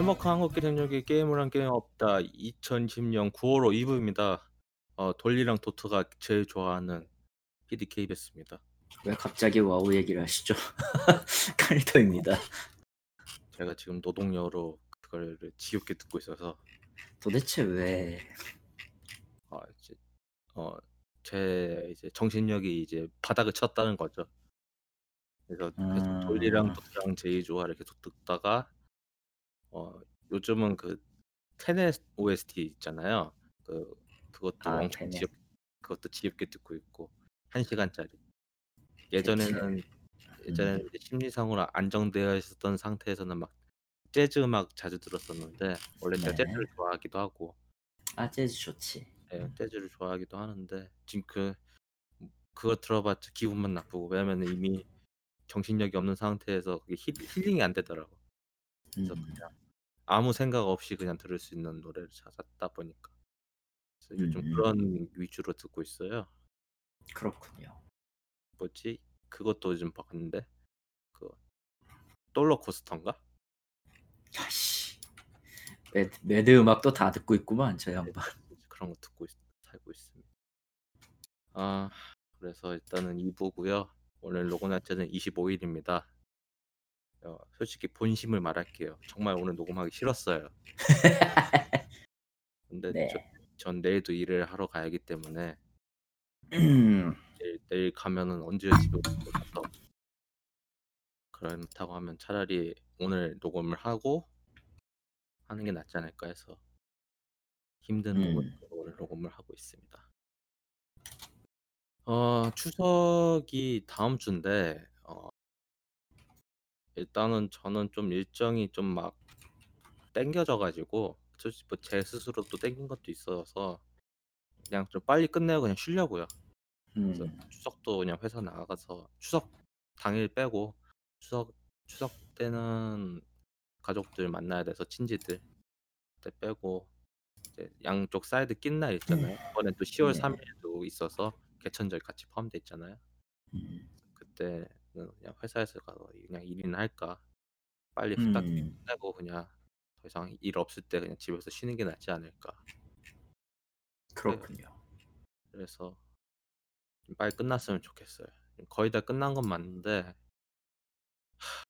해먹한 한국계 생력에 게임을 한 게임 없다. 2010년 9월 2부입니다. 어, 돌리랑 도트가 제일 좋아하는 PDKBS입니다. 왜 갑자기 와우 얘기를 하시죠? 칼리터입니다. 제가 지금 노동요로 그걸 지겹게 듣고 있어서 도대체 왜? 어, 이제 어, 제 이제 정신력이 이제 바닥을 쳤다는 거죠. 그래서 계속 음. 돌리랑 도트랑 제일 좋아를 계속 듣다가 어, 요즘은 그 테넷 OST 있잖아요. 그 그것도 아, 엄청 테넷. 지겹 그것도 지겹게 듣고 있고 한 시간짜리. 예전에는 예전에는 이제 심리상으로 안정되어 있었던 상태에서는 막 재즈 음악 자주 들었었는데 원래 제가 네. 재즈를 좋아하기도 하고 아 재즈 좋지. 예, 재즈를 좋아하기도 하는데 지금 그 그거 들어봤자 기분만 나쁘고 왜냐면 이미 정신력이 없는 상태에서 그게 힐, 힐링이 안 되더라고. 그래서 음. 그냥 아무 생각 없이 그냥 들을 수 있는 노래를 찾았다 보니까 그래서 요즘 음. 그런 위주로 듣고 있어요. 그렇군요. 뭐지? 그것도 요즘 봤는데 그 롤러코스터인가? 야씨. MAD, MAD 음악도 다 듣고 있구만 저 양반. 그런 거 듣고 있, 살고 있습니다. 아 그래서 일단은 2부고요. 오늘 로고 날짜는 25일입니다. 어, 솔직히 본심을 말할게요. 정말 오늘 녹음하기 싫었어요. 근데 네. 저, 전 내일도 일을 하러 가야기 때문에 음. 내일, 내일 가면은 언제 집에 올까 그렇다고 하면 차라리 오늘 녹음을 하고 하는 게 낫지 않을까 해서 힘든 음. 오늘 녹음을 하고 있습니다. 어, 추석이 다음 주인데 어, 일단은 저는 좀 일정이 좀막 땡겨져 가지고 솔직히 뭐 제 스스로 또 땡긴 것도 있어서 그냥 좀 빨리 끝내고 그냥 쉬려고요. 그래서 음. 추석도 그냥 회사 나가서 추석 당일 빼고 추석 추석 때는 가족들 만나야 돼서 친지들 그때 빼고 이제 양쪽 사이드 낀 날 있잖아요. 이번엔 또 10월 네. 3일도 있어서 개천절 같이 포함돼 있잖아요. 음. 그때는 그냥 회사에서 가서 그냥 일이나 할까 빨리 후딱 음. 끝내고 그냥 더 이상 일 없을 때 그냥 집에서 쉬는 게 낫지 않을까. 그렇군요. 그래서 좀 빨리 끝났으면 좋겠어요. 거의 다 끝난 건 맞는데 하,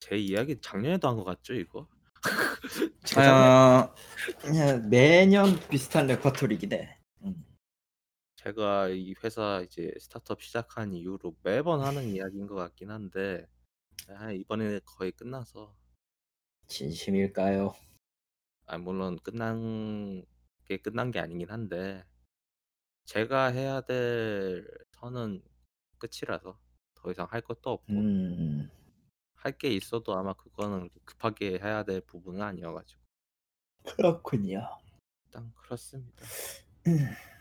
제 이야기 작년에도 한 것 같죠 이거? 아, 그냥 매년 비슷한 레퍼토리긴 해. 음. 제가 이 회사 이제 스타트업 시작한 이후로 매번 하는 이야기인 것 같긴 한데 아, 이번에 거의 끝나서 진심일까요? 아, 물론 끝난 게 끝난 게 아니긴 한데 제가 해야 될 선은 끝이라서 더 이상 할 것도 없고 음. 할게 있어도 아마 그거는 급하게 해야 될 부분은 아니어가지고 그렇군요. 일단 그렇습니다.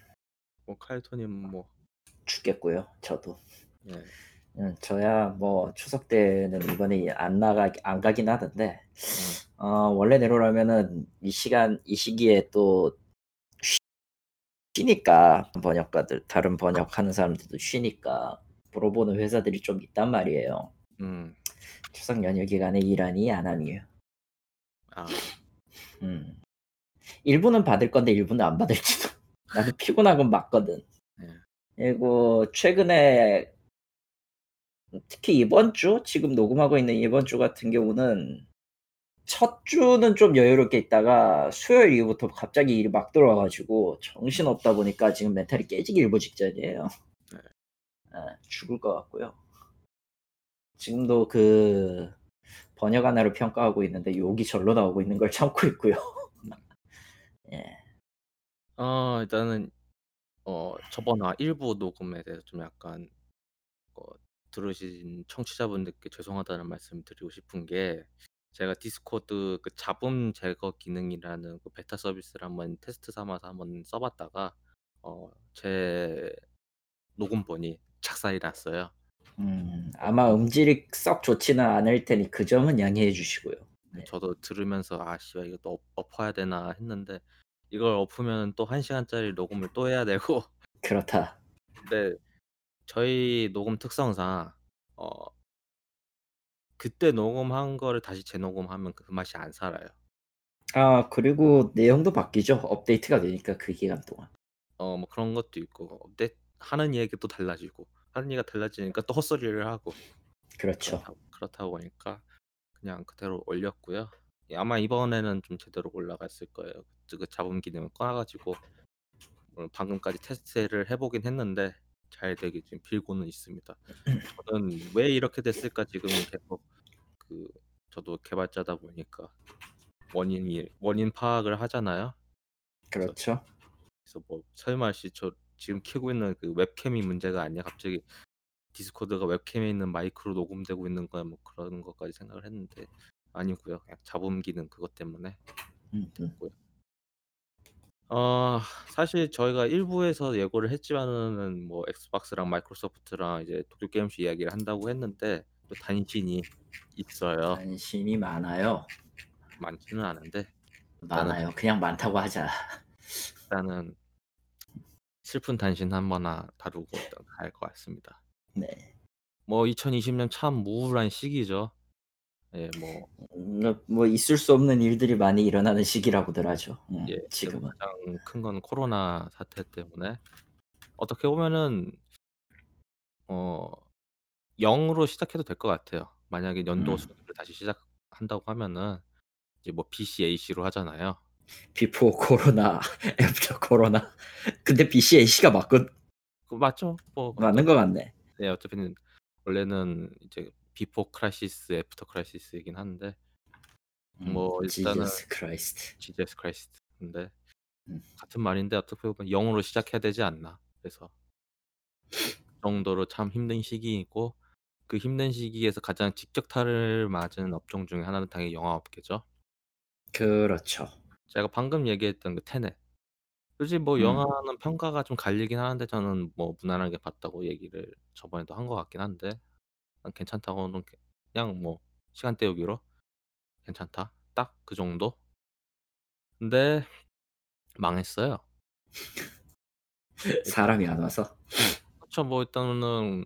음. 뭐 카이토님 뭐 죽겠고요. 저도. 예. 음, 저야 뭐 추석 때는 이번에 안 나가 안 가긴 하던데 음, 어, 원래대로라면은 이 시간 이 시기에 또 쉬- 쉬니까 번역가들 다른 번역하는 사람들도 쉬니까 물어보는 회사들이 좀 있단 말이에요. 음, 추석 연휴 기간에 일하니 안 하니. 아, 음. 일부는 받을 건데 일부는 안 받을지도. 나도 피곤한 건 맞거든. 예. 그리고 최근에 특히 이번 주 지금 녹음하고 있는 이번 주 같은 경우는 첫 주는 좀 여유롭게 있다가 수요일 이후부터 갑자기 일이 막 들어와가지고 정신 없다 보니까 지금 멘탈이 깨지기 일보 직전이에요. 네. 아, 죽을 것 같고요. 지금도 그 번역 하나를 평가하고 있는데 욕이 절로 나오고 있는 걸 참고 있고요. 예. 어, 일단은 어 저번 화 일부 녹음에 대해서 좀 약간 어, 들으신 청취자분들께 죄송하다는 말씀 드리고 싶은 게 제가 디스코드 그 잡음 제거 기능이라는 그 베타 서비스를 한번 테스트 삼아서 한번 써봤다가 어, 제 녹음본이 작살이 났어요. 음, 아마 음질이 썩 좋지는 않을 테니 그 점은 양해해 주시고요. 네. 저도 들으면서 아 씨발 이거 또 엎- 엎어야 되나 했는데 이걸 엎으면 또한 시간짜리 녹음을 또 해야 되고 그렇다. 근데 저희 녹음 특성상 어 그때 녹음한 거를 다시 재녹음하면 그 맛이 안 살아요. 아 그리고 내용도 바뀌죠. 업데이트가 되니까 그 기간 동안. 어 뭐 그런 것도 있고 업데이트 하는 얘기가 또 달라지고 하는 얘기가 달라지니까 또 헛소리를 하고 그렇죠. 그렇다 그렇다 보니까 그냥 그대로 올렸고요. 예 아마 이번에는 좀 제대로 올라갔을 거예요. 그 잡음 기능을 꺼 가지고 어 방금까지 테스트를 해 보긴 했는데 잘 되길 지금 빌고는 있습니다. 저는 '왜 이렇게 됐을까?' 지금 계속 그 저도 개발자다 보니까 원인이 원인 파악을 하잖아요. 그렇죠. 그래서 뭐 '설마 씨저 지금 켜고 있는 그 웹캠이 문제가 아니야? 갑자기 디스코드가 웹캠에 있는 마이크로 녹음되고 있는 거야?' 뭐 그런 것까지 생각을 했는데 아니고요. 그냥 잡음 기능 그것 때문에 음음. 됐고요. 어 사실 저희가 1 부에서 예고를 했지만은 뭐 엑스박스랑 마이크로소프트랑 이제 독립 게임쇼 이야기를 한다고 했는데 또 단신이 있어요. 단신이 많아요. 많지는 않은데 일단은 많아요. 그냥 많다고 하자. 일단은 슬픈 단신 1 하나 다루고 일단 할것 같습니다. 네. 뭐 2020년 참 우울한 시기죠. 예 뭐음뭐뭐 있을 수 없는 일들이 많이 일어나는 시기라고들 하죠. 음예 지금 지금은. 가장 큰 건 코로나 사태 때문에 어떻게 보면은 어 0 으로 시작해도 될 것 같아요. 만약에 연도 음. 수습을 다시 시작한다고 하면은 이제 뭐 BCAC로 하잖아요. before 코로나, after 코로나. 근데 BCAC가 맞건 그 맞죠. 뭐 맞는 어차피 것 같네. 네 어차피는 원래는 이제 before crisis after crisis이긴 한데 음뭐 일단은 Jesus Christ. Jesus Christ 근데 음. 같은 말인데 어떻게 보면 0 으로 시작해야 되지 않나. 그래서 그 정도로 참 힘든 시기이고 그 힘든 시기에서 가장 직격탄을 맞은 업종 중에 하나는 당연히 영화업계죠. 그렇죠. 제가 방금 얘기했던 그 테넷. 솔직히 뭐 음. 영화는 평가가 좀 갈리긴 하는데 저는 뭐 무난하게 봤다고 얘기를 저번에도 한 것 같긴 한데 난 괜찮다고 는 그냥 뭐 시간 때우기로 '괜찮다.' 딱 그 정도? 근데 망했어요. 사람이 안 와서? 그쵸. 뭐 일단은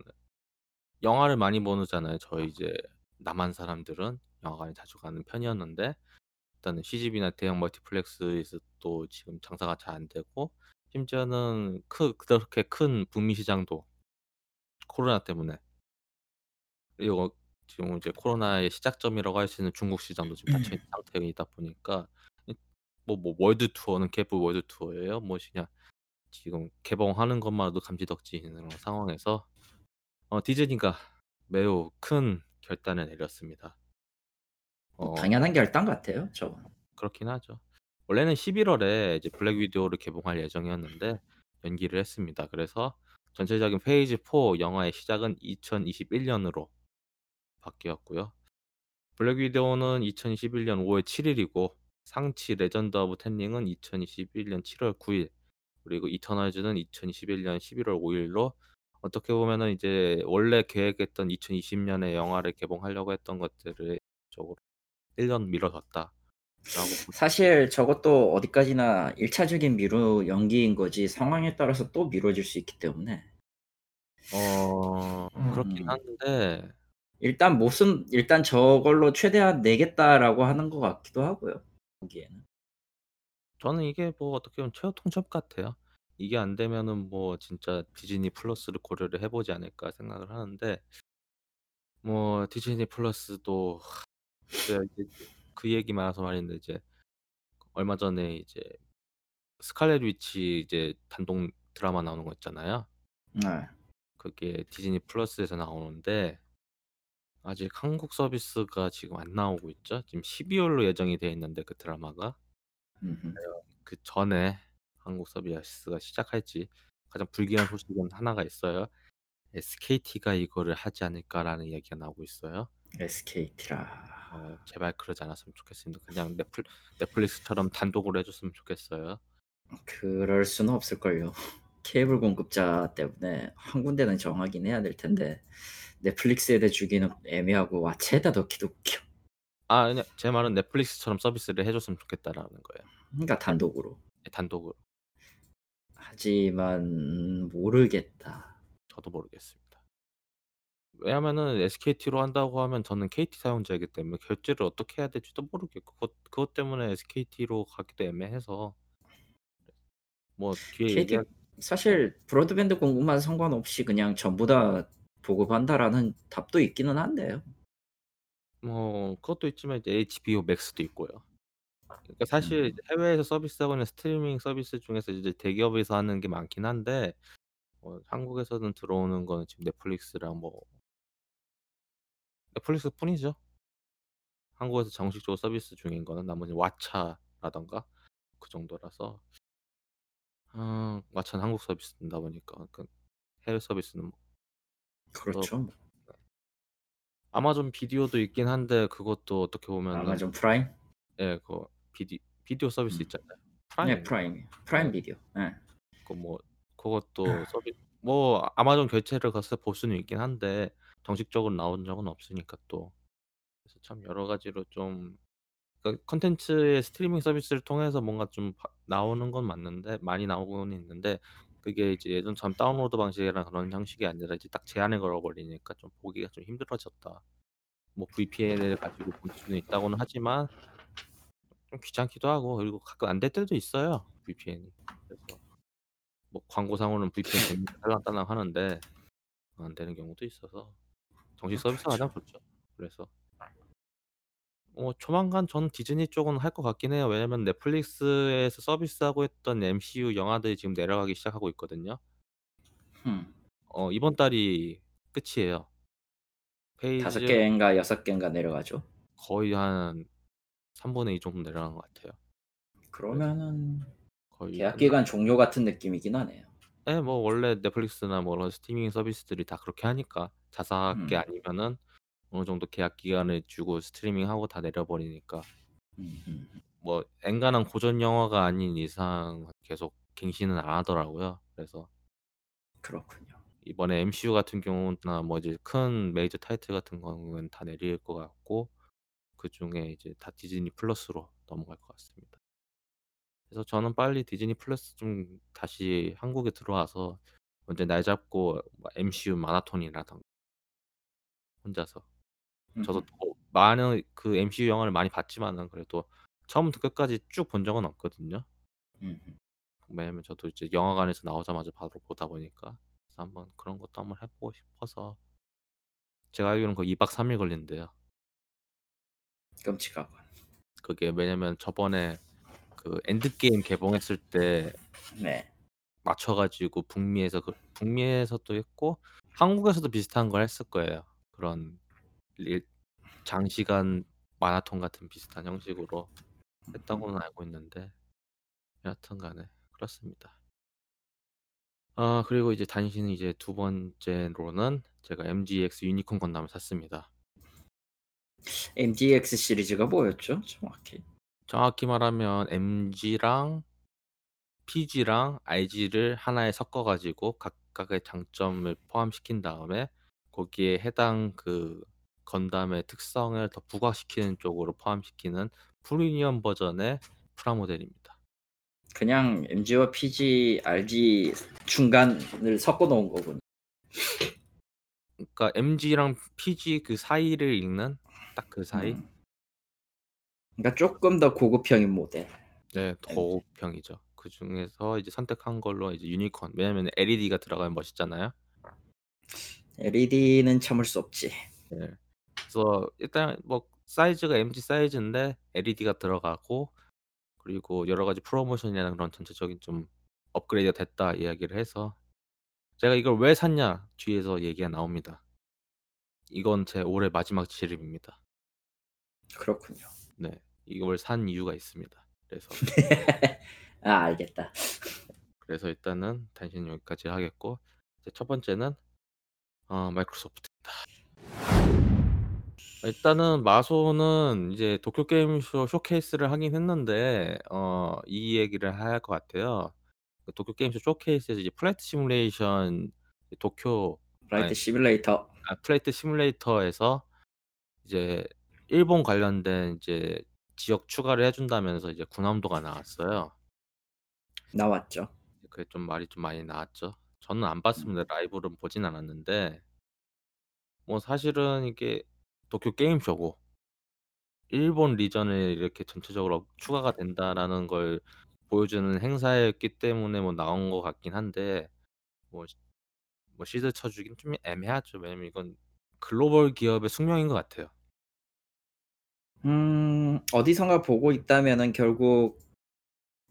영화를 많이 보잖아요. 저희 이제 남한 사람들은 영화관에 자주 가는 편이었는데 일단은 CGV나 대형 멀티플렉스에서도 지금 장사가 잘 안 되고 심지어는 크 그렇게 큰 북미 시장도 코로나 때문에 그리고 지금 이제 코로나의 시작점이라고 할 수 있는 중국 시장도 지금 닫혀 있는 상태이다 보니까 이뭐뭐 월드 투어는 개뿔 월드 투어예요. 무엇이냐 지금 개봉하는 것만으로도 감지덕지는 그런 상황에서 어 디즈니가 매우 큰 결단을 내렸습니다. 뭐어 당연한 결단 같아요 저건. 그렇긴 하죠. 원래는 11 월에 이제 Black Widow를 개봉할 예정이었는데 연기를 했습니다. 그래서 전체적인 phase 4 영화의 시작은 2021 년으로 바뀌었고요. Black Widow는 2021년 5월 7 일이고 Shang-Chi Legend of Ten Ring은 2021년 7월 9일 그리고 이터널즈는 2021년 11월 5 일로 어떻게 보면은 이제 원래 계획했던 2020 년에 영화를 개봉하려고 했던 것들을 쪽으로 1년 미뤄졌다라고 볼 사실 저것도 어디까지나 1 차적인 미루 연기인 거지 상황에 따라서 또 미뤄질 수 있기 때문에. 어 그렇긴 음. 한데 일단 못은 일단 저걸로 최대한 내겠다라고 하는 것 같기도 하고요 보기에는. 저는 이게 뭐 어떻게 보면 최후 통첩 같아요. 이게 안 되면은 뭐 진짜 '디즈니 플러스를 고려를 해 보지 않을까.' 생각을 하는데 뭐 디즈니 플러스도 그 얘기만 해서 말인데 이제 얼마 전에 이제 스칼렛 위치 이제 단독 드라마 나오는 거 있잖아요. 네. 그게 디즈니 플러스에서 나오는데 아직 한국 서비스가 지금 안 나오고 있죠. 지금 12 월로 예정이 돼 있는데 그 드라마가. 과연 그 전에 한국 서비스가 시작할지 가장 불길한 소식은 하나가 있어요. 'SKT가 이거를 하지 않을까.'라는 얘기가 나오고 있어요. SKT라. 어 제발 그러지 않았으면 좋겠습니다. 그냥 넷플 넷플릭스처럼 단독으로 해 줬으면 좋겠어요. 그럴 수는 없을걸요. 케이블 공급자 때문에 1 군데는 정하긴 해야 될 텐데 넷플릭스에다 주기는 애매하고 왓챠에다 넣기도 웃겨. 아 그냥 제 말은 '넷플릭스처럼 서비스를 해 줬으면 좋겠다.'라는 거예요. 그러니까 단독으로. 예 단독으로. 하지만 모르겠다. 저도 모르겠습니다. 왜냐하면은 SKT로 한다고 하면 저는 KT 사용자이기 때문에 결제를 어떻게 해야 될지도 모르겠고 그것 그것 때문에 SKT로 가기도 애매해서 뭐 뒤에 KT 얘기할 네. 사실 브로드밴드 공급만 상관없이 그냥 전부 다 보급한다라는 답도 있기는 한데요. 뭐 그것도 있지만 이제 HBO Max도 있고요. 그러니까 사실 음. 해외에서 서비스하고 있는 스트리밍 서비스 중에서 이제 대기업에서 하는 게 많긴 한데 뭐 한국에서는 들어오는 거는 지금 넷플릭스랑 뭐 넷플릭스뿐이죠. 한국에서 정식적으로 서비스 중인 거는 나머지 왓챠라든가 그 정도라서 어 왓챠는 한국 서비스다 보니까 그 해외 서비스는 뭐 그렇죠. 뭐. 네. 아마존 비디오도 있긴 한데 그것도 어떻게 보면은 아마존 프라임? 예 그 비디 비디오 서비스 음. 있잖아요. 네 프라임인가? 프라임이요. 프라임 네. 비디오. 예. 그뭐 그것도 서비 뭐 아마존 결제를 가서 볼 수는 있긴 한데 정식적으로 나온 적은 없으니까 또. 그래서 참 여러 가지로 좀 그러니까 콘텐츠의 스트리밍 서비스를 통해서 뭔가 좀바 나오는 건 맞는데 많이 나오고는 있는데 그게 이제 예전처럼 다운로드 방식이랑 그런 형식이 아니라 이제 딱 제한을 걸어 버리니까 좀 보기가 좀 힘들어졌다. 뭐 VPN을 가지고 볼 수는 있다고는 하지만 좀 귀찮기도 하고 그리고 가끔 안 될 때도 있어요, VPN이. 그래서 뭐 광고상으로는 VPN 됩니다 살랑살랑 하는데 안 되는 경우도 있어서 정식 뭐 서비스가 가장 그렇죠. 좋죠. 그래서 어 조만간 저는 디즈니 쪽은 할 것 같긴 해요. 왜냐면 넷플릭스에서 서비스하고 있던 MCU 영화들이 지금 내려가기 시작하고 있거든요. 음. 어 이번 달이 끝이에요. 5 phase 개인가 6 개인가 내려가죠. 거의 한 3분의 2 정도 내려간 것 같아요. 그래서 그러면은 거의 계약 끝나 기간 종료 같은 느낌이긴 하네요. 예뭐 원래 넷플릭스나 뭐 이런 스트리밍 서비스들이 다 그렇게 하니까 자사계 음. 아니면은 어느 정도 계약 기간을 주고 스트리밍하고 다 내려 버리니까. 음음. 뭐 엔간한 고전 영화가 아닌 이상 계속 갱신은 안 하더라고요. 그래서 그렇군요. 이번에 MCU 같은 경우나 뭐 이제 큰 메이저 타이틀 같은 경우는 다 내릴 것 같고 그 중에 이제 다 디즈니 플러스로 넘어갈 것 같습니다. 그래서 저는 빨리 디즈니 플러스 좀 다시 한국에 들어와서 언제 날 잡고 뭐 MCU 마라톤이라든가 혼자서 저도. 뭐 많은 그 MCU 영화를 많이 봤지만은 그래도 처음부터 끝까지 쭉 본 적은 없거든요. 왜냐면 저도 이제 영화관에서 나오자마자 바로 보다 보니까. 그래서 한번 그런 것도 한번 해 보고 싶어서 제가 알기로는 거의 2박 3일 걸린대요. 끔찍하군. 그게 왜냐면 저번에 그 엔드게임 개봉했을 때 네. 맞춰 가지고 북미에서 그 북미에서도 했고 한국에서도 비슷한 걸 했을 거예요. 그런 릴 장시간 마라톤 같은 비슷한 형식으로 음. 했다고는 알고 있는데 여하튼 간에 그렇습니다. 아 그리고 이제 단신은 이제 두 번째로는 제가 MGX 유니콘 건담을 샀습니다. MGX 시리즈가 뭐였죠? 정확히. 정확히 말하면 MG랑 PG랑 RG를 하나에 섞어 가지고 각각의 장점을 포함시킨 다음에 거기에 해당 그 건담의 특성을 더 부각시키는 쪽으로 포함시키는 프리미엄 버전의 프라모델입니다. 그냥 MG와 PG, RG 중간을 섞어 놓은 거군요. 그러니까 MG랑 PG 그 사이를 읽는 딱 그 사이? 음. 그러니까 쪼끔 더 고급형인 모델. 네. MG. 고급형이죠. 그 중에서 이제 선택한 걸로 이제 유니콘 왜냐면 LED가 들어가면 멋있잖아요. LED는 참을 수 없지. 네. 그래서 일단 뭐 사이즈가 MG 사이즈인데 LED가 들어가고 그리고 여러 가지 프로모션이나 그런 전체적인 좀 업그레이드가 됐다 이야기를 해서 제가 이걸 왜 샀냐 뒤에서 얘기가 나옵니다. 이건 제 올해 마지막 지름입니다. 그렇군요. 네. 이걸 산 이유가 있습니다. 그래서 아 알겠다. 그래서 일단은 단신은 여기까지 하겠고 첫 번째는 어 마이크로소프트입니다. 일단은 마소는 이제 도쿄 게임 쇼 쇼케이스를 하긴 했는데 어 이 얘기를 할 것 같아요. 그 도쿄 게임 쇼 쇼케이스에서 이제 플라이트 시뮬레이션 도쿄 아니 플라이트 시뮬레이터. 아 플라이트 시뮬레이터에서 이제 일본 관련된 이제 지역 추가를 해 준다면서 이제 군함도가 나왔어요. 나왔죠. 그게 좀 말이 좀 많이 나왔죠. 저는 안 음. 봤습니다. 라이브로는 보진 않았는데 뭐 사실은 이게 도쿄 게임 쇼고 일본 region에 이렇게 전체적으로 추가가 된다라는 걸 보여주는 행사였기 때문에 뭐 나온 것 같긴 한데 뭐시뭐 shield 쳐 주긴 좀 애매하죠. 왜냐면 이건 글로벌 기업의 숙명인 것 같아요. 음 어디선가 보고 있다면은 결국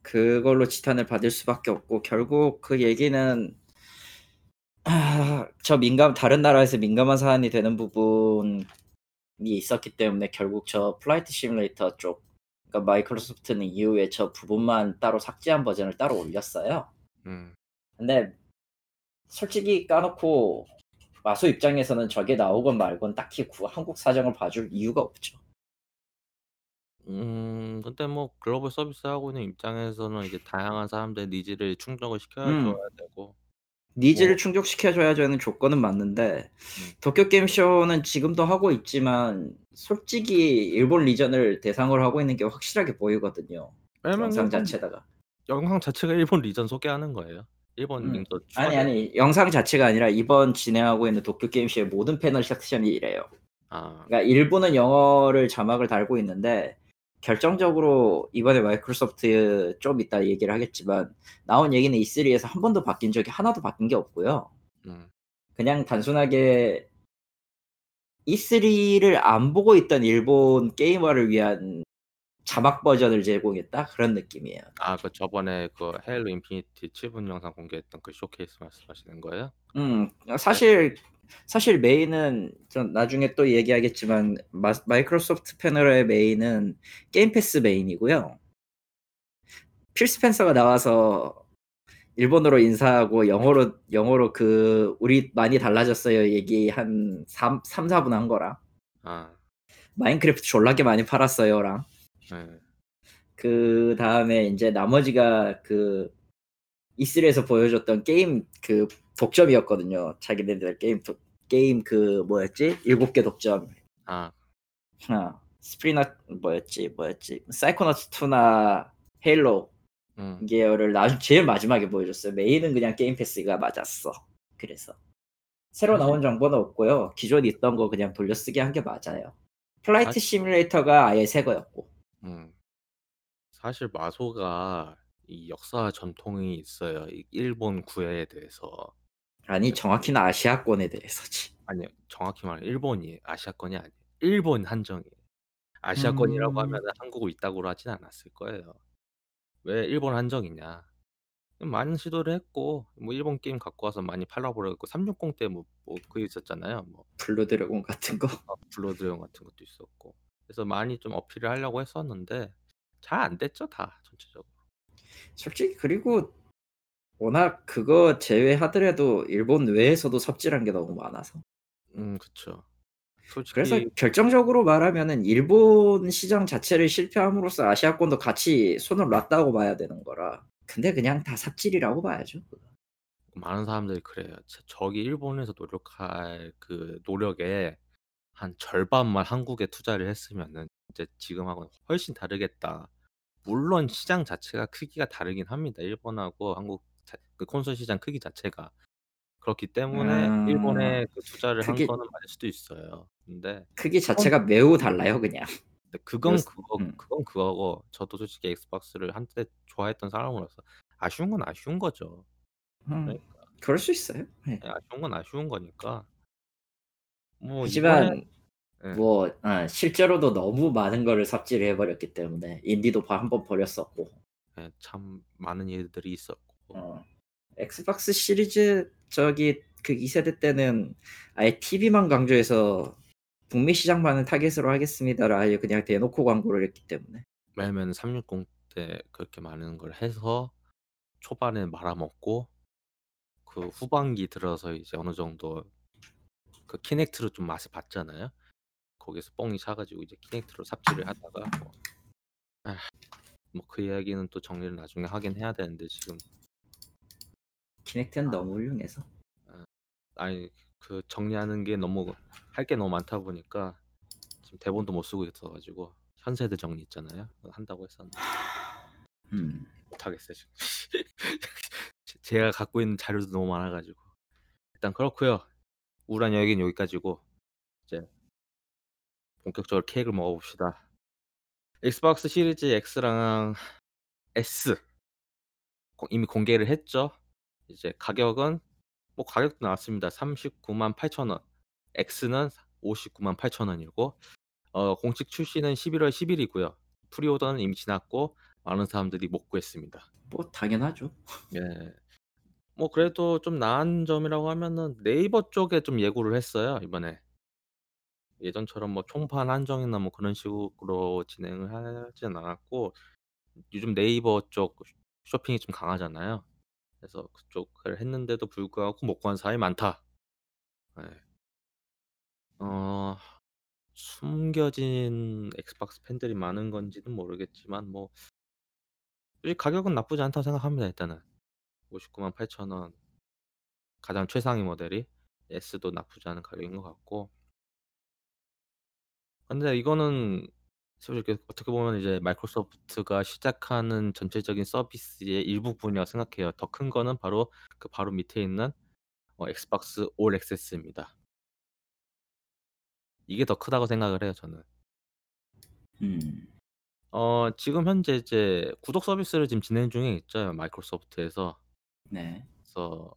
그걸로 지탄을 받을 수밖에 없고 결국 그 얘기는 아 저 민감 다른 나라에서 민감한 사안이 되는 부분이 있었기 때문에 결국 저 플라이트 시뮬레이터 쪽 그러니까 마이크로소프트는 이후에 저 부분만 따로 삭제한 버전을 따로 올렸어요. 음. 근데 솔직히 까놓고 마소 입장에서는 저게 나오건 말건 딱히 구 한국 사정을 봐줄 이유가 없죠. 음 근데 뭐 글로벌 서비스 하고 있는 입장에서는 이제 다양한 사람들의 needs를 충족을 시켜 줘야 음. 되고 needs를 뭐 충족시켜 줘야죠.는 조건은 맞는데 음. 도쿄 게임 쇼는 지금도 하고 있지만 솔직히 일본 region을 대상으로 하고 있는 게 확실하게 보이거든요. 영상 자체다가. 영상 자체가 일본 리전 소개하는 거예요. 일본 음. 아니, 아니. 영상 자체가 아니라 이번 진행하고 있는 도쿄 게임 쇼의 모든 패널 섹션이 이래요. 아. 그러니까 일부는 영어를 자막을 달고 있는데 결정적으로 이번에 마이크로소프트 좀 이따 얘기를 하겠지만 나온 얘기는 E3에서 한 번도 바뀐 적이 하나도 바뀐 게 없고요. 음. 그냥 단순하게 E3를 안 보고 있던 일본 게이머를 위한 자막 버전을 제공했다 그런 느낌이에요. 아 그 저번에 그 헤일로 인피니티 7분 영상 공개했던 그 쇼케이스 말씀하시는 거예요? 음 네. 사실 사실 메인은 전 나중에 또 얘기하겠지만 마 마이크로소프트 패널의 메인은 게임 패스 메인이고요. 필 스펜서가 나와서 일본어로 인사하고 영어로 영어로 그 "우리 많이 달라졌어요." 얘기 한삼 3-4분 한 거랑 아. "마인크래프트 졸라게 많이 팔았어요."랑 네. 그 다음에 인제 나머지가 그 E3에서 보여줬던 게임 그 독점이었거든요. 자기네들 게임 독 게임 그 뭐였지? 7개 독점. 아. 어. 스프리나 뭐였지, 뭐였지? 사이코너츠 2나 헤일로 음. 계열을 나 제일 마지막에 보여줬어요. 메인은 그냥 게임 패스가 맞았어. 그래서. 새로 나온 정보는 없고요. 기존에 있던 거 그냥 돌려쓰기 한 게 맞아요. 플라이트 사실 시뮬레이터가 아예 새 거였고. 음. 사실 마소가 이 역사와 전통이 있어요. 이 일본 구애에 대해서. 아니 네. 정확히는 아시아권에 대해서지. 아니요. 정확히 말하면 일본이 아시아권이 아니에요. 일본 한정이에요. 아시아권이라고 음. 하면은 한국을 이따구로 하진 않았을 거예요. 왜 일본 한정이냐. 많은 시도를 했고 뭐 일본 게임 갖고 와서 많이 팔아 버렸고 360 때뭐 뭐 그게 있었잖아요. 뭐 블루 드래곤 같은 거. 어 블러드 드래곤 같은 것도 있었고. 그래서 많이 좀 어필을 하려고 했었는데 잘 안 됐죠 다 전체적으로. 솔직히 그리고 워낙 그거 제외하더라도 일본 외에서도 삽질한 게 너무 많아서. 음 그쵸. 그래서 솔직히 결정적으로 말하면은 일본 시장 자체를 실패함으로써 아시아권도 같이 손을 놨다고 봐야 되는 거라. 근데 그냥 다 삽질이라고 봐야죠. 많은 사람들이 그래요. 저 저기 일본에서 노력할 그 노력의 한 절반만 한국에 투자를 했으면은 이제 지금하고는 훨씬 다르겠다. 물론 시장 자체가 크기가 다르긴 합니다. 일본하고 한국 자 그 콘솔 시장 크기 자체가. 그렇기 때문에 음. 일본에 그 투자를 한 크기 거는 맞을 수도 있어요. 근데 크기 자체가 매우 달라요 그냥. 그건 그렇스 그거 음. 그건 그거고 저도 솔직히 엑스박스를 한때 좋아했던 사람으로서 아쉬운 건 아쉬운 거죠. 음. 그러니까. 그럴 수 있어요. 예. 예 아쉬운 건 아쉬운 거니까. 뭐 이번에 하지만 예. 뭐어 실제로도 너무 많은 거를 삽질을 해 버렸기 때문에 인디도 바한번 버렸었고. 예참 많은 일들이 있었고. 어. 엑스박스 시리즈 저기 그 2 세대 때는 아예 TV만 강조해서 북미 시장만을 타깃으로 하겠습니다를 아예 그냥 대놓고 광고를 했기 때문에. 왜냐면 360 때 그렇게 많은 걸 해서 초반에 말아먹고 그 후반기 들어서 이제 어느 정도 그 키넥트로 좀 맛을 봤잖아요. 거기서 뻥이 차 가지고 이제 키넥트로 삽질을 하다가 뭐아뭐그 이야기는 또 정리를 나중에 하긴 해야 되는데 지금 키넥트는 너무 훌륭해서. 아 아니 그 정리하는 게 너무 할 게 너무 많다 보니까 지금 대본도 못 쓰고 있어 가지고 현세대 정리 있잖아요. 한다고 했었는데 음. 못 하겠어요 지금. 제 제가 갖고 있는 자료도 너무 많아 가지고. 일단 그렇고요. 우울한 이야기는 여기까지고 이제 본격적으로 케익을 먹어봅시다. 엑스박스 시리즈 X랑 S 고 이미 공개를 했죠. 이제 가격은 뭐 가격도 나왔습니다. 398,000 원. X는 598,000 원이고 어 공식 출시는 11월 10 일이고요. 프리오더는 이미 지났고 많은 사람들이 못 구했습니다. 뭐 당연하죠. 예. 뭐 그래도 좀 나은 점이라고 하면은 네이버 쪽에 좀 예고를 했어요, 이번에. 예전처럼 뭐 총판 한정이나 뭐 그런 식으로 진행을 하진 않았고 요즘 네이버 쪽 쇼핑이 좀 강하잖아요. 그래서 그쪽을 했는데도 불구하고 못 구한 사람이 많다. 예. 어 숨겨진 엑스박스 팬들이 많은 건지는 모르겠지만 뭐이 가격은 나쁘지 않다고 생각합니다, 일단은. 598,000 원. 가장 최상위 모델이 S도 나쁘지 않은 가격인 것 같고 근데 이거는 솔직히 어떻게 보면 이제 마이크로소프트가 시작하는 전체적인 서비스의 일부분이라고 생각해요. 더 큰 거는 바로 그 바로 밑에 있는 어 엑스박스 올 액세스입니다. 이게 더 크다고 생각을 해요, 저는. 음. 어 지금 현재 이제 구독 서비스를 지금 진행 중에 있죠, 마이크로소프트에서. 네. 그래서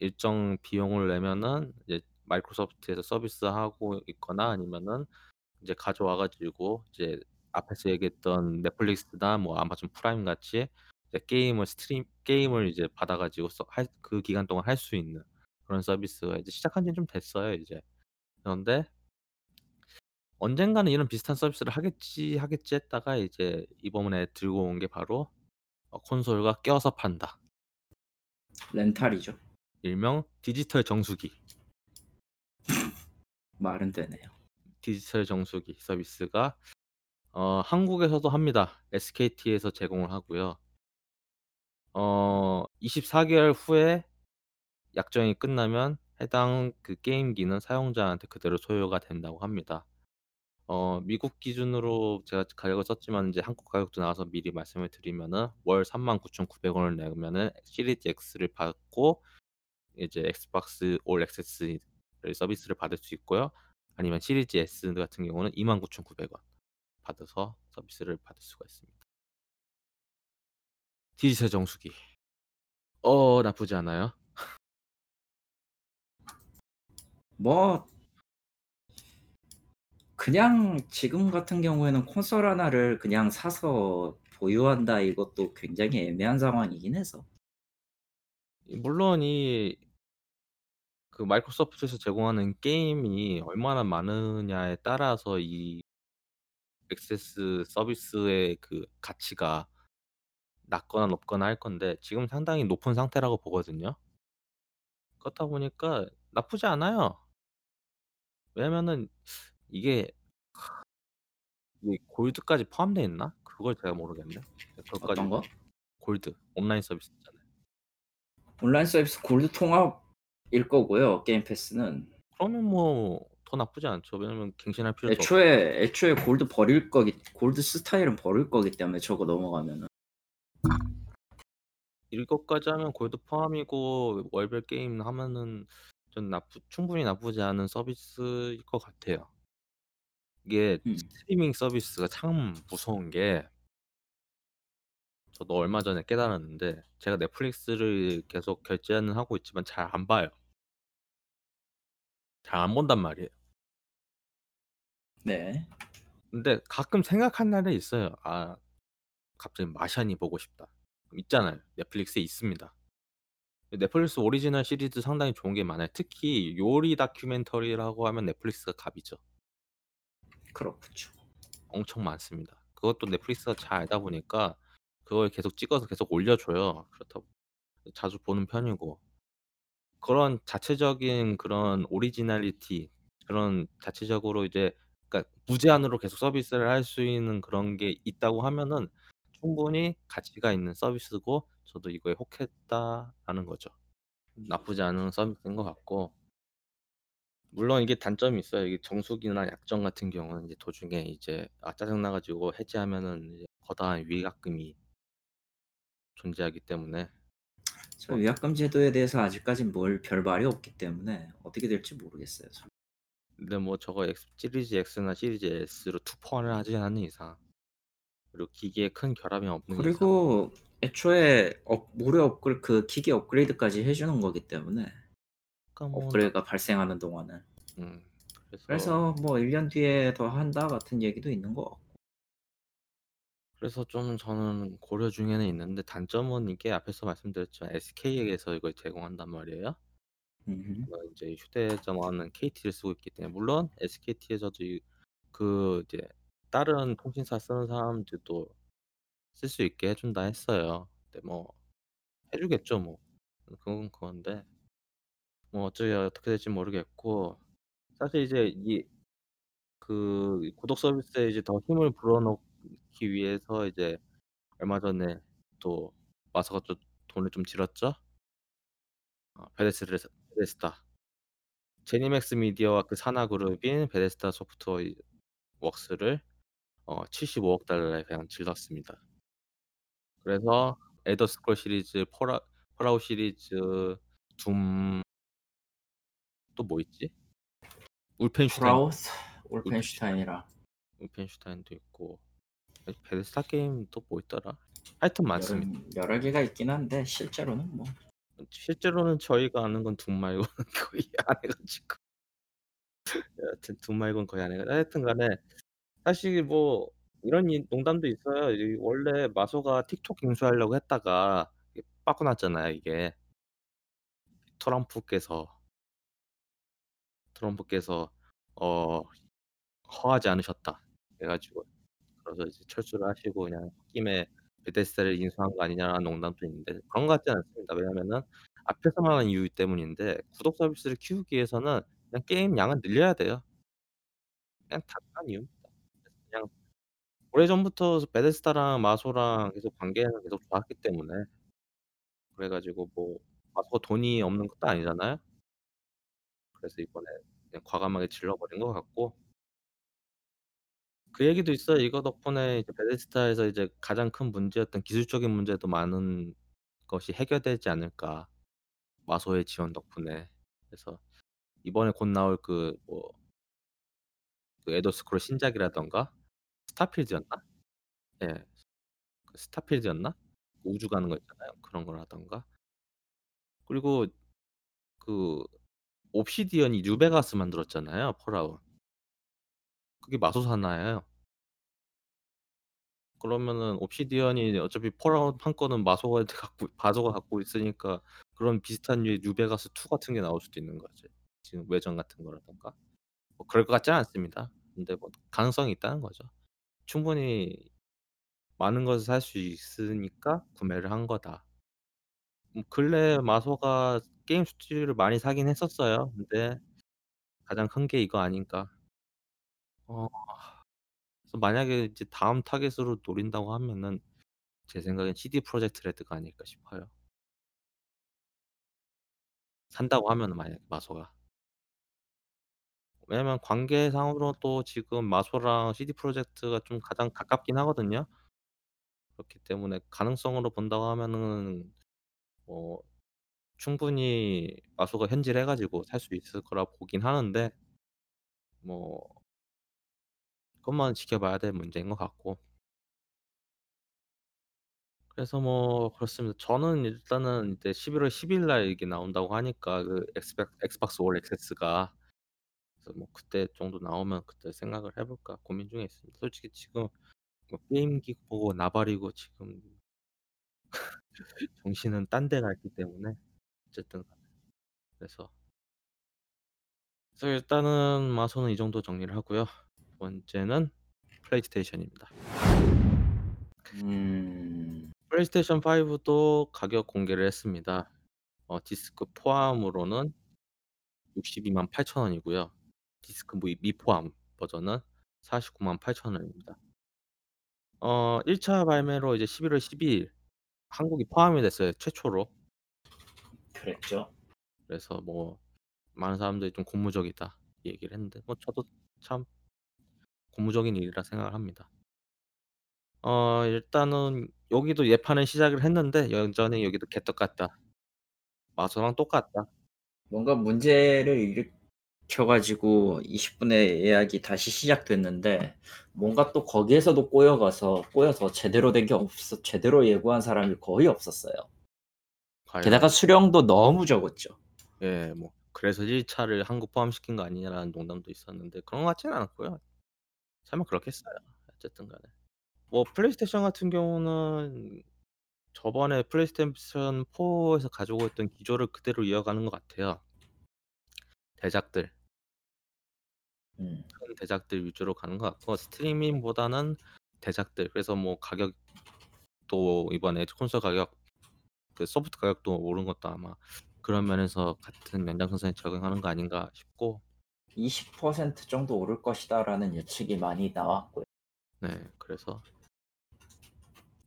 일정 비용을 내면은 이제 마이크로소프트에서 서비스하고 있거나 아니면은 이제 가져와 가지고 이제 앞에서 얘기했던 넷플릭스나 뭐 아마존 프라임 같이 이제 게임을 stream 게임을 이제 받아 가지고 서할그 기간 동안 할 수 있는 그런 서비스가 이제 시작한 지는 좀 됐어요, 이제. 그런데 '언젠가는 이런 비슷한 서비스를 하겠지, 하겠지.' 했다가 이제 이번에 들고 온 게 바로 어 콘솔과 껴서 판다. 렌탈이죠. 일명 디지털 정수기. 말은 되네요. 디지털 정수기 서비스가 어 한국에서도 합니다. SKT에서 제공을 하고요. 어 24 개월 후에 약정이 끝나면 해당 그 게임기는 사용자한테 그대로 소유가 된다고 합니다. 어 미국 기준으로 제가 가격을 썼지만 이제 한국 가격도 나와서 미리 말씀을 드리면은 월 39,900 원을 내면은 시리즈 X를 받고 이제 엑스박스 올 액세스를 서비스를 받을 수 있고요. 아니면 시리즈 S 같은 경우는 29,900원 받아서 서비스를 받을 수가 있습니다. 디지털 정수기. 어 나쁘지 않아요. 뭐 그냥 지금 같은 경우에는 콘솔 하나를 그냥 사서 보유한다 이것도 굉장히 애매한 상황이긴 해서. 이 물론 이 그 마이크로소프트에서 제공하는 게임이 얼마나 많으냐에 따라서 이 액세스 서비스의 그 가치가 낮거나 높거나 할 건데 지금 상당히 높은 상태라고 보거든요. 그렇다 보니까 나쁘지 않아요. 왜냐면은 이게 골드까지 포함되어 있나? 그걸 제가 모르겠네. 그것까지 어떤 거? 골드 온라인 서비스 있잖아요. 온라인 서비스 골드 통합 일 거고요. 게임 패스는. 그러면 뭐 더 나쁘지 않죠. 왜냐면 갱신할 필요도 없고. 애초에 애초에 골드 버릴 거기 골드 스타일은 버릴 거기 때문에 저거 넘어가면은. 이것까지 하면 골드 포함이고 월별 게임 하면은 좀 나쁘 충분히 나쁘지 않은 서비스일 것 같아요. 이게 음. 스트리밍 서비스가 참 무서운 게 저도 얼마 전에 깨달았는데 제가 넷플릭스를 계속 결제는 하고 있지만 잘 안 봐요. 잘 안 본단 말이에요. 네. 근데 가끔 생각한 날이 있어요. '아 갑자기 마샤니 보고 싶다.' 있잖아요. 넷플릭스에 있습니다. 넷플릭스 오리지널 시리즈 상당히 좋은 게 많아요. 특히 요리 다큐멘터리라고 하면 넷플릭스가 갑이죠. 그렇군요. 엄청 많습니다. 그것도 넷플릭스가 잘 알다 보니까 그걸 계속 찍어서 계속 올려줘요. 그렇다고 자주 보는 편이고. 그런 자체적인 그런 오리지널리티 그런 자체적으로 이제 그러니까 무제한으로 계속 서비스를 할 수 있는 그런 게 있다고 하면은 충분히 가치가 있는 서비스고 저도 이거에 혹했다라는 거죠. 나쁘지 않은 서비스인 것 같고 물론 이게 단점이 있어요. 이게 정수기나 약정 같은 경우는 이제 도중에 이제 아 짜증 나 가지고 해지하면은 이제 거대한 위약금이 존재하기 때문에 저 위약금 제도에 대해서 아직까진 뭘 별 말이 없기 때문에 어떻게 될지 모르겠어요. 참. 근데 뭐 저거 X 시리즈 X나 시리즈 S로 투폰을 하지 않는 이상 그리고 기기에 큰 결함이 없는 이상 그리고 애초에 업 무료 업글 그 기기 업그레이드까지 해 주는 거기 때문에 그러니까 뭐 업그레이드가 발생하는 동안은. 음 그래서 그래서 뭐 "1 년 뒤에 더 한다." 같은 얘기도 있는 것 같고. 그래서 좀 저는 고려 중에는 있는데 단점은 이게 앞에서 말씀드렸지만 SK에서 이걸 제공한단 말이에요. 제가 인제 휴대전화는 KT를 쓰고 있기 때문에 물론 SKT에서도 이 그 이제 다른 통신사 쓰는 사람들도 쓸 수 있게 해 준다 했어요. 근데 뭐 해 주겠죠 뭐. 그건 그건데 뭐 어쩌 어떻게 될지 모르겠고 사실 이제 이 그 구독 서비스에 이제 더 힘을 불어넣 기 위해서 이제 얼마 전에 또 마소가 또 돈을 좀 지렀죠. 어 베데스르에서 베데스다. 제니맥스 미디어와 그 산하 그룹인 베데스다 소프트워 웍스를 어 75억 달러에 그냥 질렀습니다. 그래서 엘더 스크롤 시리즈, 폴아 폴아웃 시리즈, 둠 또 뭐 있지? 울펜슈타인 폴아웃? 울펜슈타인 울펜슈타인이랑 울펜슈타인도 있고 에 베데스다 게임 또 뭐 있더라? 하여튼 많습니다. 여러 여러 개가 있긴 한데 실제로는 뭐 실제로는 저희가 아는 건 둠 말고는 거의 안 해 가지고 여하튼 둠 말고는 거의 안해 하여튼 간에 사실 뭐 이런 이 농담도 있어요. 이 원래 마소가 틱톡 인수하려고 했다가 빠꾸 났잖아요 이게. 트럼프께서 트럼프께서 어 "허하지 않으셨다." 그래 가지고 그래서 이제 철수를 하시고 그냥 홧김에 베데스다를 인수한 거 아니냐라는 농담도 있는데 그런 것 같지는 않습니다. 왜냐면은 앞에서 말한 이유 때문인데 구독 서비스를 키우기 위해서는 그냥 게임 양을 늘려야 돼요. 그냥 단순한 이유입니다. 그냥 오래전부터 베데스다랑 마소랑 계속 관계는 계속 좋았기 때문에 그래 가지고 뭐 마소가 돈이 없는 것도 아니잖아요. 그래서 이번에 그냥 과감하게 질러 버린 것 같고 그 얘기도 있어요. 이거 덕분에 이제 베데스다에서 이제 가장 큰 문제였던 기술적인 문제도 많은 것이 해결되지 않을까. 마소의 지원 덕분에. 그래서 이번에 곧 나올 그 뭐그 엘더 스크롤 신작이라든가 스타필드였나? 예. 그 스타필드였나? 우주 가는 거 있잖아요. 그런 거라든가. 그리고 그 옵시디언이 뉴베가스 만들었잖아요, 폴아웃. 그게 마소 산하예요. 그러면은 옵시디언이 어차피 폴아웃 판권은 마소가 갖고 마소가 갖고 있으니까 그런 비슷한 류의 뉴베가스 2 같은 게 나올 수도 있는 거지. 지금 외전 같은 거라든가. 뭐 그럴 것 같지는 않습니다. 근데 뭐 가능성이 있다는 거죠. 충분히 많은 것을 살 수 있으니까 구매를 한 거다. 음 근래에 마소가 게임 스튜디오를 많이 사긴 했었어요. 근데 가장 큰 게 이거 아닌가. 어 그래서 만약에 이제 다음 타깃으로 노린다고 하면은 제 생각엔 CD 프로젝트 레드가 아닐까 싶어요. 산다고 하면은 만약에 마소가. 왜냐면 관계상으로도 지금 마소랑 CD 프로젝트가 좀 가장 가깝긴 하거든요. 그렇기 때문에 가능성으로 본다고 하면은 뭐 충분히 마소가 현질해 가지고 살 수 있을 거라고 보긴 하는데 뭐 그것만 지켜봐야 될 문제인 것 같고. 그래서 뭐 그렇습니다. 저는 일단은 이제 11월 10 일 날 이게 나온다고 하니까 그 엑스박스 올 액세스가 그래서 뭐 그때 정도 나오면 그때 생각을 해 볼까 고민 중에 있습니다. 솔직히 지금 뭐 게임기 보고 나발이고 지금 정신은 딴 데 가 있기 때문에 어쨌든 그래서 그래서 일단은 마소는 이 정도 정리를 하고요. 두 번째는 플레이스테이션입니다. 음. 플레이스테이션 5도 가격 공개를 했습니다. 어 디스크 포함으로는 6 2 8 0 0 0 원이고요. 디스크 미 미포함 버전은 4 9 8 0 0 0 원입니다. 어 1차 발매로 이제 11월 12일 한국이 포함이 됐어요, 최초로. 그랬죠. 그래서 뭐 많은 사람들이 좀 고무적이다 이 얘기를 했는데 뭐 저도 참 고무적인 일이라 생각을 합니다. 어 일단은 여기도 예판을 시작을 했는데 여전히 여기도 개떡같다. 마소랑 똑같다. 뭔가 문제를 일으 켜가지고 20분의 예약이 다시 시작됐는데 뭔가 또 거기에서도 꼬여가서 꼬여서 제대로 된 게 없어 제대로 예고한 사람이 거의 없었어요. 과연 게다가 수량도 너무 적었죠. 예, 뭐 그래서 1차를 한국 포함시킨 거 아니냐라는 농담도 있었는데 그런 것 같지는 않았고요. 설마 그렇겠어요. 어쨌든 간에. 뭐 플레이스테이션 같은 경우는 저번에 플레이스테이션 4에서 가지고 있던 기조를 그대로 이어가는 것 같아요. 대작들. 음. 큰 대작들 위주로 가는 것 같고 스트리밍보다는 대작들. 그래서 뭐 가격도 이번에 콘솔 가격 그 소프트 가격도 오른 것도 아마 그런 면에서 같은 연장선상에 적용하는 거 아닌가 싶고 20% 정도 오를 것이다라는 예측이 많이 나왔고요. 네, 그래서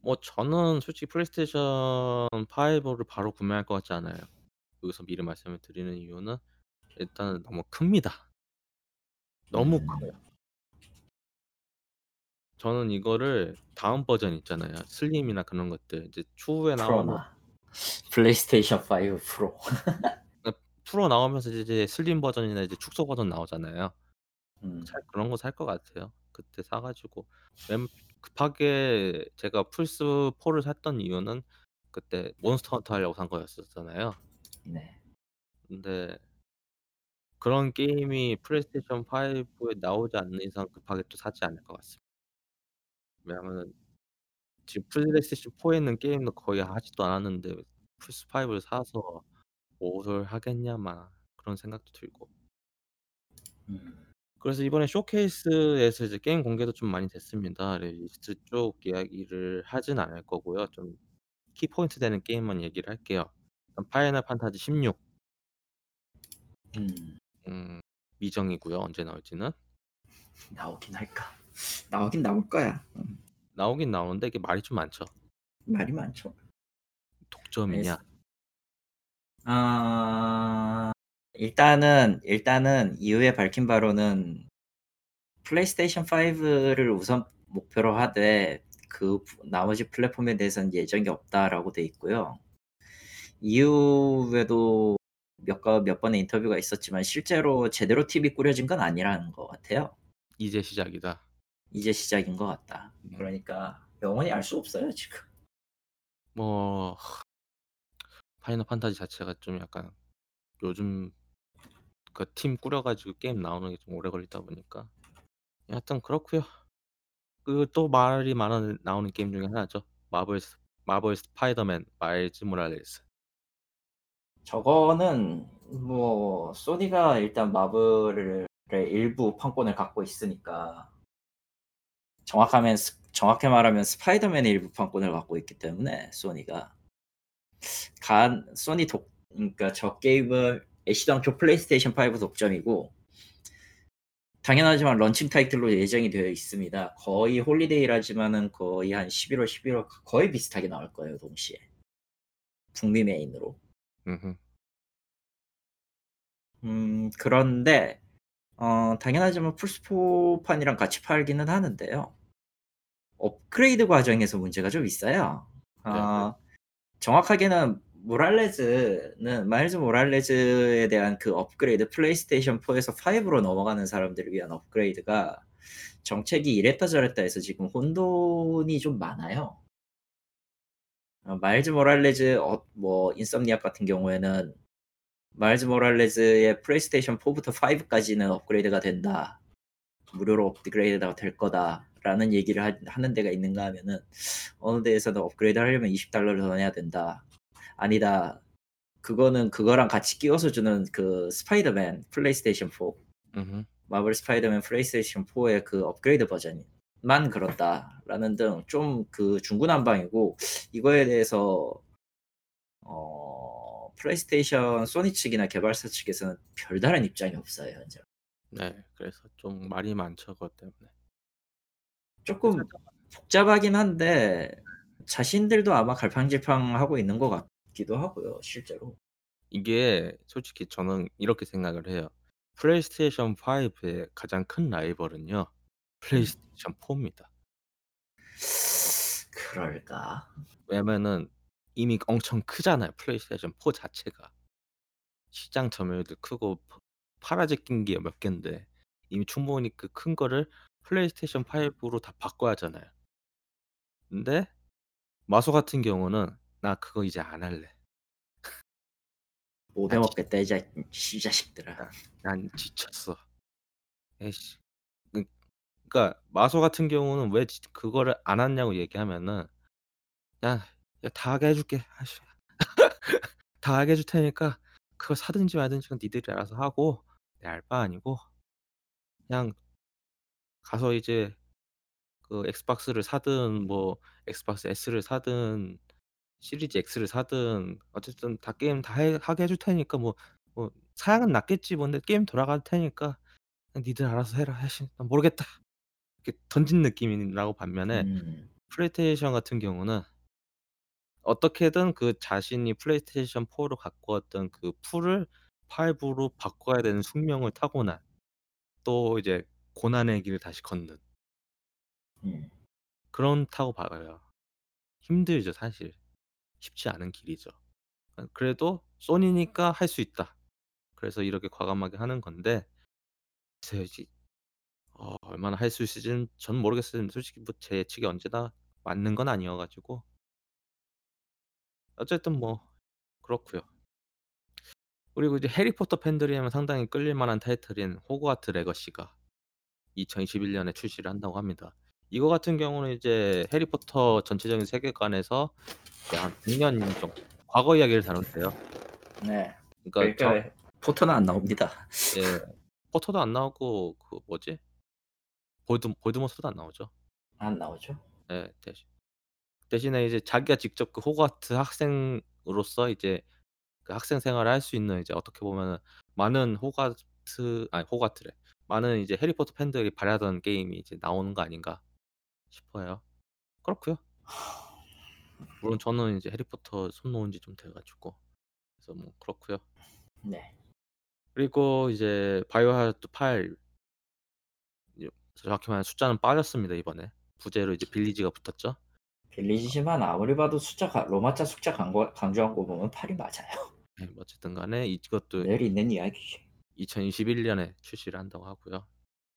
뭐 저는 솔직히 플레이스테이션 5를 바로 구매할 것 같지 않아요. 여기서 미리 말씀을 드리는 이유는 일단 너무 큽니다. 너무 음. 커요. 저는 이거를 다음 버전 있잖아요. 슬림이나 그런 것들 이제 추후에 나오는 플레이스테이션 5 프로. 프로 나오면서 이제 슬림 버전이나 이제 축소 버전 나오잖아요. 음. 살 그런 거 살 것 같아요. 그때 사가지고 웬 급하게 제가 플스 4를 샀던 이유는 그때 몬스터 헌터 하려고 산 거였었잖아요. 네. 근데 그런 게임이 플레이스테이션 5에 나오지 않는 이상 급하게 또 사지 않을 것 같습니다. 왜냐면은 지금 플레이스테이션 4에 있는 게임도 거의 하지도 않았는데 플스 5를 사서 뭐를 하겠냐마 그런 생각도 들고. 음. 그래서 이번에 쇼케이스에서 이제 게임 공개도 좀 많이 됐습니다. 리스트 쪽 이야기를 하진 않을 거고요. 좀 키포인트 되는 게임만 얘기를 할게요. 일단 파이널 판타지 16. 음. 음, 미정이고요. 언제 나올지는. 나오긴 할까? 나오긴 나올 거야. 음. 나오긴 나오는데 이게 말이 좀 많죠. 말이 많죠. 독점이냐? 아 일단은 일단은 이후에 밝힌 바로는 플레이스테이션 5를 우선 목표로 하되 그 나머지 플랫폼에 대해서는 예정이 없다라고 돼 있고요. 이후에도 몇, 가- 몇 번의 인터뷰가 있었지만 실제로 제대로 팀이 꾸려진 건 아니라는 것 같아요. 이제 시작이다. 이제 시작인 것 같다. 음. 그러니까 영원히 알 수 없어요 지금. 뭐 파이널 판타지 자체가 좀 약간 요즘 그 팀 꾸려가지고 게임 나오는 게 좀 오래 걸리다 보니까 하여튼 그렇고요. 그 또 말이 많아 나오는 게임 중에 하나죠. 마블 스- 마블 스파이더맨 마일즈 모랄레스. 저거는 뭐 소니가 일단 마블의 일부 판권을 갖고 있으니까 정확하면 스- 정확히 말하면 스파이더맨의 일부 판권을 갖고 있기 때문에 소니가 간 소니 독 그러니까 저 게임은 애시당초 플레이스테이션 5 독점이고 당연하지만 런칭 타이틀로 예정이 되어 있습니다. 거의 홀리데이라지만은 거의 한 11월 11월 거의 비슷하게 나올 거예요 동시에 북미 메인으로. 음흠. 음, 그런데, 어, 당연하지만 플스4판이랑 같이 팔기는 하는데요. 업그레이드 과정에서 문제가 좀 있어요. 어, 정확하게는 모랄레즈는, 마일즈 모랄레즈에 대한 그 업그레이드, 플레이스테이션 4에서 5로 넘어가는 사람들을 위한 업그레이드가 정책이 이랬다 저랬다 해서 지금 혼돈이 좀 많아요. 어, 마일즈 모랄레즈, 어, 뭐, 인썸니악 같은 경우에는 마일즈 모랄레즈의 플레이스테이션 4부터 5까지는 업그레이드가 된다. 무료로 업그레이드가 될 거다 라는 얘기를 하, 는 데가 있는가 하면은 어느 데에서는 업그레이드 하려면 20달러를 더 내야 된다. 아니다. 그거는 그거랑 같이 끼워서 주는 그 스파이더맨 플레이스테이션 4 음흠. 마블 스파이더맨 플레이스테이션 4의 그 업그레이드 버전만 그렇다라는 등 좀 그 중구난방이고 이거에 대해서 어 플레이스테이션 소니 측이나 개발사 측에서는 별다른 입장이 없어요 현재. 네, 그래서 좀 말이 많죠 그것 때문에. 조금 복잡하긴 한데 자신들도 아마 갈팡질팡하고 있는 것 같기도 하고요 실제로. 이게 솔직히 저는 이렇게 생각을 해요. 플레이스테이션 5의 가장 큰 라이벌은요. 플레이스테이션 4입니다. 그럴까? 왜냐면은 이미 엄청 크잖아요. 플레이스테이션 4 자체가. 시장 점유율도 크고 팔아제낀 게 몇 갠데 이미 충분히 그 큰 거를 플레이스테이션 5로 다 바꿔야 하잖아요. 근데 마소 같은 경우는 "나 그거 이제 안 할래." 못 해먹겠다 이 자 이 자식들아. 난 난 지쳤어. 에이씨. 그 그러니까 마소 같은 경우는 왜지 그거를 안 하냐고 얘기하면은 "야, 야 다 하게 해 줄게. 아이씨. 다 하게 해줄 테니까 그거 사든지 말든지 그건 니들이 알아서 하고 내 알바 아니고 그냥 가서 이제 그 엑스박스를 사든 뭐 엑스박스 S를 사든 시리즈 X를 사든 어쨌든 다 게임 다 해 하게 해줄 테니까 뭐 뭐 사양은 낮겠지 뭐 근데 게임 돌아갈 테니까 니들 알아서 해라." 난 모르겠다. 이렇게 던진 느낌이라고 반면에 음. 플레이스테이션 같은 경우는 어떻게든 그 자신이 플레이스테이션 4로 갖고 왔던 그 풀을 5로 바꿔야 되는 숙명을 타고난 또 이제 고난의 길을 다시 걷는 음. 그렇다고 봐요. 힘들죠 사실. 쉽지 않은 길이죠. 아 그래도 소니니까 할 수 있다. 그래서 이렇게 과감하게 하는 건데 글쎄요 어 얼마나 할 수 있을지는 저는 모르겠어요. 솔직히 뭐제 예측이 언제나 맞는 건 아니어 가지고. 어쨌든 뭐 그렇고요. 그리고 이제 해리포터 팬들이라면 상당히 끌릴 만한 타이틀인 호그와트 레거시가 2021 년에 출시를 한다고 합니다. 이거 같은 경우는 이제 해리포터 전체적인 세계관에서 약한 100년 정도 과거 이야기를 다룬대요. 네. 그러니까 저 그러니까 포터는 안 나옵니다. 예. 포터도 안 나오고 그 뭐지? 볼드 볼드모트도 안 나오죠. 안 나오죠. 예. 대신 대신에 이제 자기가 직접 그 호그와트 학생으로서 이제 그 학생 생활을 할 수 있는 이제 어떻게 보면은 많은 호그와트 아니 호그와트래. 많은 이제 해리포터 팬들이 바라던 게임이 이제 나오는 거 아닌가 싶어요. 그렇고요. 물론 저는 이제 해리포터 손 놓은 지 좀 돼 가지고 그래서 뭐 그렇고요. 네. 그리고 이제 바이오하자드 8 이제 정확히 말하면 숫자는 빠졌습니다 이번에. 부제로 이제 빌리지가 붙었죠. 빌리지지만 아무리 봐도 숫자 가 로마자 숫자 강조 강조한 거 보면 8이 맞아요. 네 뭐 어쨌든 간에 이것도 늘 있는 이야기지. 2021 년에 출시를 한다고 하고요.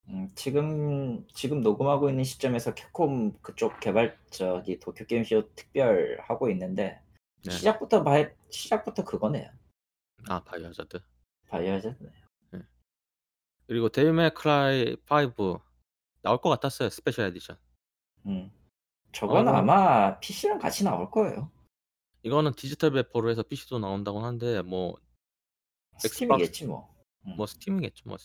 음 지금 지금 녹음하고 있는 시점에서 캡콤 그쪽 개발 저기 도쿄 게임쇼 특별 하고 있는데 네. 시작부터 바 시작부터 그거네요. 아 바이오하자드. 바이오하자드네요. 그리고 데빌 메이 크라이 5 나올 것 같았어요 special edition. 음. 저건 어. 아마 PC랑 같이 나올 거예요. 이거는 디지털 배포로 해서 PC도 나온다고 하는데 뭐 스팀이겠지 뭐. 뭐 스팀이겠죠. 뭐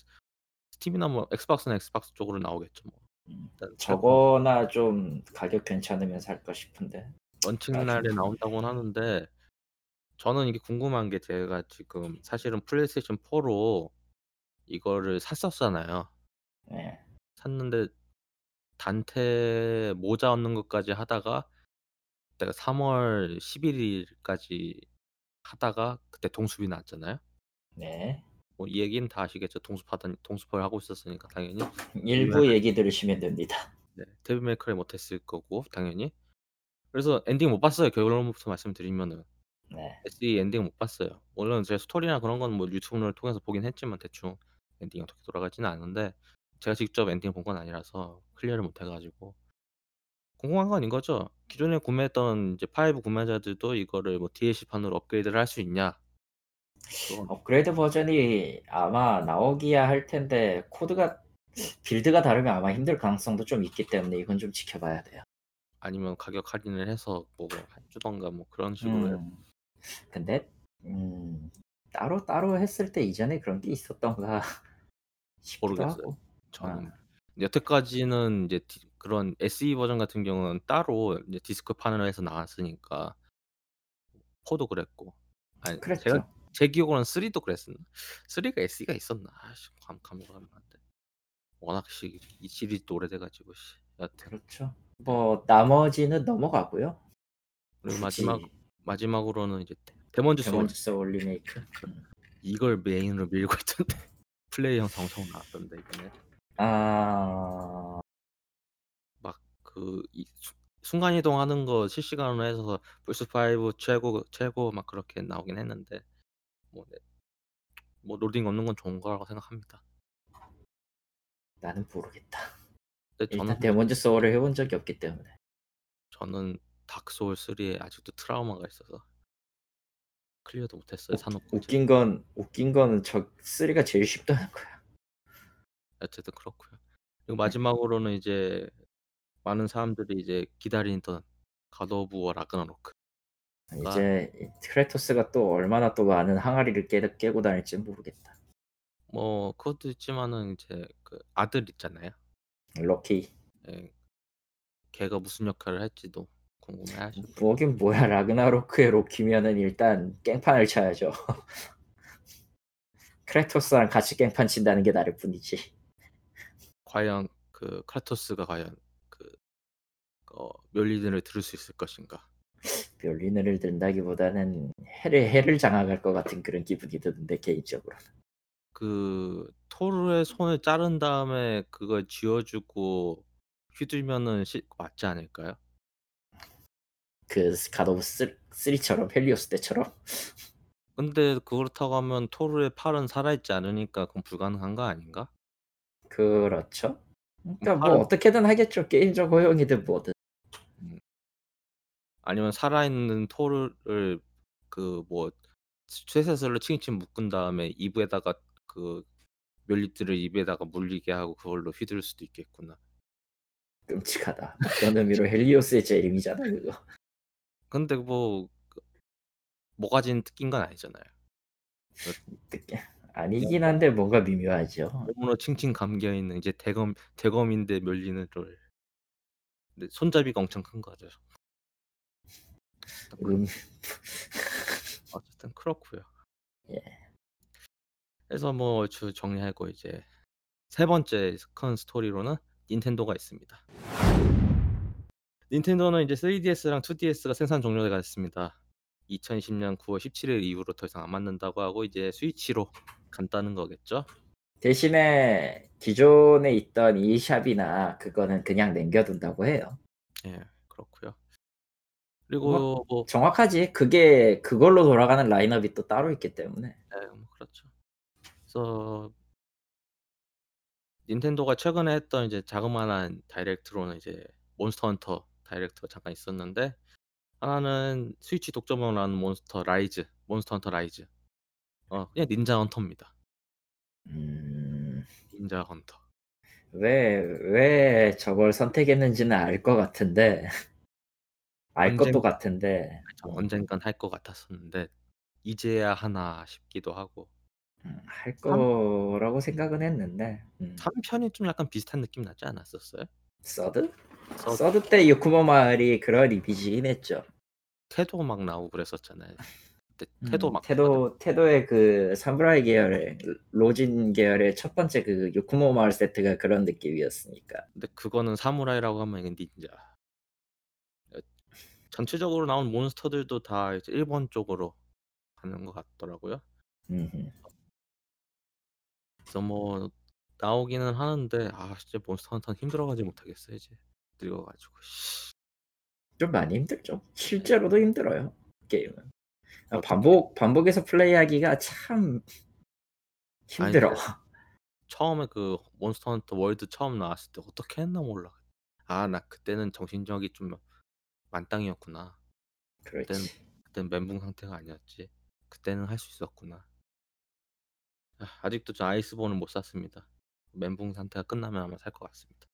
스팀이나 뭐 엑스박스나 엑스박스 쪽으로 나오겠죠 뭐. 음. 저거나 좀 가격 괜찮으면 살까 싶은데. 런칭. 날에 나온다고는 하는데 저는 이게 궁금한 게 제가 지금 사실은 플레이스테이션 4로 이거를 샀었잖아요. 네. 샀는데 단테 모자 얻는 것까지 하다가 내가 3월 11일까지 하다가 그때 동숲이 나왔잖아요. 네. 뭐 이 얘기는 다 아시겠죠. 동숲하던 동숲을 하고 있었으니까 당연히. 일부 얘기 들으시면 됩니다. 네. 데빌 메이 크라이 못 했을 거고 당연히. 그래서 엔딩 못 봤어요. 결론부터 말씀드리면은. 네. SE 엔딩 못 봤어요. 물론 제가 스토리나 그런 건 뭐 유튜브를 통해서 보긴 했지만 대충 엔딩이 어떻게 돌아갈지는 아는데 제가 직접 엔딩 본 건 아니라서 클리어를 못 해 가지고 궁금한 건 이거죠. 기존에 구매했던 이제 5 구매자들도 이거를 뭐 DLC판으로 업그레이드를 할 수 있냐? 업그레이드 버전이 아마 나오기야 할 텐데 코드가 build가 다르면 아마 힘들 가능성도 좀 있기 때문에 이건 좀 지켜봐야 돼요. 아니면 가격 할인을 해서 뭐 해 주던가 뭐 그런 식으로 해 음. 근데 음, 따로 따로 했을 때 이전에 그런 게 있었던가 모르겠어요. 저는 아. 여태까지는 이제 디 그런 SE 버전 같은 경우는 따로 이제 디스크판으로 해서 나왔으니까 4도 그랬고 아니 그랬죠. 제가 제 기억으로는 3도 그랬었나? 3가 SE가 있었나? 아씨 감 감이 오면 안 돼. 워낙 시, 이 시리즈도 오래돼 가지고 씨. 여하튼 그렇죠. 뭐 나머지는 넘어가고요. 그리고 마지막 마지막으로는 이제 데 데몬즈 소울 데몬즈 소울 리메이크. 음. 이걸 메인으로 밀고 있던데 플레이 영상 엄청 나왔던데 이번에. 아 막 그 이 수 순간 이동하는 거 실시간으로 해서 플스 5 최고 최고 막 그렇게 나오긴 했는데 뭐 네. 뭐 로딩 없는 건 좋은 거라고 생각합니다. 나는 모르겠다. 일단 저는 데몬즈 소울을 해본 적이 없기 때문에. 저는 닥 소울 3에 아직도 트라우마가 있어서 클리어도 못했어요. 웃, 사놓고. 웃긴 건 웃긴 거는 저 3가 제일 쉽다는 거야. 어쨌든 그렇고요. 그리고 마지막으로는 이제 많은 사람들이 이제 기다리던 갓 오브 워 라그나로크. 이제 이 크레토스가 또 얼마나 또 많은 항아리를 깨, 깨고 다닐지 모르겠다. 뭐 그것도 있지만은 이제 그 아들 있잖아요. 럭키. 예. 걔가 무슨 역할을 할지도 궁금해하시고 뭐긴 뭐야 라그나로크의 로키면은 일단 깽판을 쳐야죠. 크레토스랑 같이 깽판 친다는 게 나를 뿐이지. 과연 그 크라토스가 과연 그 어, 멸리들을 들을 수 있을 것인가? 별리늘을 든다기보다는 해를 해를 장악할 것 같은 그런 기분이 드는데 개인적으로. 그 토르의 손을 자른 다음에 그걸 쥐어주고 휘둘면은 시, 맞지 않을까요? 그 가도브 3처럼 헬리오스 때처럼 근데 그렇다고 하면 토르의 팔은 살아있지 않으니까 그건 불가능한 거 아닌가? 그렇죠. 그러니까 뭐 팔은- 어떻게든 하겠죠. 게임적 허용이든 뭐든. 아니면 살아있는 토르를 그 뭐 쇠사슬로 칭칭 묶은 다음에 입에다가 그 멸리들을 입에다가 물리게 하고 그걸로 휘둘 수도 있겠구나. 끔찍하다. 그런 의미로 헬리오스의 재림이잖아 그거. 근데 뭐 그, 모가지는 뜯긴 건 아니잖아요. 그게 아니긴 한데 뭔가 미묘하죠. 몸으로 칭칭 감겨 있는 이제 대검 대검인데 멸리는 롤. 근데 손잡이가 엄청 큰 거죠. 음, 어쨌든 그렇고요. 예. 그래서 뭐 얼추 정리하고 이제 세 번째 큰 스토리로는 닌텐도가 있습니다. 닌텐도는 이제 3DS랑 2DS가 생산 종료가 됐습니다. 2020년 9월 17일 이후로 더 이상 안 맞는다고 하고 이제 스위치로 간다는 거겠죠. 대신에 기존에 있던 이 샵이나 그거는 그냥 남겨둔다고 해요. 예, 그렇고요. 그리고 뭐 정확하지. 그게 그걸로 돌아가는 라인업이 또 따로 있기 때문에. 네, 뭐 그렇죠. 그래서 닌텐도가 최근에 했던 이제 자그마한 다이렉트로는 이제 몬스터 헌터 다이렉트가 잠깐 있었는데 하나는 스위치 독점으로 나온 몬스터 라이즈, 몬스터 헌터 라이즈. 어, 그냥 닌자 헌터입니다. 음, 닌자 헌터. 왜, 왜 저걸 선택했는지는 알 것 같은데. 알 언젠가- 것도 같은데. 저 언젠간 할 것 같았었는데 이제야 하나 싶기도 하고 음, 할 거라고 생각은 했는데. 음. 3편이 좀 약간 비슷한 느낌 나지 않았었어요? 서드? 서 서드 때 유쿠모 마을이 그런 이미지긴 했죠. 태도 막 나오고 그랬었잖아요. 그때 음, 태도 막 태도 태도의 그 사무라이 계열의 로진 계열의 첫 번째 그 유쿠모 마을 세트가 그런 느낌이었으니까. 근데 그거는 사무라이라고 하면 이건 닌자. 어, 전체적으로 나온 몬스터들도 다 이제 일본 쪽으로 가는 것 같더라고요. 음흠. 그래서 뭐 나오기는 하는데 아 진짜 몬스터 헌터는 힘들어가지고 못하겠어요 이제 늙어가지고. 씨. 좀 많이 힘들죠. 실제로도 힘들어요. 게임은. 아, 반복 반복해서 플레이하기가 참 힘들어. 처음에 그 몬스터 헌터 월드 처음 나왔을 때 어떻게 했나 몰라. 아 나 그때는 정신력이 좀 만땅이었구나. 그렇지. 그때는 멘붕 상태가 아니었지. 그때는 할 수 있었구나. 아, 아직도 저 아이스본을 못 샀습니다. 멘붕 상태가 끝나면 아마 살 것 같습니다.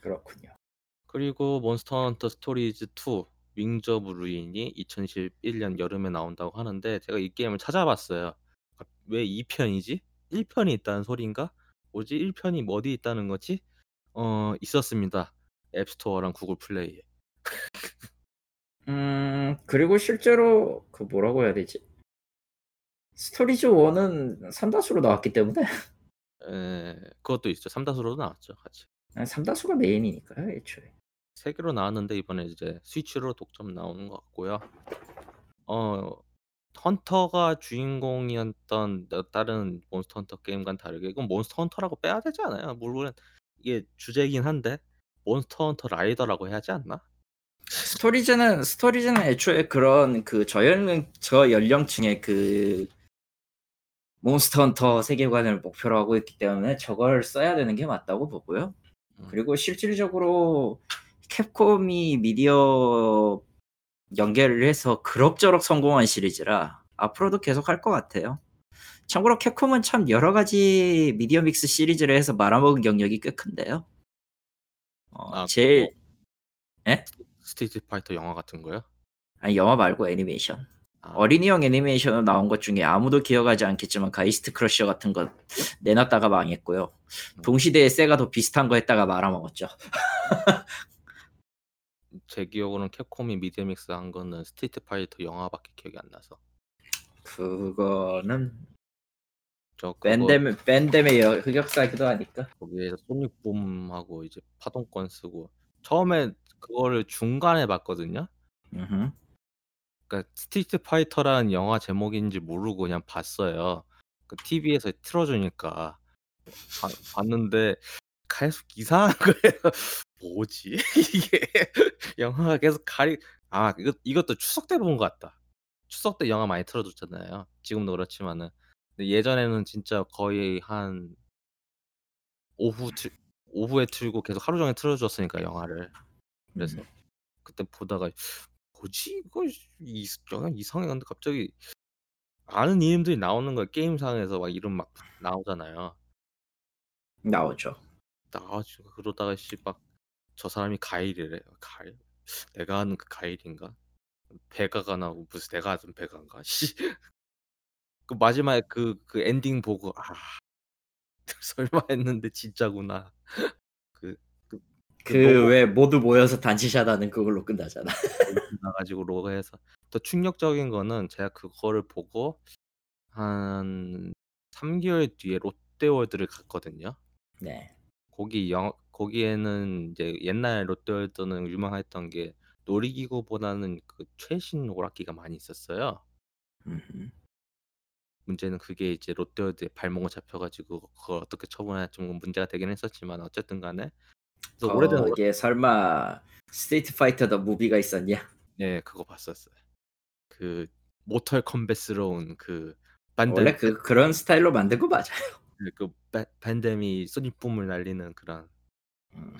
그렇군요. 그리고 몬스터 헌터 스토리즈 2 윙즈 오브 루인이 2011년 여름에 나온다고 하는데 제가 이 게임을 찾아봤어요. 아, 왜 2편이지? 1편이 있다는 소리인가? 뭐지? 1편이 뭐 어디 있다는 거지? 어, 있었습니다. 앱스토어랑 구글 플레이에. 음 그리고 실제로 그 뭐라고 해야 되지? 스토리즈 1은 삼다수로 나왔기 때문에 에, 그것도 있죠. 3다수로도 나왔죠. 같이. 삼다수가 메인이니까요, 애초에. 세 개로 나왔는데 이번에 이제 스위치로 독점 나오는 것 같고요. 어 헌터가 주인공이었던 여- 다른 몬스터 헌터 게임과는 다르게 이건 몬스터 헌터라고 빼야 되지 않아요? 물론 이게 주제이긴 한데 몬스터 헌터 라이더라고 해야지 않나? 스토리즈는 스토리즈는 애초에 그런 그 저연령 저 연령층의 그 몬스터 헌터 세계관을 목표로 하고 있기 때문에 저걸 써야 되는 게 맞다고 보고요. 음. 그리고 실질적으로 캡콤이 미디어 연계를 해서 그럭저럭 성공한 시리즈라 앞으로도 계속 할 것 같아요. 참고로 캡콤은 참 여러 가지 미디어 믹스 시리즈를 해서 말아먹은 경력이 꽤 큰데요. 어, 아, 제일 예? 스트리트 파이터 영화 같은 거요? 아니 영화 말고 애니메이션. 아, 어린이용 애니메이션으로 나온 것 중에 아무도 기억하지 않겠지만 가이스트 크러셔 같은 거 내놨다가 망했고요. 동시대에 세가도 비슷한 거 했다가 말아먹었죠. 제 기억으로는 캡콤이 미디어믹스 한 거는 스트리트 파이터 영화밖에 기억이 안 나서. 그거는 저 반담의 여- 흑역사기도 하니까. 거기에서 소닉 붐하고 이제 파동권 쓰고 처음에 그거를 중간에 봤거든요. 그러니까 스트리트 파이터라는 영화 제목인지 모르고 그냥 봤어요. 그 TV에서 틀어주니까 봐- 봤는데 계속 이상한 거예요. 뭐지 이게 영화가 계속 가리 아 이거 이것도 추석 때 본 것 같다. 추석 때 영화 많이 틀어줬잖아요. 지금도 그렇지만은 예전에는 진짜 거의 한 오후 틀 오후에 틀고 계속 하루 종일 틀어줬으니까 영화를 그래서 음. 그때 보다가 뭐지 이거 이 영화 이상해 근데 갑자기 아는 이름들이 나오는 거야 게임상에서 막 이름 막 나오잖아요. 나오죠. 나와가지고 그러다가 씨막 저 사람이 가일이래. 가일? 내가 아는 그 가일인가? 배가가 나오고 무슨 내가 아는 배가인가? 씨. 그 마지막에 그, 그 엔딩 보고 아 설마 했는데 진짜구나. 그, 그, 그 모두 모여서 단체샷하는 그걸로 끝나잖아. 나가지고 로그 해서 더 충격적인 거는 제가 그거를 보고 한 3개월 뒤에 롯데월드를 갔거든요. 네. 거기 영 거기에는 이제 옛날 롯데월드는 유명했던 게 놀이기구보다는 그 최신 오락기가 많이 있었어요. 음흠. 문제는 그게 이제 롯데월드에 발목을 잡혀가지고 그걸 어떻게 처분해야 좀 문제가 되긴 했었지만 어쨌든 간에 그래서 오래된 오락 거기에 설마 스트리트 파이터 더 무비가 있었냐? 네 그거 봤었어요. 그 모털 컴뱃스러운 그 원래 반담 그 그런 스타일로 만든 거 맞아요. 그, 그 바- 반담이 소닉붐을 날리는 그런 음.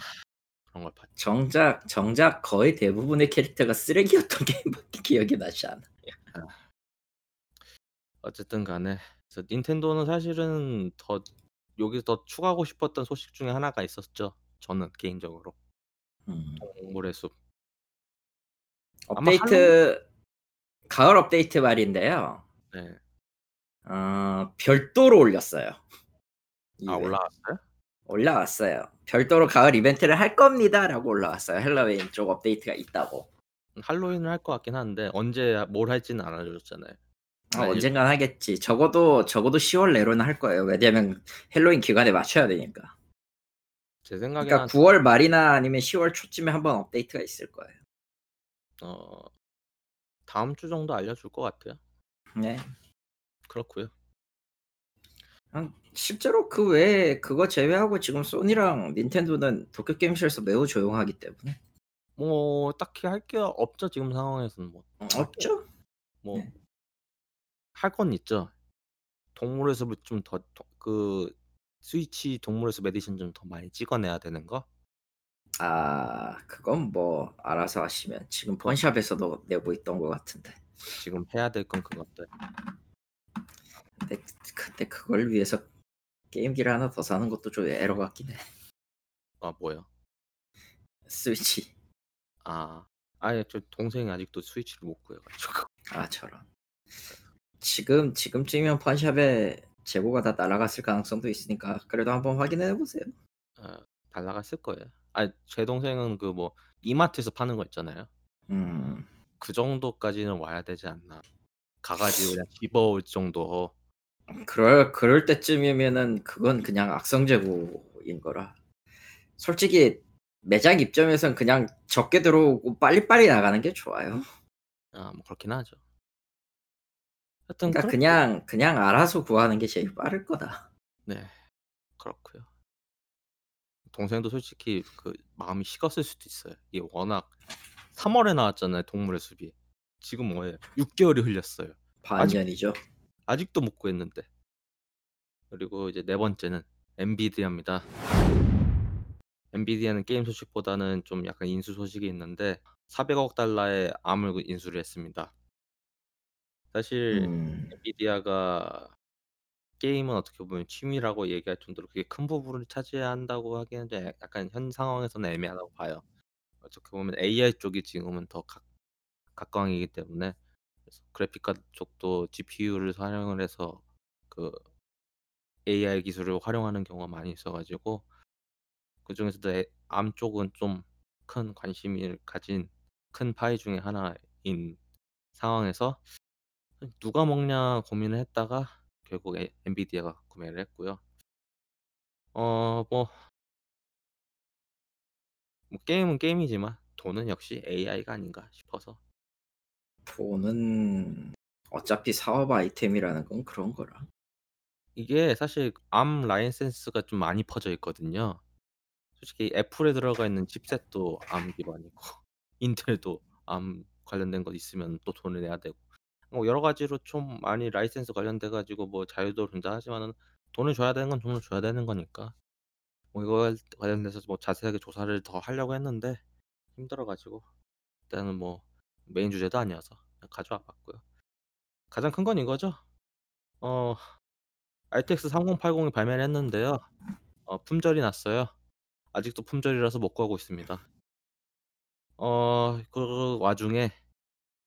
그런 걸 봤죠. 정작 정작 거의 대부분의 캐릭터가 쓰레기였던 게임밖에 기억이 나지 않아. 어쨌든 간에 닌텐도는 사실은 더 여기서 더 추가하고 싶었던 소식 중에 하나가 있었죠. 저는 개인적으로 음. 동물의 숲. 업데이트 가을 업데이트 말인데요. 네. 어, 별도로 올렸어요. 아. 올라왔어요? 올라왔어요. 별도로 가을 이벤트를 할 겁니다라고 올라왔어요. 헬로윈 쪽 업데이트가 있다고. 할로윈을 할 것 같긴 한데 언제 뭘 할지는 안 알려줬잖아요. 아, 알- 언젠간 하겠지. 적어도 적어도 10월 내로는 할 거예요. 왜냐면 헬로윈 기간에 맞춰야 되니까. 제 생각에는 그러니까 9월 말이나 아니면 10월 초쯤에 한번 업데이트가 있을 거예요. 어 다음 주 정도 알려줄 것 같아요. 네. 그렇고요. 아, 실제로 그 외에 그거 제외하고 지금 소니랑 닌텐도는 도쿄 게임쇼에서 매우 조용하기 때문에 뭐 딱히 할 게 없죠 지금 상황에서는 뭐. 어, 없죠. 뭐 네. 할건 있죠. 동물의 숲을 좀더 그 스위치 숲 에디션 좀더 많이 찍어내야 되는 거. 아 그건 뭐 알아서 하시면 지금 펀샵에서도 내고 있던 것 같은데. 지금 해야 될 건 그것들. 근데 근데 그걸 위해서 게임기를 하나 더 사는 것도 좀 에러 같긴 해. 아 뭐요? 스위치. 아 아예 저 동생이 아직도 스위치를 못 구해가지고. 아 저런. 지금 지금쯤이면 펀샵에 재고가 다 날아갔을 가능성도 있으니까 그래도 한번 확인해 보세요. 아, 잘 나갔을 거예요. 아제 동생은 그 뭐 이마트에서 파는 거 있잖아요. 음. 그 정도까지는 와야 되지 않나. 가가지고 그냥 집어올 정도. 그럴 그럴 때쯤이면은 그건 그냥 악성 재고인 거라. 솔직히 매장 입점에선 그냥 적게 들어오고 빨리빨리 나가는 게 좋아요. 아 뭐 그렇긴 하죠. 하여튼 그러니까 그냥 그냥 알아서 구하는 게 제일 빠를 거다. 네 그렇고요. 동생도 솔직히 그 마음이 식었을 수도 있어요. 이게 워낙 3월에 나왔잖아요 동물의 숲이. 지금 뭐예요? 6개월이 흘렸어요. 반년이죠. 아직 도 못 구했는데. 그리고 이제 네 번째는 엔비디아입니다. 엔비디아는 게임 소식보다는 좀 약간 인수 소식이 있는데 400억 달러의 암을 그 인수를 했습니다. 사실 음. 엔비디아가 게임은 어떻게 보면 취미라고 얘기할 정도로 그게 큰 부분을 차지한다고 하기에는 좀약 약간 현 상황에서는 애매하다고 봐요. 어떻게 보면 AI 쪽이 지금은 더 각 각광이기 때문에 그래서 그래픽 카드 쪽도 GPU를 활용을 해서 그 AI 기술을 활용하는 경우가 많이 있어 가지고 그 중에서도 에암 쪽은 좀 큰 관심을 가진 큰 파이 중에 하나인 상황에서 ' 누가 먹냐.' 고민을 했다가 결국 에 엔비디아가 구매를 했고요. 어 뭐 뭐 게임은 게임이지만 돈은 역시 AI가 아닌가 싶어서 돈은 어차피 사업 아이템이라는 건 그런 거라. 이게 사실 ARM 라이센스가 좀 많이 퍼져 있거든요. 솔직히 애플에 들어가 있는 칩셋도 ARM 기반이고 인텔도 ARM 관련된 거 있으면 또 돈을 내야 되고 뭐 여러 가지로 좀 많이 라이센스 관련돼 가지고 뭐 자유도를 준다 하지만은 돈을 줘야 되는 건 돈을 줘야 되는 거니까 뭐 이거에 관련돼서 뭐 자세하게 조사를 더 하려고 했는데 힘들어 가지고 일단은 뭐 메인 주제도 아니어서 그냥 가져와 봤고요. 가장 큰 건 이거죠. 어 RTX 3080이 발매를 했는데요. 어 품절이 났어요. 아직도 품절이라서 못 구하고 있습니다. 어 그 와중에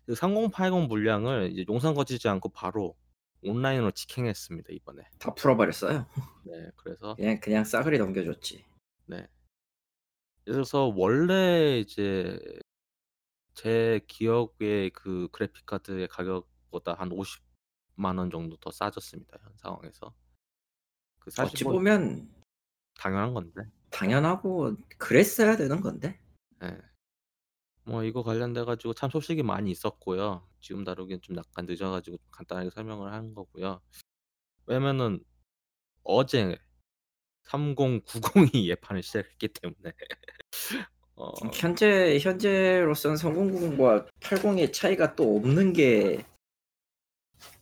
그 3080 물량을 이제 용산 거치지 않고 바로 온라인으로 직행했습니다 이번에. 다 풀어버렸어요. 네 그래서 그냥 그냥 싸그리 넘겨줬지. 네. 그래서 원래 이제 제 기억에 그 그래픽 카드의 가격보다 한 50만 원 정도 더 싸졌습니다 현 상황에서. 그 사실 어찌 뭐 보면 당연한 건데. 당연하고 그랬어야 되는 건데. 예. 뭐 이거 관련돼 가지고 참 소식이 많이 있었고요. 지금 다루기엔 좀 약간 늦어 가지고 간단하게 설명을 하는 거고요. 왜냐면은 어제 3090이 예판을 시작했기 때문에 어 현재 현재로서는 3090과 80의 차이가 또 없는 게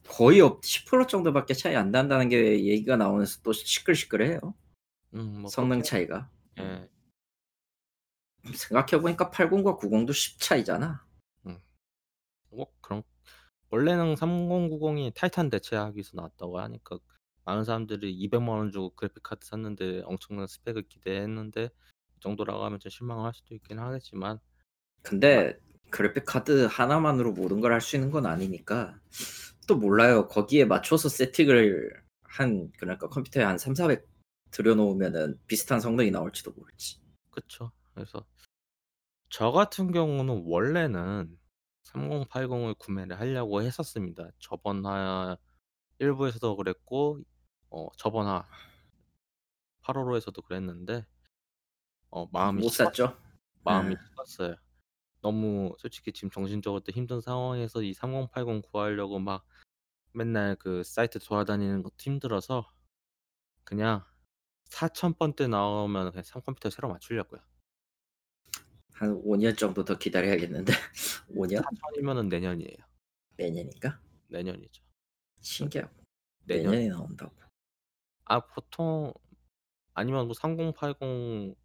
거의 없, 10% 정도밖에 차이 안 난다는 게 얘기가 나오면서 또 시끌시끌해요. 음 뭐 성능 그렇게 차이가. 예. 생각해 보니까 80과 90도 10 차이잖아. 음. 뭐 그런 원래는 3090이 타이탄 대체하기 위해서 나왔다고 하니까 많은 사람들이 200만 원 주고 그래픽 카드 샀는데 엄청난 스펙을 기대했는데 이 정도라고 하면 좀 실망을 할 수도 있긴 하겠지만 근데 그래픽 카드 하나만으로 모든 걸 할 수 있는 건 아니니까 또 몰라요. 거기에 맞춰서 세팅을 한 그러니까 컴퓨터에 한 3, 400 들여놓으면은 비슷한 성능이 나올지도 모르지. 그쵸. 그래서 저 같은 경우는 원래는 3080을 구매를 하려고 했었습니다. 저번 화 1부에서도 그랬고 어 저번 화 8월호에서도 그랬는데 어 마음이 못 식었 샀죠. 마음이 예. 식었어요. 너무 솔직히 지금 정신적으로도 힘든 상황에서 이 3080 구하려고 막 맨날 그 사이트 돌아다니는 것도 힘들어서 그냥 4000 번대 나오면 그냥 산 컴퓨터 새로 맞추려고요. 한 5년 정도 더 기다려야겠는데. 5년? 4000 이면은 내년이에요. 내년인가? 내년이죠. 신기하고. 내년 내년에 나온다고. 아 보통 아니면 뭐 3080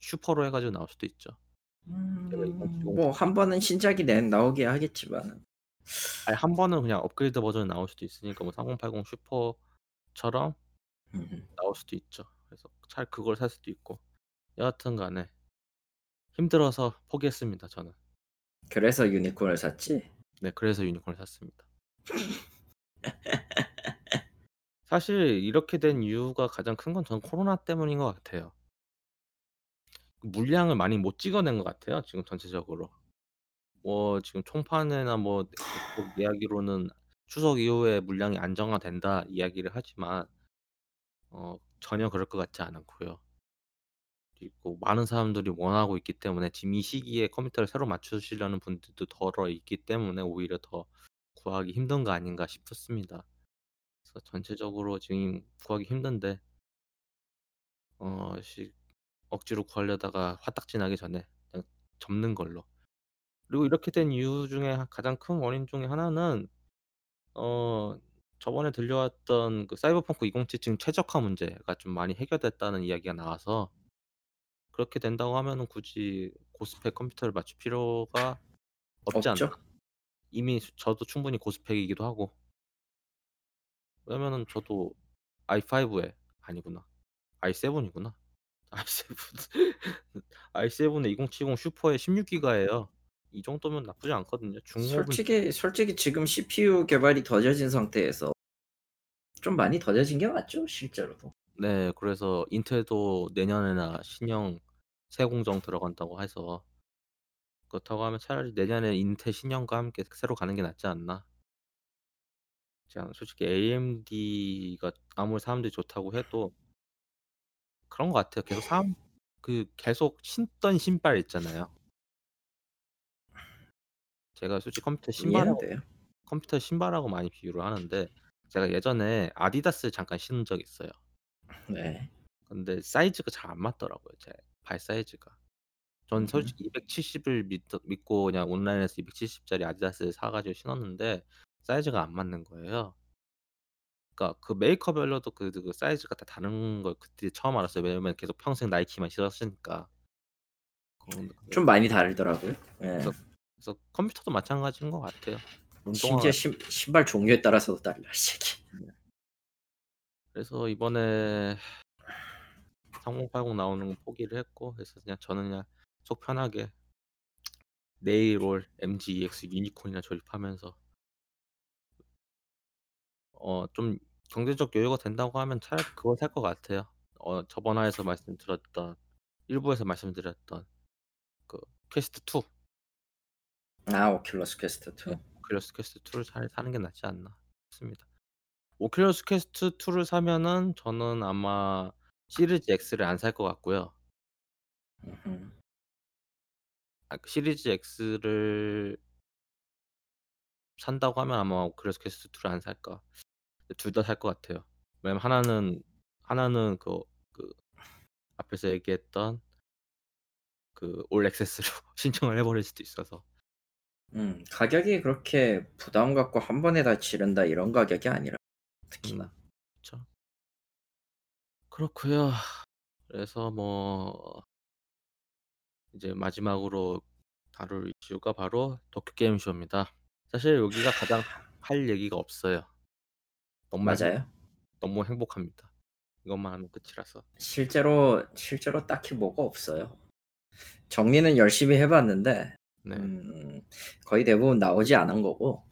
슈퍼로 해 가지고 나올 수도 있죠. 음, 지금 뭐한 번은 신작이 내 나오게 하겠지만 아니 한 번은 그냥 업그레이드 버전이 나올 수도 있으니까 뭐 3080 슈퍼처럼 음, 나올 수도 있죠. 그래서 차라리 그걸 살 수도 있고 여하튼 간에 힘들어서 포기했습니다 저는. 그래서 유니콘을 샀지. 네 그래서 유니콘을 샀습니다. 사실 이렇게 된 이유가 가장 큰건 저는 코로나 때문인 것 같아요. 물량을 많이 못 찍어낸 것 같아요 지금 전체적으로. 뭐 지금 총판이나 뭐 그쪽 이야기로는 "추석 이후에 물량이 안정화된다." 이야기를 하지만 어 전혀 그럴 것 같지 않고요. 그리고 많은 사람들이 원하고 있기 때문에 지금 이 시기에 컴퓨터를 새로 맞추시려는 분들도 덜어 있기 때문에 오히려 더 구하기 힘든 거 아닌가 싶습니다. 그래서 전체적으로 지금 구하기 힘든데 어 시 억지로 구하려다가 화딱지 나기 전에 그냥 접는 걸로. 그리고 이렇게 된 이유 중에 하 가장 큰 원인 중에 하나는 어 저번에 들려왔던 그 사이버펑크 2077 최적화 문제가 좀 많이 해결됐다는 이야기가 나와서 그렇게 된다고 하면은 굳이 고스펙 컴퓨터를 맞출 필요가 없지 않나. 없죠. 이미 저도 충분히 고스펙이기도 하고. 왜냐면은 저도 i5에 아니구나. i7이구나. i7 i7에 2070 슈퍼에 16기가예요. 이 정도면 나쁘지 않거든요. 중업은 솔직히 솔직히 지금 CPU 개발이 더뎌진 상태에서 좀 많이 더뎌진 게 맞죠, 실제로도. 네, 그래서 인텔도 내년에나 신형 새 공정 들어간다고 해서 그렇다고 하면 차라리 내년에 인텔 신형과 함께 새로 가는 게 낫지 않나. 그냥 솔직히 AMD가 아무리 사람들이 좋다고 해도 그런 것 같아요. 계속 사람 그 계속 신던 신발 있잖아요. 제가 솔직히 컴퓨터 신발하고 이해는돼요. 컴퓨터 신발하고 많이 비교를 하는데 제가 예전에 아디다스를 잠깐 신은 적이 있어요. 네. 근데 사이즈가 잘 안 맞더라고요. 제 발 사이즈가. 전 음. 솔직히 270을 믿 믿고 그냥 온라인에서 270 짜리 아디다스를 사 가지고 신었는데 사이즈가 안 맞는 거예요. 그러니까 그 메이커별로도 그 그 사이즈가 다 다른 걸 그때 처음 알았어요. 왜냐면 계속 평생 나이키만 신었으니까. 그런 좀 많이 다르더라고요. 예. 그래서 그래서 컴퓨터도 마찬가지인 것 같아요. 운동화 심지어 신 신발 종류에 따라서도 달라, 이 새끼. 그래서 이번에 3080 나오는 건 포기를 했고 그래서 그냥 저는 그냥 속 편하게 내일 올 MG EX 유니콘이나 조립하면서 어 좀 경제적 여유가 된다고 하면 차라리 그걸 살 것 같아요. 어 저번 화에서 말씀드렸던 일부에서 말씀드렸던 그 퀘스트 2. 아, 오큘러스 퀘스트 2. 네. 오큘러스 퀘스트 2를 차라리 사는 게 낫지 않나 싶습니다. 오큘러스 퀘스트 2를 사면은 저는 아마 시리즈 X를 안 살 것 같고요. 음흠. 아 그 시리즈 X를 산다고 하면 아마 오큘러스 퀘스트 2를 안 살까. 둘 다 살 것 같아요. 왜냐면 하나는 하나는 그 그 앞에서 얘기했던 그 All Access로 신청을 해 버릴 수도 있어서. 음, 가격이 그렇게 부담 갖고 한 번에 다 지른다 이런 가격이 아니라 특히나. 음. 그쵸. 그렇고요. 그래서 뭐 이제 마지막으로 다룰 이슈가 바로 도쿄 게임 쇼입니다. 사실 여기가 가장 할 얘기가 없어요. 너무 맞아요. 너무 행복합니다. 이것만 하면 끝이라서. 실제로 실제로 딱히 뭐가 없어요. 정리는 열심히 해 봤는데 네. 음, 거의 대부분 나오지 않은 거고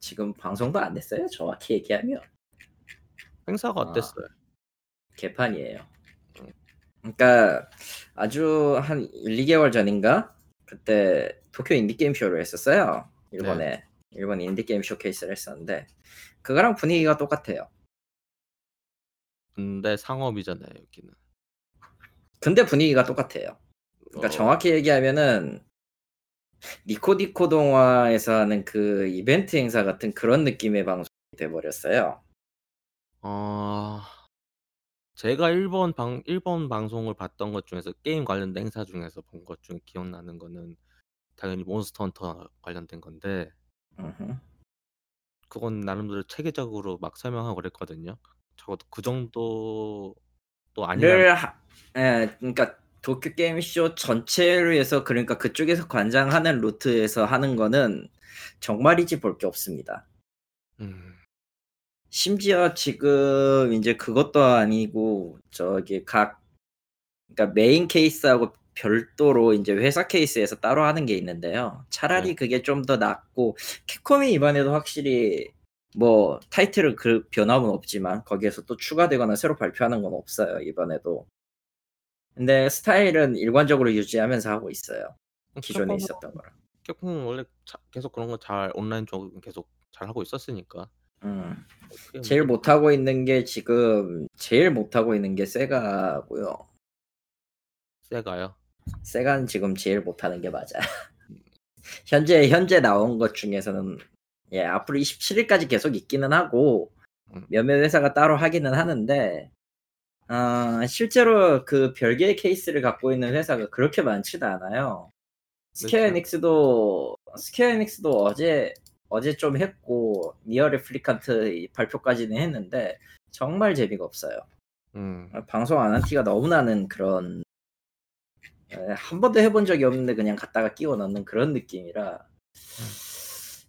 지금 방송도 안 했어요. 정확히 얘기하면 행사가 아. 어땠어요? 개판이에요. 음. 그러니까 아주 한 1, 2개월 전인가 그때 도쿄 인디 게임 쇼를 했었어요. 일본에 일본 인디 게임 쇼케이스를 했었는데 그거랑 분위기가 똑같아요. 근데 상업이잖아요, 여기는. 근데 분위기가 똑같아요. 그러니까 어. 정확히 얘기하면은 니코니코 동화에서 하는 그 이벤트 행사 같은 그런 느낌의 방송이 돼 버렸어요. 어. 제가 일본 방 일본 방송을 봤던 것 중에서 게임 관련된 행사 중에서 본 것 중에 기억나는 거는 당연히 몬스터 헌터 관련된 건데. 그건 나름대로 체계적으로 막 설명하고 그랬거든요. 적어도 그 정도도 아니라 를 하, 예, 그러니까 도쿄 게임 쇼 전체를 해서 그러니까 그쪽에서 관장하는 루트에서 하는 거는 정말이지 볼 게 없습니다. 음. 심지어 지금 이제 그것도 아니고 저기 각 그러니까 메인 케이스하고 별도로 이제 회사 케이스에서 따로 하는 게 있는데요. 차라리 네. 그게 좀 더 낫고 캡콤이 이번에도 확실히 뭐 타이틀은 그 변함은 없지만 거기에서 또 추가되거나 새로 발표하는 건 없어요 이번에도. 근데 스타일은 일관적으로 유지하면서 하고 있어요. 기존에 있었던 거랑. 캡콤은 원래 자 계속 그런 거 잘 온라인 쪽은 계속 잘 하고 있었으니까. 음. 제일 문제 못하고 있는 게 지금 제일 못 하고 있는 게 세가고요. 세가요? 세가는 지금 제일 못 하는 게 맞아요. 음. 현재 현재 나온 것 중에서는 예 앞으로 27일까지 계속 있기는 하고 음. 몇몇 회사가 따로 하기는 하는데 어, 실제로 그 별개의 케이스를 갖고 있는 회사가 그렇게 많지도 않아요. 스퀘어 그렇죠. 에닉스도 스퀘어 에닉스도 어제 어제 좀 했고 니어 레플리칸트 발표까지는 했는데 정말 재미가 없어요. 음. 방송 안 한 티가 너무 나는 그런 에, 한 번도 해본 적이 없는데 그냥 갖다가 끼워 넣는 그런 느낌이라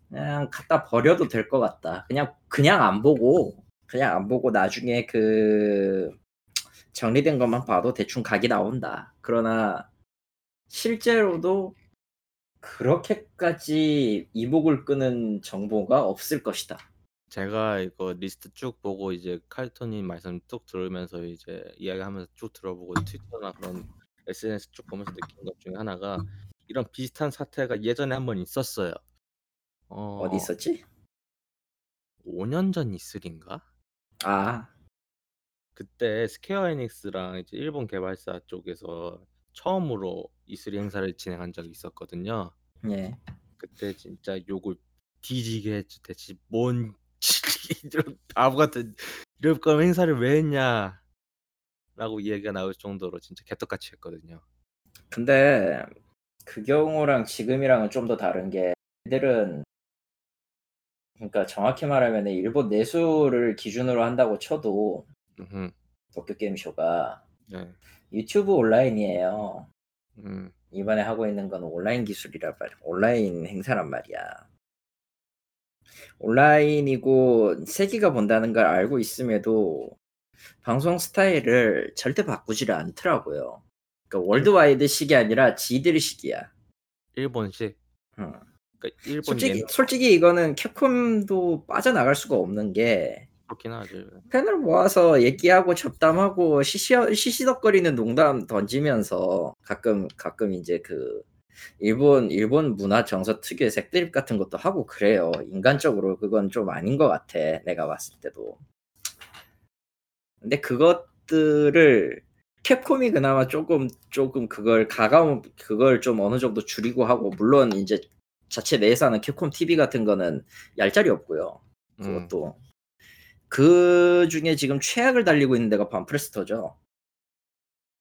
그냥 갖다 버려도 될 것 같다. 그냥 그냥 안 보고 그냥 안 보고 나중에 그 정리된 것만 봐도 대충 각이 나온다. 그러나 실제로도 그렇게까지 이목을 끄는 정보가 없을 것이다. 제가 이거 리스트 쭉 보고 이제 칼토님 말씀 쭉 들으면서 이제 이야기하면서 쭉 들어보고 트위터나 그런 SNS 쭉 보면서 느낀 것 중에 하나가 이런 비슷한 사태가 예전에 한 번 있었어요. 어, 어디 있었지? 5년 전 이슬인가? 아, 그때 스퀘어 에닉스랑 이제 일본 개발사 쪽에서 처음으로 E3 행사를 진행한 적이 있었거든요. 예. 그때 진짜 욕을 뒤지게 했지. 대체 뭔 이런 바보 같은 이런 거 행사를 왜 했냐? 라고 이야기가 나올 정도로 진짜 개떡같이 했거든요. 근데 그 경우랑 지금이랑은 좀 더 다른 게 애들은 그러니까 정확히 말하면 일본 내수를 기준으로 한다고 쳐도 음흠. 도쿄 게임쇼가 네. 유튜브 온라인이에요. 음. 이번에 하고 있는 건 온라인 기술이란 말이야. 온라인 행사란 말이야. 온라인이고 세계가 본다는 걸 알고 있음에도 방송 스타일을 절대 바꾸지를 않더라고요. 그러니까 worldwide 식이 아니라 지들 식이야. 일본식. 응. 그러니까 일본 솔직히 옛날 솔직히 이거는 캡콤도 빠져나갈 수가 없는 게 그렇긴 하지. 팬을 모아서 얘기하고 잡담하고 시시 시시덕거리는 농담 던지면서 가끔 가끔 이제 그 일본 일본 문화 정서 특유의 색드립 같은 것도 하고 그래요. 인간적으로 그건 좀 아닌 것 같아. 내가 봤을 때도. 근데 그것들을 캡콤이 그나마 조금 조금 그걸 가감 그걸 좀 어느 정도 줄이고 하고 물론 이제 자체 내에서 하는 캡콤 TV 같은 거는 얄짤이 없고요. 음. 그것도 그 중에 지금 최악을 달리고 있는 데가 반프레스터죠.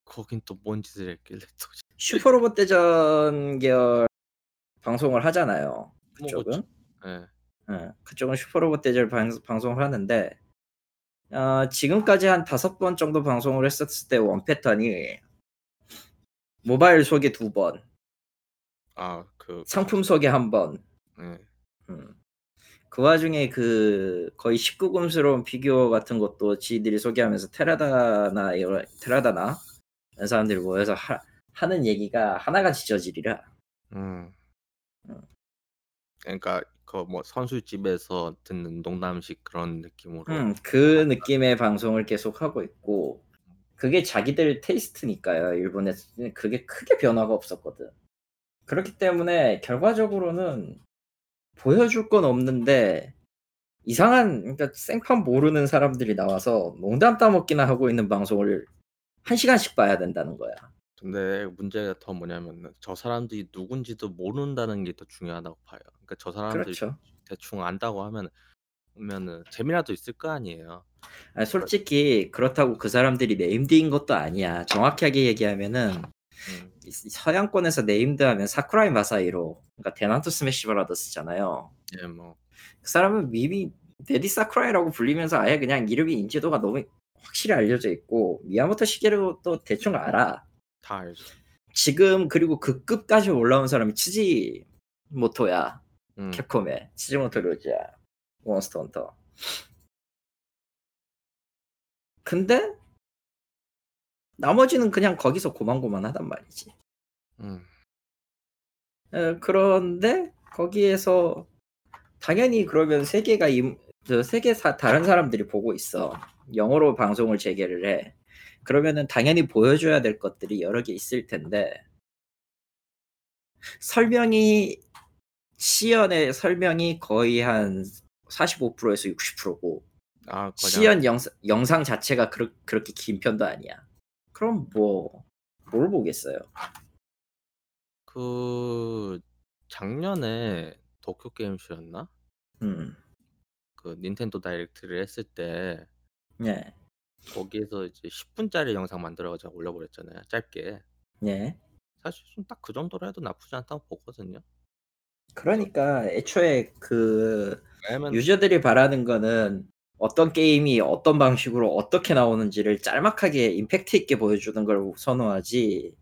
거긴 또 뭔 짓을 했길래 또 슈퍼로봇 대전 계열 방송을 하잖아요. 그쪽은. 예. 예, 그쪽은 슈퍼로봇 대전 방, 방송을 하는데 어, 지금까지 한 다섯 번 정도 방송을 했었을 때 원 패턴이 모바일 소개 두 번, 아, 그 상품 소개 한 번. 예. 음. 그 와중에 그 거의 19금스러운 피규어 같은 것도 지들이 소개하면서 테라다나 이런 테라다나 이런 사람들이 모여서 하, 하는 얘기가 하나같이 저질이라. 음. 음. 그러니까 그 뭐 선술집에서 듣는 농담식 그런 느낌으로. 음, 그 느낌의 방송을 계속 하고 있고 그게 자기들 테이스트니까요. 일본에서 그게 크게 변화가 없었거든. 그렇기 때문에 결과적으로는 보여줄 건 없는데 이상한 그러니까 생판 모르는 사람들이 나와서 농담 따먹기나 하고 있는 방송을 한 시간씩 봐야 된다는 거야. 근데 문제가 더 뭐냐면 저 사람들이 누군지도 모른다는 게 더 중요하다고 봐요. 그러니까 저 사람들이 그렇죠. 대충 안다고 하면 그러면은 재미라도 있을 거 아니에요. 아니, 솔직히 그렇다고 그 사람들이 named인 것도 아니야. 정확하게 얘기하면은 음. 이 서양권에서 named 하면 사쿠라이 마사히로 그러니까 대난투 스매시 브라더스잖아요. 예, 뭐 그 사람은 미미 데디 사쿠라이라고 불리면서 아예 그냥 이름이 인지도가 너무 확실히 알려져 있고 미야모토 시게루도 대충 알아. 다 알죠. 지금 그리고 그 급까지 올라온 사람이 치지 모토야. 음. 캡콤의 치즈모토 료지야. 몬스터 헌터. 근데 나머지는 그냥 거기서 고만고만하단 말이지. 음. 에, 그런데 거기에서 당연히 그러면 세계가 세계 사, 다른 사람들이 보고 있어. 영어로 방송을 재개를 해. 그러면은 당연히 보여줘야 될 것들이 여러 개 있을 텐데 설명이 시연의 설명이 거의 한 45%에서 60%고 아, 시연 영상, 영상 자체가 그렇, 그렇게 긴 편도 아니야. 그럼 뭐 뭘 보겠어요? 그 작년에 도쿄 게임쇼였나? 음, 그 닌텐도 다이렉트를 했을 때 예, 거기에서 이제 10분짜리 영상 만들어가지고 올려버렸잖아요. 짧게. 예. 사실 좀 딱 그 정도로 해도 나쁘지 않다고 보거든요. 그러니까 애초에 그 왜냐면 유저들이 바라는 거는 어떤 게임이 어떤 방식으로 어떻게 나오는지를 짤막하게 임팩트 있게 보여주는 걸 선호하지.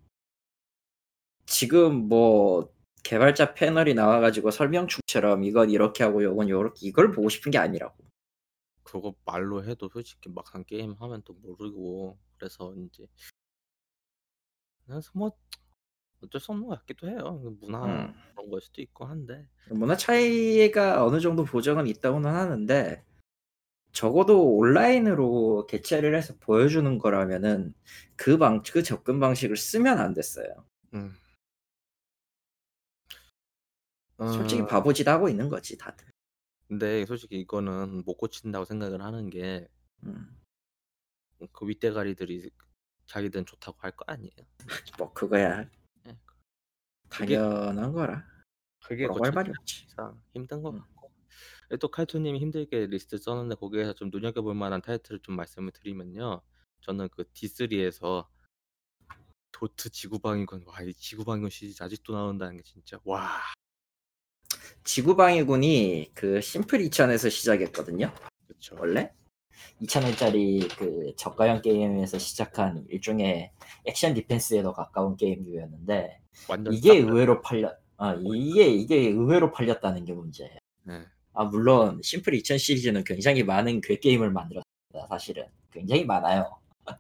지금 뭐 개발자 패널이 나와가지고 설명충처럼 이건 이렇게 하고 이건 요렇게 이걸 보고 싶은 게 아니라고. 그거 말로 해도 솔직히 막상 게임 하면 또 모르고 그래서 인제 그래서 뭐 어쩔 수 없는 것 같기도 해요. 그 문화 음. 그런 걸 수도 있고 한데. 문화 차이가 어느 정도 보정은 있다고는 하는데 적어도 온라인으로 개최를 해서 보여주는 거라면은 그 방 그 접근 방식을 쓰면 안 됐어요. 음. 솔직히 어 바보짓 하고 있는 거지 다들. 근데 솔직히 이거는 못 고친다고 생각을 하는 게 음. 음 그 윗대가리들이 자기들은 좋다고 할 거 아니에요. 뭐 그거야. 예. 그게 당연한 거라. 그게 뭐라고 할 말이 없지. 힘든 것 음. 예 또 칼투 님이 힘들게 리스트 썼는데 거기에서 좀 눈여겨볼 만한 타이틀을 좀 말씀을 드리면요. 저는 그 D3에서 도트 지구방위군 와 이 지구방위군 시리즈 아직도 나온다는 게 진짜 와. 지구방위군이 그 심플 2000에서 시작했거든요. 그쵸. 원래 2000원짜리 그 저가형 게임에서 시작한 일종의 액션 디펜스에 더 가까운 게임류였는데 이게 싹 의외로 팔렸 아 이게 이게 의외로 팔렸다는 게 문제예요. 네. 아 물론 심플 2000 시리즈는 굉장히 많은 궤 게임을 만들었습니다. 사실은 굉장히 많아요. 뭐,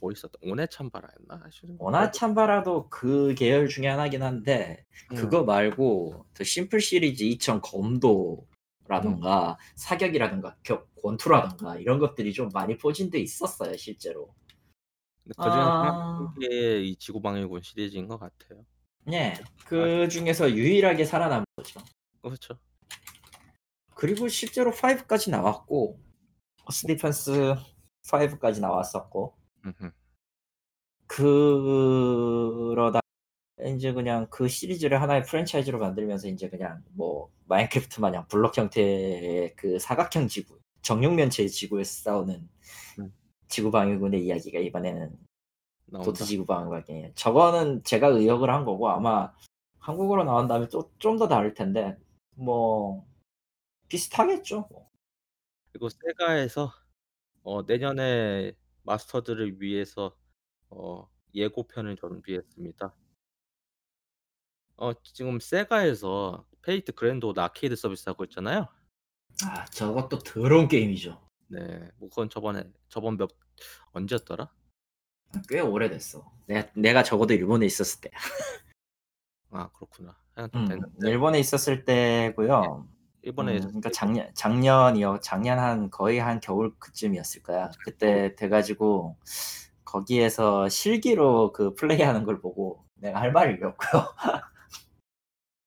뭐 있었다. 오네 참바라였나? 하여튼 오나 참바라도 그 계열 중에 하나긴 한데 음. 그거 말고 그 심플 시리즈 2000 검도라던가 사격이라던가 격 권투라던가 이런 것들이 좀 많이 포진돼 있었어요 실제로. 근데 그중에서 아. 이 지구방위군 시리즈인 것 같아요. 네. 그 중에서 유일하게 살아남은 거죠. 그렇죠. 그리고 실제로 5까지 나왔고 어스 디펜스 5까지 나왔었고 음흠. 그러다 인제 그냥 그 시리즈를 하나의 프랜차이즈로 만들면서 인제 그냥 뭐 마인크래프트 마냥 블록 형태의 그 사각형 지구, 정육면체의 지구에서 싸우는 음. 지구방위군의 이야기가 이번에는 나온다. 도트 지구방위군이에요. 저거는 제가 의역을 한 거고 아마 한국어로 나온다면 또 좀 더 다를 텐데 뭐 비슷하겠죠 뭐. 그리고 세가에서 어 내년에 마스터들을 위해서 어 예고편을 준비했습니다. 어 지금 세가에서 페이트 그랜드 오더 아케이드 서비스 하고 있잖아요. 아 저것도 더러운 게임이죠. 네. 뭐 그건 저번에 저번 몇 언제였더라? 꽤 오래됐어. 내가 내가 적어도 일본에 있었을 때야. 아 그렇구나. 음. 일본에 있었을 때고요. 일본에 음 그러니까 작년 작년이요. 작년 한 거의 한 겨울 그쯤이었을 거야. 그때 돼 가지고 거기에서 실기로 그 플레이하는 걸 보고 내가 할 말을 잃었고요.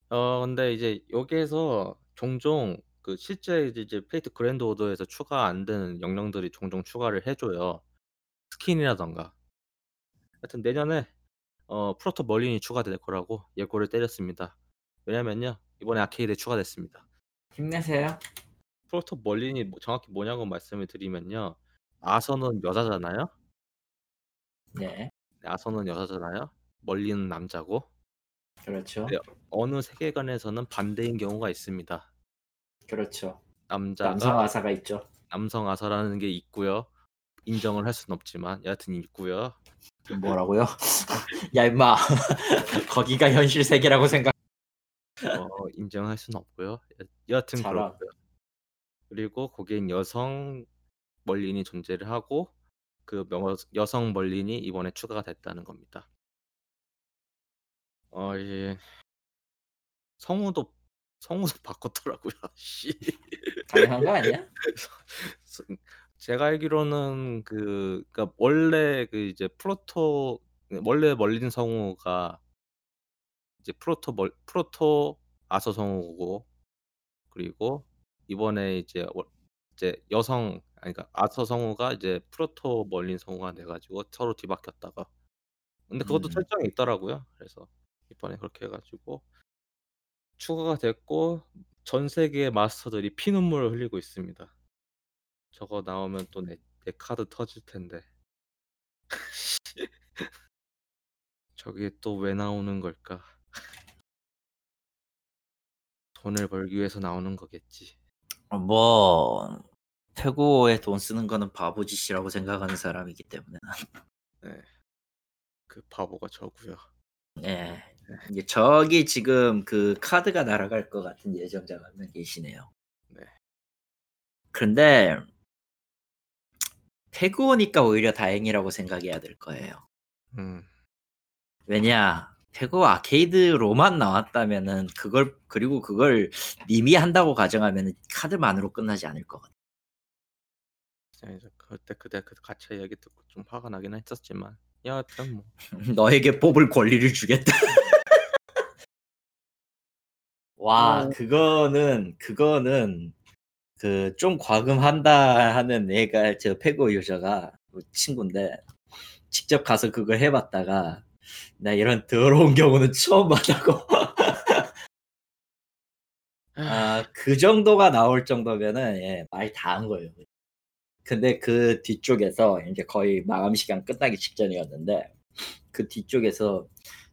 어 근데 이제 여기에서 종종 그 실제 이제 페이트 그랜드 오더에서 추가 안 되는 영령들이 종종 추가를 해 줘요. 스킨이라던가. 하여튼 내년에 어 프로토 멀린이 추가될 거라고 예고를 때렸습니다. 왜냐면요. 이번에 아케이드에 추가됐습니다. 힘내세요. 프로토 멀린이 뭐 정확히 뭐냐고 말씀을 드리면요. 아서는 여자잖아요. 네. 아서는 여자잖아요. 멀린은 남자고. 그렇죠. 네. 어느 세계관에서는 반대인 경우가 있습니다. 그렇죠. 남자가 남성 아사가 있죠. 남성 아서라는 게 있고요. 인정을 할 수는 없지만 여하튼 있고요. 뭐라고요? 야 임마. 거기가 현실 세계라고 생각 어 인정할 수는 없고요. 여 저런. 그렇고요. 그리고 거기엔 여성 멀린이 존재를 하고 그 명 여성 멀린이 이번에 추가가 됐다는 겁니다. 어 예. 성우도 성우도 바꿨더라고요. 씨. 당연한 거 아니야? 서 제가 알기로는 그 그러니까 원래 그 이제 프로토 그 원래 멀린 성우가 이제 프로토 멀 프로토 아서 성우고 그리고 이번에 이제 워 이제 여성 아니 그러니까 아서 성우가 이제 프로토 멀린 성우가 돼 가지고 서로 뒤바뀌었다가 근데 그것도 음. 설정에 있더라고요. 그래서 이번에 그렇게 해 가지고 추가가 됐고 전 세계의 마스터들이 피눈물을 흘리고 있습니다. 저거 나오면 또 내 내 카드 터질 텐데. 저게 또 왜 나오는 걸까? 돈을 벌기 위해서 나오는 거겠지. 어, 뭐 페고에 돈 쓰는 거는 바보 짓이라고 생각하는 사람이기 때문에. 네. 그 바보가 저고요. 네. 이제 저기 지금 그 카드가 날아갈 것 같은 예정자가 한 명 계시네요. 네. 그런데 페고니까 오히려 다행이라고 생각해야 될 거예요. 음. 왜냐 페고 아케이드로만 나왔다면은 그걸 그리고 그걸 님이 한다고 가정하면은 카드만으로 끝나지 않을 것 같아. 그때 그때 그 같이 얘기 듣고 좀 화가 나긴 했었지만 여하튼 뭐 너에게 뽑을 권리를 주겠다. 와, 어. 그거는 그거는 그 좀 과금한다 하는 애가 저 페고 유저가 그 친구인데 직접 가서 그걸 해봤다가 나 이런 더러운 경우는 처음 봤다고. 아, 그 정도가 나올 정도면은 예, 말 다 한 거예요. 근데 그 뒤쪽에서 이제 거의 마감 시간 끝나기 직전이었는데 그 뒤쪽에서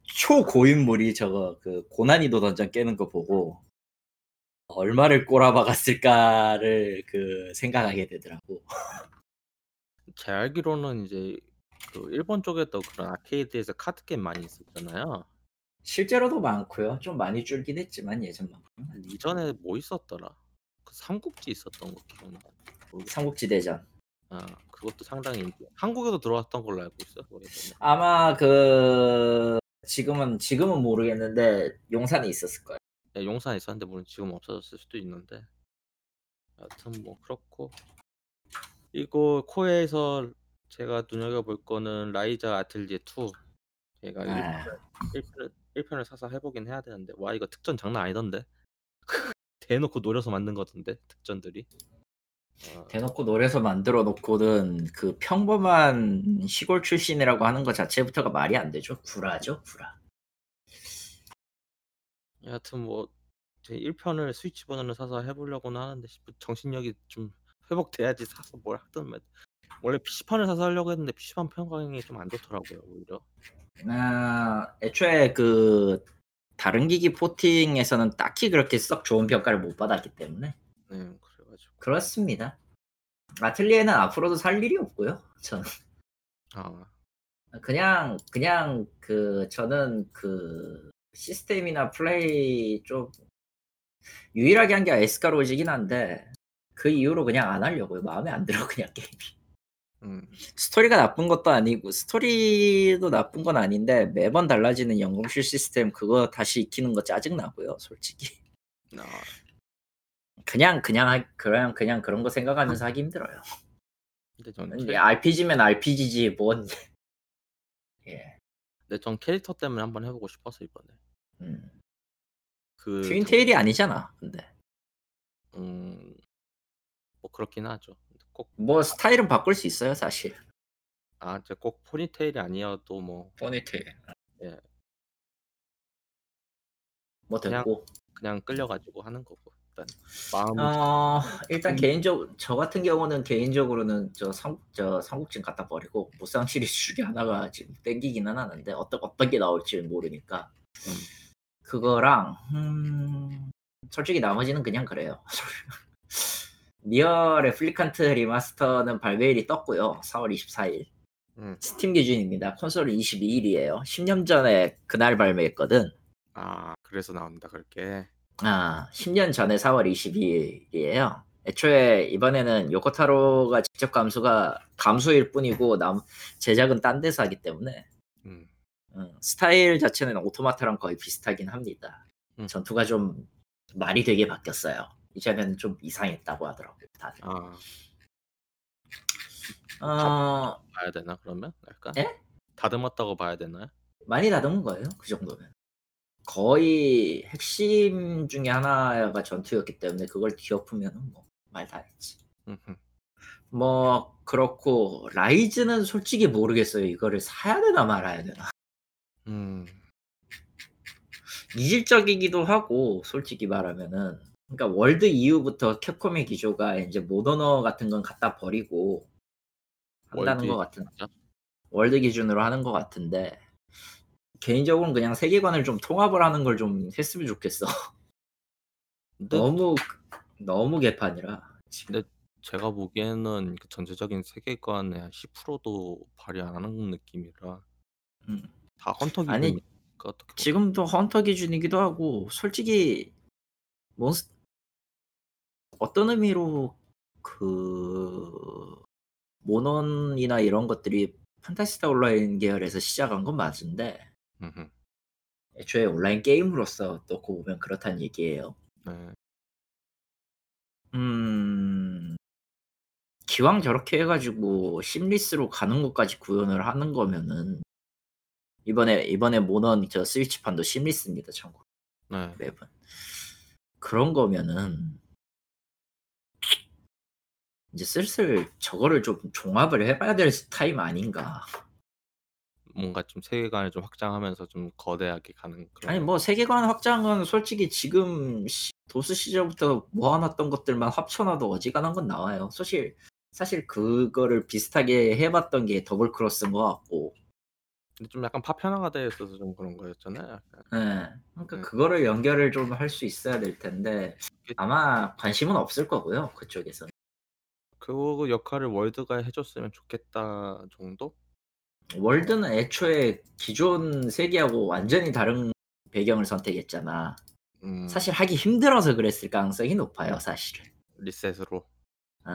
초고인물이 저거 그 고난이도 던전 깨는 거 보고 얼마를 꼬라박았을까를 그 생각하게 되더라고. 제 알기로는 이제 그 일본 쪽에도 그런 아케이드에서 카드 게임 많이 있었잖아요. 실제로도 많고요. 좀 많이 줄긴 했지만 예전만큼. 이전에 뭐 있었더라? 그 삼국지 있었던 거 기억나? 삼국지 대전. 아 그것도 상당히 인기. 한국에도 들어왔던 걸로 알고 있어. 오래전에. 아마 그 지금은 지금은 모르겠는데 용산에 있었을 거예요. 네, 용산에 있었는데 물론 지금 없어졌을 수도 있는데. 여튼 뭐 그렇고 이거 코에에서 제가 눈여겨볼 거는 라이자 아틀리에 2 제가 아, 1편을, 1편을 사서 해보긴 해야 되는데. 와 이거 특전 장난 아니던데? 대놓고 노려서 만든 거던데 특전들이? 어, 대놓고 노래서 만들어 놓고는 그 평범한 시골 출신이라고 하는 것 자체부터가 말이 안 되죠. 구라죠, 구라. 여하튼 뭐 제 1편을 스위치 버전을 사서 해보려고는 하는데 씨, 정신력이 좀 회복돼야지 사서 뭘 하든 말- 원래 PC판을 사서 하려고 했는데 PC판 평강이 좀 안 좋더라고요 오히려 아, 애초에 그 다른 기기 포팅에서는 딱히 그렇게 썩 좋은 평가를 못 받았기 때문에 네 그래가지고 그렇습니다. 아틀리에는 앞으로도 살 일이 없고요. 저는 아 그냥 그냥 그 저는 그 시스템이나 플레이 좀 유일하게 한 게 에스카로지긴 한데 그 이후로 그냥 안 하려고요. 마음에 안 들어 그냥 게임이. 음, 스토리가 나쁜 것도 아니고 스토리도 나쁜 건 아닌데 매번 달라지는 연금술 시스템 그거 다시 익히는 거 짜증 나고요. 솔직히 아, 그냥 그냥 하- 그냥 그냥 그런 거 생각하면서 하기 힘들어요. 근데 전 근데 캐- RPG면 RPG지 뭔 예. 근데 전 캐릭터 때문에 한번 해보고 싶어서 이번에 음. 그 트윈 테일이 아니잖아. 근데 음, 뭐 그렇긴 하죠 꼭 뭐 스타일은 바꿀 수 있어요, 사실. 아, 이제 꼭 포니테일이 아니어도 뭐 포니테일. 예. 뭐 그냥 됐고. 그냥 끌려가지고 하는 거고 일단 마음은 어, 일단 음. 개인적 저 같은 경우는 개인적으로는 저 삼국 저 삼국진 갖다 버리고 무쌍 시리즈 중에 하나가 지금 땡기기는 하는데 어떤 어떤 게 나올지는 모르니까 음. 그거랑 음, 솔직히 나머지는 그냥 그래요. 니어 레플리칸트 리마스터는 발매일이 떴고요. 4월 24일. 음. 스팀 기준입니다. 콘솔은 22일이에요. 10년 전에 그날 발매했거든. 아 그래서 나온다 그렇게 아, 10년 전에 4월 22일이에요. 애초에 이번에는 요코타로가 직접 감수가 감수일 뿐이고 남 제작은 딴 데서 하기 때문에 음. 음, 스타일 자체는 오토마타랑 거의 비슷하긴 합니다. 음. 전투가 좀 말이 되게 바뀌었어요. 이제는 좀 이상했다고 하더라고요. 다들. 아 어, 봐야 되나 그러면 약간 예? 다듬었다고 봐야 되나요? 많이 다듬은 거예요. 그 정도면. 거의 핵심 중에 하나가 전투였기 때문에 그걸 뒤엎으면 뭐말 다 했지. 뭐 그렇고 라이즈는 솔직히 모르겠어요. 이거를 사야 되나 말아야 되나. 음. 이질적이기도 하고 솔직히 말하면은 그러니까 월드 이후부터 캡콤의 기조가 이제 모더너 같은 건 갖다 버리고 한다는 월드 것 같은 진짜? 월드 기준으로 하는 것 같은데 개인적으로는 그냥 세계관을 좀 통합을 하는 걸 좀 했으면 좋겠어. 너무 너무 개판이라 지금. 근데 제가 보기에는 그 전체적인 세계관의 한 10%도 발휘 안 하는 느낌이라 음. 다 헌터 아니 기준이니까 보면. 지금도 헌터 기준이기도 하고 솔직히 몬스 어떤 의미로 그 모넌이나 이런 것들이 판타스타 온라인 계열에서 시작한 건 맞은데 음흠. 애초에 온라인 게임으로서 놓고 보면 그렇다는 얘기예요. 네. 음 기왕 저렇게 해가지고 심리스로 가는 것까지 구현을 하는 거면은 이번에 이번에 모넌 저 스위치판도 심리스입니다 참고 네. 맵은 그런 거면은 이제 슬슬 저거를 좀 종합을 해봐야 될 타임 아닌가 뭔가 좀 세계관을 좀 확장하면서 좀 거대하게 가는 그런 아니 뭐 세계관 확장은 솔직히 지금 시- 도스 시절부터 모아놨던 것들만 합쳐놔도 어지간한 건 나와요 사실 사실 그거를 비슷하게 해봤던 게 더블 크로스인 것 같고 근데 좀 약간 파편화가 되어 있어서 좀 그런 거였잖아요. 예. 그러니까 네. 그거를 연결을 좀 할 수 있어야 될 텐데 이게- 아마 관심은 없을 거고요 그쪽에서는 그 역할을 월드가 해줬으면 좋겠다 정도? 월드는 애초에 기존 세계하고 완전히 다른 배경을 선택했잖아 음, 사실 하기 힘들어서 그랬을 가능성이 높아요 사실은 리셋으로. 어,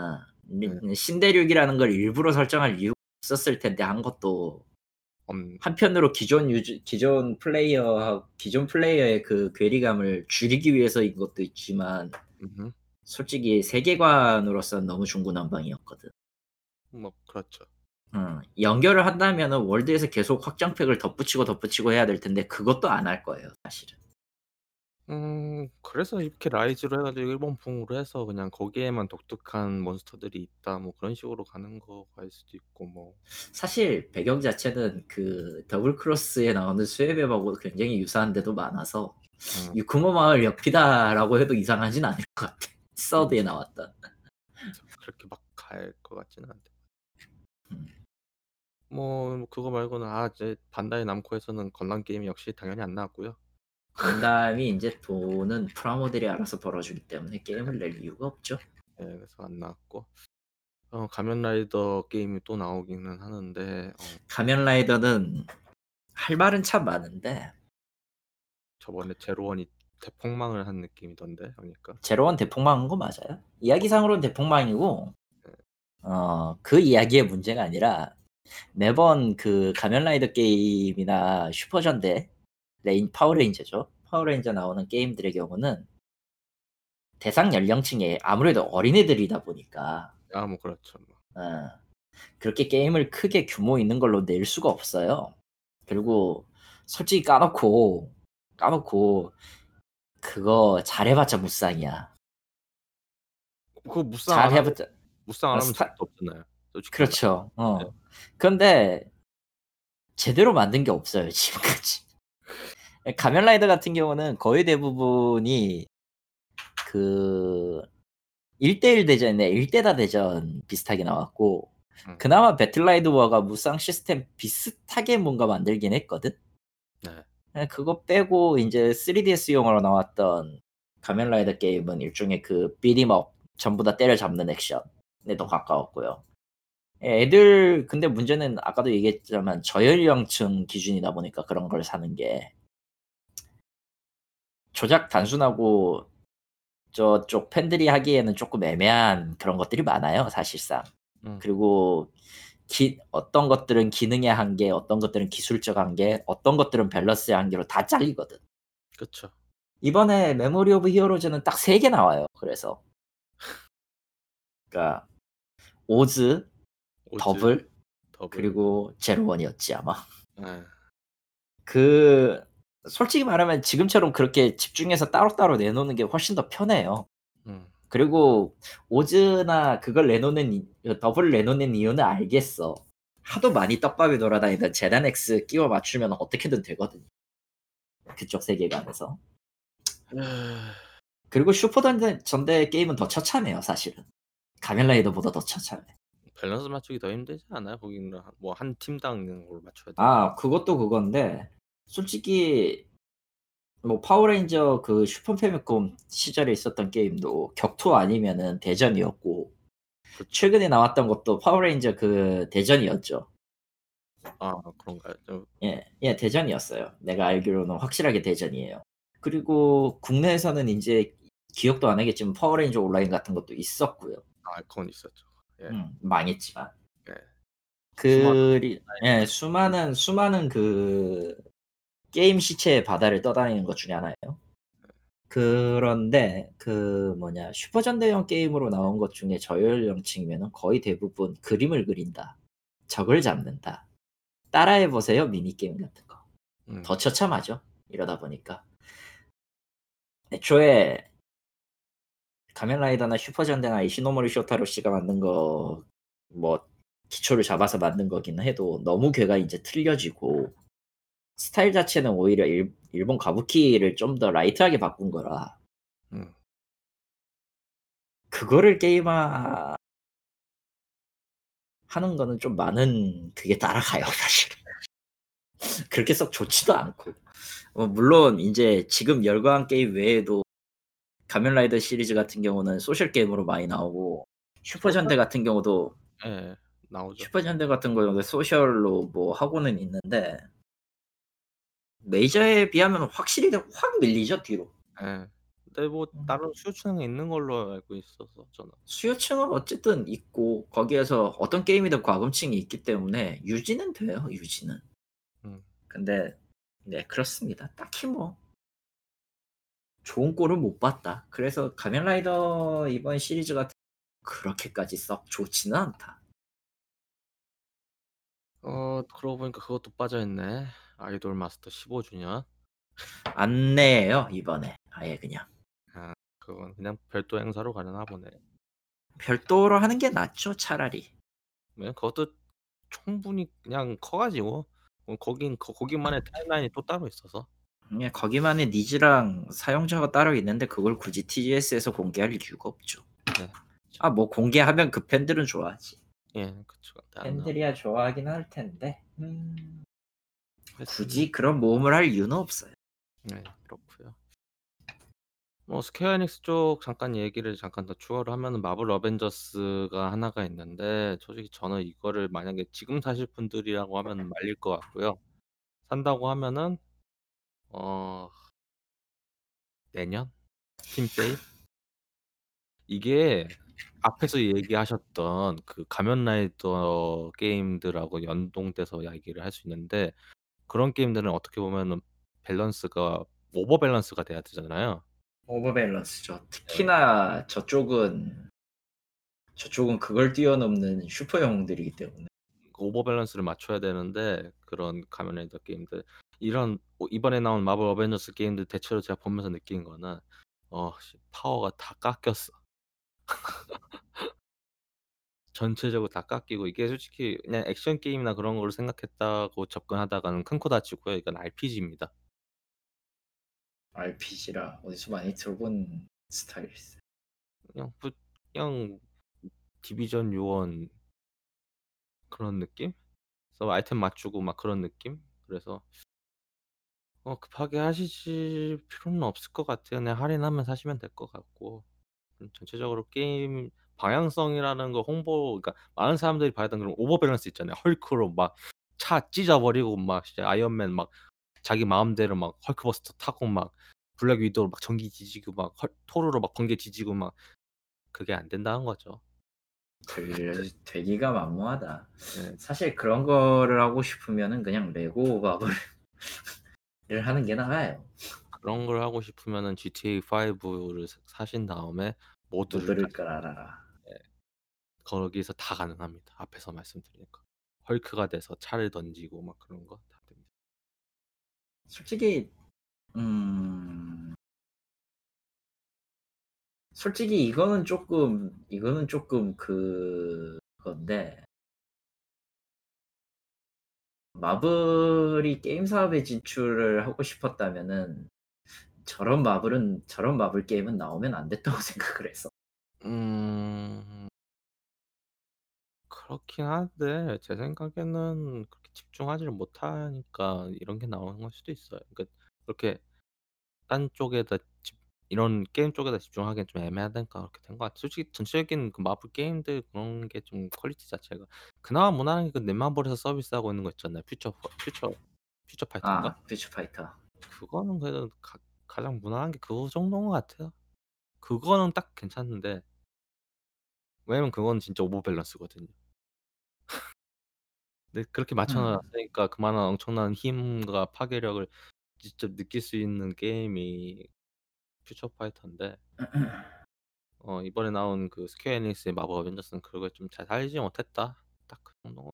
리- 네. 신대륙이라는 걸 일부러 설정할 이유가 없었을 텐데 한 것도 음, 한편으로 기존 유저, 기존 플레이어 기존 플레이어의 그 괴리감을 줄이기 위해서인 것도 있지만. 솔직히 세계관으로서는 너무 중구난방이었거든. 뭐 그렇죠. 어, 연결을 한다면은 월드에서 계속 확장팩을 덧붙이고 덧붙이고 해야 될 텐데 그것도 안 할 거예요, 사실은. 음, 그래서 이렇게 라이즈로 해가지고 일본풍으로 해서 그냥 거기에만 독특한 몬스터들이 있다 뭐 그런 식으로 가는 거일 수도 있고 뭐. 사실 배경 자체는 그 더블 크로스에 나오는 수에베하고 굉장히 유사한 데도 많아서 음, 유쿠모 마을 옆이다라고 해도 이상하진 않을 것 같아. 서드에 나왔던. 그렇게 막 갈 것 같지는 않대. 음. 뭐 그거 말고는 아 이제 반다이 남코에서는 건담 게임이 역시 당연히 안 나왔고요. 건담이 이제 돈은 프라모델이 알아서 벌어주기 때문에 게임을 낼 이유가 없죠. 예, 그래서 안 나왔고. 어, 가면라이더 게임이 또 나오기는 하는데 어, 가면라이더는 할 말은 참 많은데 저번에 제로원이 대폭망을 한 느낌이던데 그러니까 제로원 대폭망한 거 맞아요? 이야기상으로는 대폭망이고 어, 그 이야기의 문제가 아니라 매번 그 가면라이더 게임이나 슈퍼전대 레인 파워레인저죠. 파워레인저 나오는 게임들의 경우는 대상 연령층이 아무래도 어린애들이다 보니까 아 뭐 그렇죠. 뭐. 어, 그렇게 게임을 크게 규모 있는 걸로 낼 수가 없어요. 그리고 솔직히 까놓고 까놓고 그거 잘해봤자 무쌍이야. 그거 무쌍 잘해봤자 무쌍 안 아, 하면 스타- 없잖아요. 그렇죠. 어. 네. 그런데 제대로 만든 게 없어요 지금까지. 가면라이더 같은 경우는 거의 대부분이 그 1대1 대전에 1대다 대전 비슷하게 나왔고 음. 그나마 배틀라이드 워가 무쌍 시스템 비슷하게 뭔가 만들긴 했거든. 네. 예, 그거 빼고 이제 3DS용으로 나왔던 가면라이더 게임은 일종의 그 비디업 전부 다 때려잡는 액션에 더 가까웠고요. 예, 애들 근데 문제는 아까도 얘기했지만 저연령층 기준이다 보니까 그런 걸 사는 게 조작 단순하고 저쪽 팬들이 하기에는 조금 애매한 그런 것들이 많아요 사실상. 음. 그리고 기- 어떤 것들은 기능의 한계, 어떤 것들은 기술적 한계, 어떤 것들은 밸런스의 한계로 다 잘리거든. 그렇죠. 이번에 메모리 오브 히어로즈는 딱 세 개 나와요. 그래서 그러니까 오즈, 오즈, 더블 더블. 그리고 제로원이었지 아마. 아, 그 솔직히 말하면 지금처럼 그렇게 집중해서 따로따로 내놓는 게 훨씬 더 편해요. 음. 그리고 오즈나 그걸 내놓는 이- 더블을 내놓는 이유는 알겠어. 하도 많이 떡밥이 돌아다니던 재단 X 끼워 맞추면 어떻게든 되거든요. 그쪽 세계관에서. 아, 그리고 슈퍼전대 전대 게임은 더 처참해요, 사실은. 가면라이더보다 더 처참해. 밸런스 맞추기 더 힘들지 않아요? 거기는 뭐한 팀당 있는 걸 맞춰야 돼. 아, 그것도 그건데 솔직히 뭐 파워레인저 그 슈퍼 패미콤 시절에 있었던 게임도 격투 아니면은 대전이었고. 최근에 나왔던 것도 파워레인저 그 대전이었죠. 아 그런가요? 좀 예. 예 대전이었어요. 내가 알기로는 확실하게 대전이에요. 그리고 국내에서는 인제 기억도 안 나겠지만 파워레인저 온라인 같은 것도 있었고요. 아 그건 있었죠. 예. 음 망했지만. 예. 그리 수많은 예 수많은 수많은 그 게임 시체의 바다를 떠다니는 것 중에 하나예요. 그런데 그 뭐냐 슈퍼 전대형 게임으로 나온 것 중에 저연령층이면은 거의 대부분 그림을 그린다. 적을 잡는다. 따라해 보세요 미니 게임 같은 거. 음. 더 처참하죠. 이러다 보니까. 애초에 가면라이더나 슈퍼 전대나 이시노모리 쇼타로 씨가 만든 거 뭐 기초를 잡아서 만든 거긴 해도 너무 걔가 인제 틀려지고 스타일 자체는 오히려 일 일본 가부키를 좀 더 라이트하게 바꾼 거라 음. 그거를 게임화 하는 거는 좀 많은 그게 따라가요 사실은. 그렇게 썩 좋지도 않고. 어 물론 인제 지금 열광 게임 외에도 가면라이더 시리즈 같은 경우는 소셜 게임으로 많이 나오고 슈퍼 전대 같은 경우도 예. 나오죠. 슈퍼 전대 같은 경우도 소셜로 뭐 하고는 있는데 메이저에 비하면 확실히 확 밀리죠 뒤로. 예. 근데 뭐 음. 다른 수요층에 있는 걸로 알고 있어서 저는. 수요층은 어쨌든 있고 거기에서 어떤 게임이든 과금층이 있기 때문에 유지는 돼요 유지는. 음. 근데 네 그렇습니다. 딱히 뭐 좋은 꼴을 못 봤다. 그래서 가면라이더 이번 시리즈 같은 그렇게까지 썩 좋지는 않다. 어 그러고 보니까 그것도 빠져있네. 아이돌 마스터 15 주년. 안 내요 이번에 아예 그냥. 아 그건 그냥 별도 행사로 가려나 보네. 별도로 하는 게 낫죠 차라리. 네 그것도 충분히 그냥 커 가지고 어 거긴 거 거기만의 타임라인이 또 따로 있어서. 예 거기만의 니즈랑 사용자가 따로 있는데 그걸 굳이 TGS에서 공개할 이유가 없죠. 네. 아뭐 공개하면 그 팬들은 좋아하지. 예 그쵸. 안 팬들이야 좋아하긴 할 텐데 음 굳이 그런 모험을 할 이유는 없어요. 네 그렇고요. 뭐 스퀘어 에닉스 쪽 잠깐 얘기를 잠깐 더 추가로 하면은 마블 어벤져스가 하나가 있는데 솔직히 저는 이거를 만약에 지금 사실 분들이라고 하면은 말릴 것 같고요. 산다고 하면은 어 내년 세일? 이게 앞에서 얘기하셨던 그 가면라이더 게임들하고 연동돼서 이야기를 할 수 있는데 그런 게임들은 어떻게 보면은 밸런스가 오버 밸런스가 돼야 되잖아요. 오버 밸런스죠. 네. 특히나 저쪽은 저쪽은 그걸 뛰어넘는 슈퍼 영웅들이기 때문에. 그 오버 밸런스를 맞춰야 되는데 그런 가면라이더 게임들 이런 뭐 이번에 나온 마블 어벤져스 게임들 대체로 제가 보면서 느낀 거는 어씨 파워가 다 깎였어. 전체적으로 다 깎이고 이게 솔직히 그냥 액션 게임이나 그런 걸로 생각했다고 접근하다가는 큰 코 다치고요. 이건 RPG입니다. RPG라 어디서 많이 들어본 스타일일세. 그냥 그 그냥 디비전 요원 그런 느낌? 그래서 아이템 맞추고 막 그런 느낌? 그래서 어 급하게 하실 필요는 없을 것 같아요. 그냥 할인하면 사시면 될 것 같고 음 전체적으로 게임 방향성이라는 거 홍보 그러니까 많은 사람들이 바랬던 그런 오버 밸런스 있잖아요. 헐크로 막 차 찢어 버리고 막 진짜 아이언맨 막 자기 마음대로 막 헐크버스터 타고 막 블랙 위도우 막 전기 지지고 막 헐 토르로 막 번개 지지고 막 그게 안 된다는 거죠. 될 되기가 만무하다. 네. 사실 그런 거를 하고 싶으면은 그냥 레고 마블을 하는 게 나아요. 그런 걸 하고 싶으면은 GTA 5를 사 사신 다음에 모드를 깔아라. 예. 거기서 다 가능합니다. 앞에서 말씀드린 거. 헐크가 돼서 차를 던지고 막 그런 거 다 됩니다. 솔직히 음 솔직히 이거는 쪼끔 이거는 쪼끔 그건데 마블이 게임 사업에 진출을 하고 싶었다면은 저런 마블은 저런 마블 게임은 나오면 안 됐다고 생각을 했어. 음. 그렇긴 한데 제 생각에는 그렇게 집중하지를 못하니까 이런 게 나오는 걸 수도 있어요. 그러니까 그렇게 딴 쪽에다 집 이런 게임 쪽에다 집중하기엔 좀 애매하다니까 그렇게 된 것 같아. 솔직히 전체적인 그 마블 게임들 그런 게 좀 퀄리티 자체가 그나마 무난한 게 그 넷마블에서 서비스하고 있는 거 있잖아요. 퓨처 파 퓨처 퓨처 파이터인가? 아 퓨처 파이터. 그거는 그래도 가 가장 무난한 게 그거 정도인 것 같아요. 그거는 딱 괜찮은데 왜냐면 그건 진짜 오버 밸런스거든요. 네 그렇게 맞춰 음. 놨으니까 그만한 엄청난 힘과 파괴력을 직접 느낄 수 있는 게임이 퓨처 파이터인데 어 이번에 나온 그 스퀘어 에닉스의 마블 어벤져스는 그걸 좀 잘 살리지 못했다. 딱 그 정도.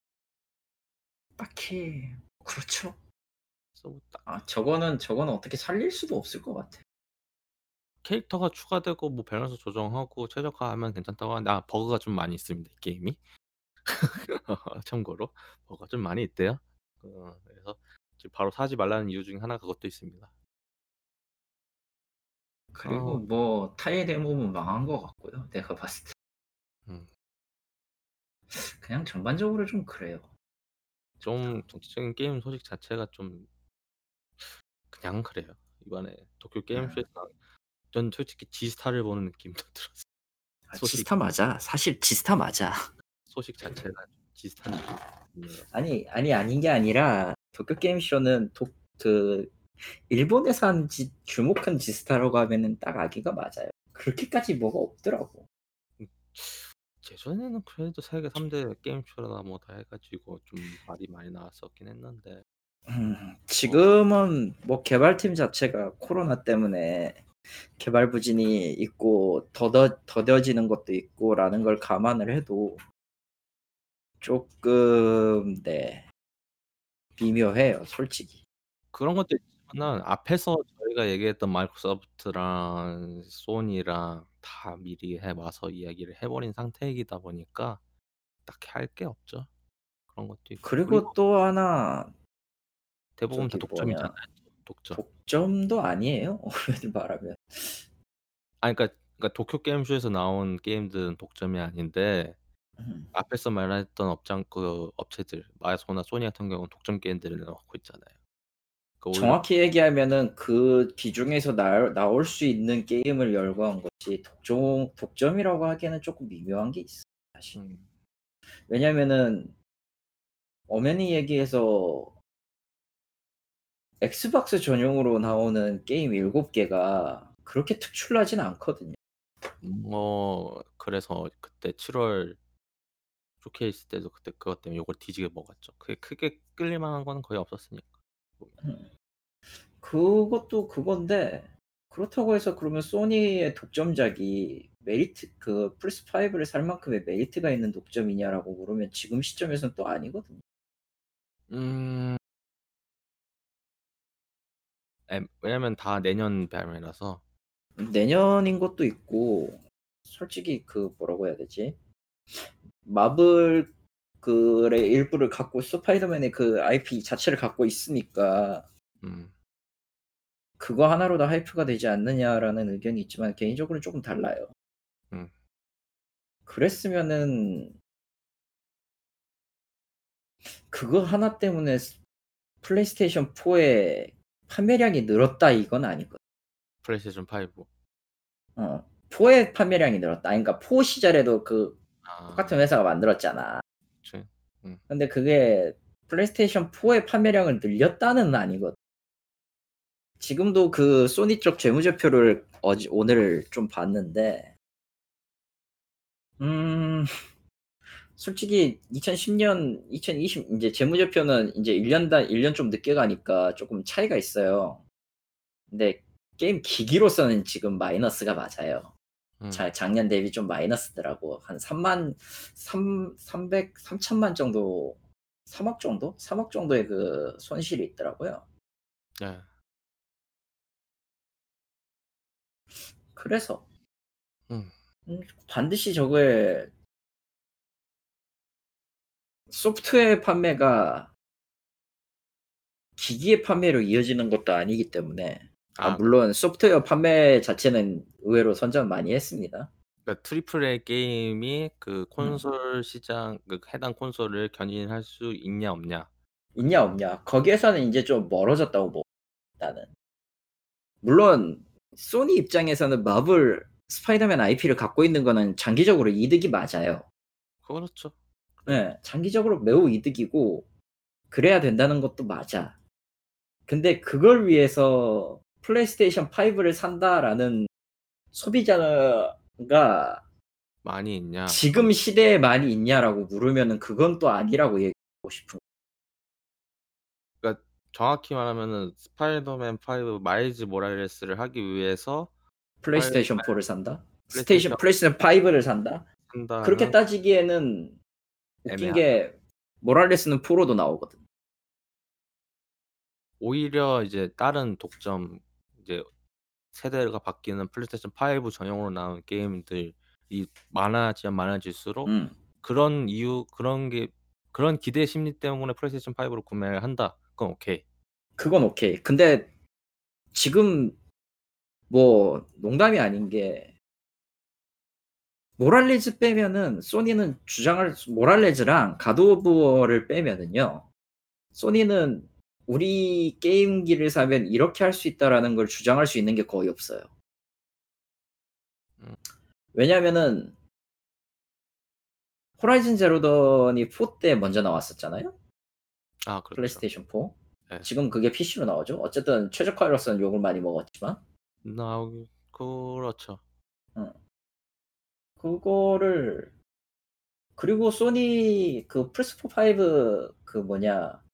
딱히 그렇죠. 그래서 뭐 딱 아 저거는 저거는 어떻게 살릴 수도 없을 것 같아. 캐릭터가 추가되고 뭐 밸런스 조정하고 최적화하면 괜찮다고 하는데 아 버그가 좀 많이 있습니다, 이 게임이. 참고로 버그가 좀 많이 있대요. 어 그래서 바로 사지 말라는 이유 중에 하나가 그것도 있습니다. 그리고 어. 뭐 타의 데모는 망한 것 같고요. 내가 봤을 때. 음. 그냥 전반적으로 좀 그래요. 좀 전체적인 게임 소식 자체가 좀 그냥 그래요. 이번에 도쿄 게임쇼에서 나온 전 솔직히 지스타를 보는 느낌도 들었어요. 아 지스타 맞아. 사실 지스타 맞아. 소식 자체가 지스타 느낌이에요. 아니 아니 아닌 게 아니라 도쿄 게임쇼는 독 그 일본에서 한 지 주목한 지스타라고 하면은 딱 아기가 맞아요. 그렇게까지 뭐가 없더라고. 음. 예전에는 그래도 세계 3대 게임쇼나 뭐다 해 가지고 좀 말이 많이 나왔었긴 했는데 음 지금은 뭐 개발팀 자체가 코로나 때문에 개발 부진이 있고 더더 더뎌지는 것도 있고라는 걸 감안을 해도 쪼끔 네. 미묘해요, 솔직히. 그런 것도 있지만은 앞에서 저희가 얘기했던 마이크로소프트랑 소니랑 다 미리 해 와서 이야기를 해 버린 상태이다 보니까 딱히 할 게 없죠. 그런 것도 있고 그리고 그리고 또 하나 대부분 다 독점이잖아요. 독점. 독점도 아니에요, 엄연히 말하면. 아니 그러니까 그러니까 도쿄 게임쇼에서 나온 게임들은 독점이 아닌데 음. 앞에서 말했던 업장 그 업체들 마이소나 소니 같은 경우는 독점 게임들을 내놓고 있잖아요. 그 정확히 얘기하면은 그 기중에서 나 나올 수 있는 게임을 열거한 거지 독점 독점이라고 하기에는 쪼끔 미묘한 게 있어, 사실. 음. 왜냐면은 엄연히 얘기해서 엑스박스 전용으로 나오는 게임 7개가 그렇게 특출나진 않거든요. 뭐 그래서 그때 7월 쇼케이스 때도 그때 그것 때문에 욕을 뒤지게 먹었죠. 그게 크게 끌릴 만한 거는 거의 없었으니까. 음. 그것도 그건데 그렇다고 해서 그러면 소니의 독점작이 메리트 그 플스 5를 살 만큼의 메리트가 있는 독점이냐라고 물으면 지금 시점에서는 또 아니거든요. 음. 에 왜냐면 다 내년 발매라서. 내년인 것도 있고 솔직히 그 뭐라고 해야 되지? 마블 그의 일부를 갖고 스파이더맨의 그 IP 자체를 갖고 있으니까 음. 그거 하나로 다 하이프가 되지 않느냐라는 의견이 있지만 개인적으로는 쪼금 달라요. 음. 그랬으면은 그거 하나 때문에 스 플레이스테이션 4의 판매량이 늘었다 이건 아니거든. 플레이스테이션 5. 어. 4의 판매량이 늘었다. 그러니까 4 시절에도 그 똑같은 아. 회사가 만들었잖아. 그치. 음. 근데 그게 플레이스테이션 4의 판매량을 늘렸다는 아니거든. 지금도 그 소니 쪽 재무제표를 어제 오늘 좀 봤는데 음 솔직히 2010년 2020 인제 재무제표는 인제 1 년당 1년 좀 늦게 가니까 쪼끔 차이가 있어요. 근데 게임 기기로서는 지금 마이너스가 맞아요. 음. 자 작년 대비 좀 마이너스더라고. 한 3만 삼 삼백 3,000,000 정도 3억 정도? 3억 정도의 그 손실이 있더라고요. 네. 그래서 음. 음 반드시 저거에 소프트웨어 판매가 기기의 판매로 이어지는 것도 아니기 때문에 아 아. 물론 소프트웨어 판매 자체는 의외로 선전 많이 했습니다. 그러니까 triple A 게임이 그 음. 콘솔 시장 그 해당 콘솔을 견인할 수 있냐 없냐. 있냐 없냐. 거기에서는 인제 좀 멀어졌다고 보 나는. 물론 소니 입장에서는 마블 스파이더맨 IP를 갖고 있는 거는 장기적으로 이득이 맞아요. 그렇죠. 네, 장기적으로 매우 이득이고 그래야 된다는 것도 맞아. 근데 그걸 위해서 플레이스테이션 5를 산다라는 소비자가 많이 있냐? 지금 시대에 많이 있냐라고 물으면은 그건 또 아니라고 얘기하고 싶은. 정확히 말하면은 스파이더맨 5 마일즈 모랄레스를 하기 위해서 플레이스테이션 4를 산다? 스테이션 플레이스테이션 5를 산다? 한다는 그렇게 따지기에는 웃긴 애매하다. 게 모랄레스는 프로도 나오거든. 오히려 이제 다른 독점 이제 세대가 바뀌는 플레이스테이션 5 전용으로 나온 게임들이 많아지면 많아질수록 음. 그런 이유 그런 게 그런 기대 심리 때문에 플레이스테이션 5로 구매를 한다. 그건 오케이. 그건 오케이. 근데 지금 뭐 농담이 아닌 게 모랄레즈 빼면은 소니는 주장할 수- 모랄레즈랑 갓 오브 워를 빼면은요. 소니는 우리 게임기를 사면 이렇게 할 수 있다라는 걸 주장할 수 있는 게 거의 없어요. 음. 왜냐면은 호라이즌 제로던이 4 때 먼저 나왔었잖아요. 아, 그렇죠. 플레이스테이션 4. 네. 지금 그게 PC로 나오죠. 어쨌든 최적화로서는 욕을 많이 먹었지만 나오기 그렇죠. 그거를 그리고 소니 그 플스4 5그 뭐냐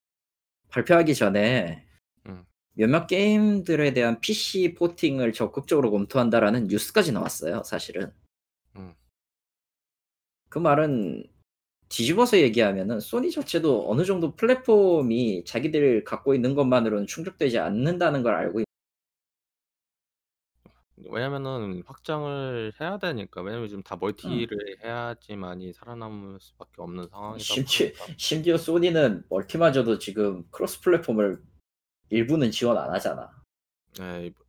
발표하기 전에 음. 몇몇 게임들에 대한 PC 포팅을 적극적으로 검토한다라는 뉴스까지 나왔어요. 사실은. 음. 그 말은 뒤집어서 얘기하면은 소니 자체도 어느 정도 플랫폼이 자기들 갖고 있는 것만으로는 충족되지 않는다는 걸 알고 있... 왜냐면은 확장을 해야 되니까. 왜냐면 지금 다 음. 멀티를 해야지만이 살아남을 수밖에 없는 상황이다 심지어, 보니까. 심지어 소니는 멀티마저도 지금 cross platform을 일부는 지원 안 하잖아. 네, 이번-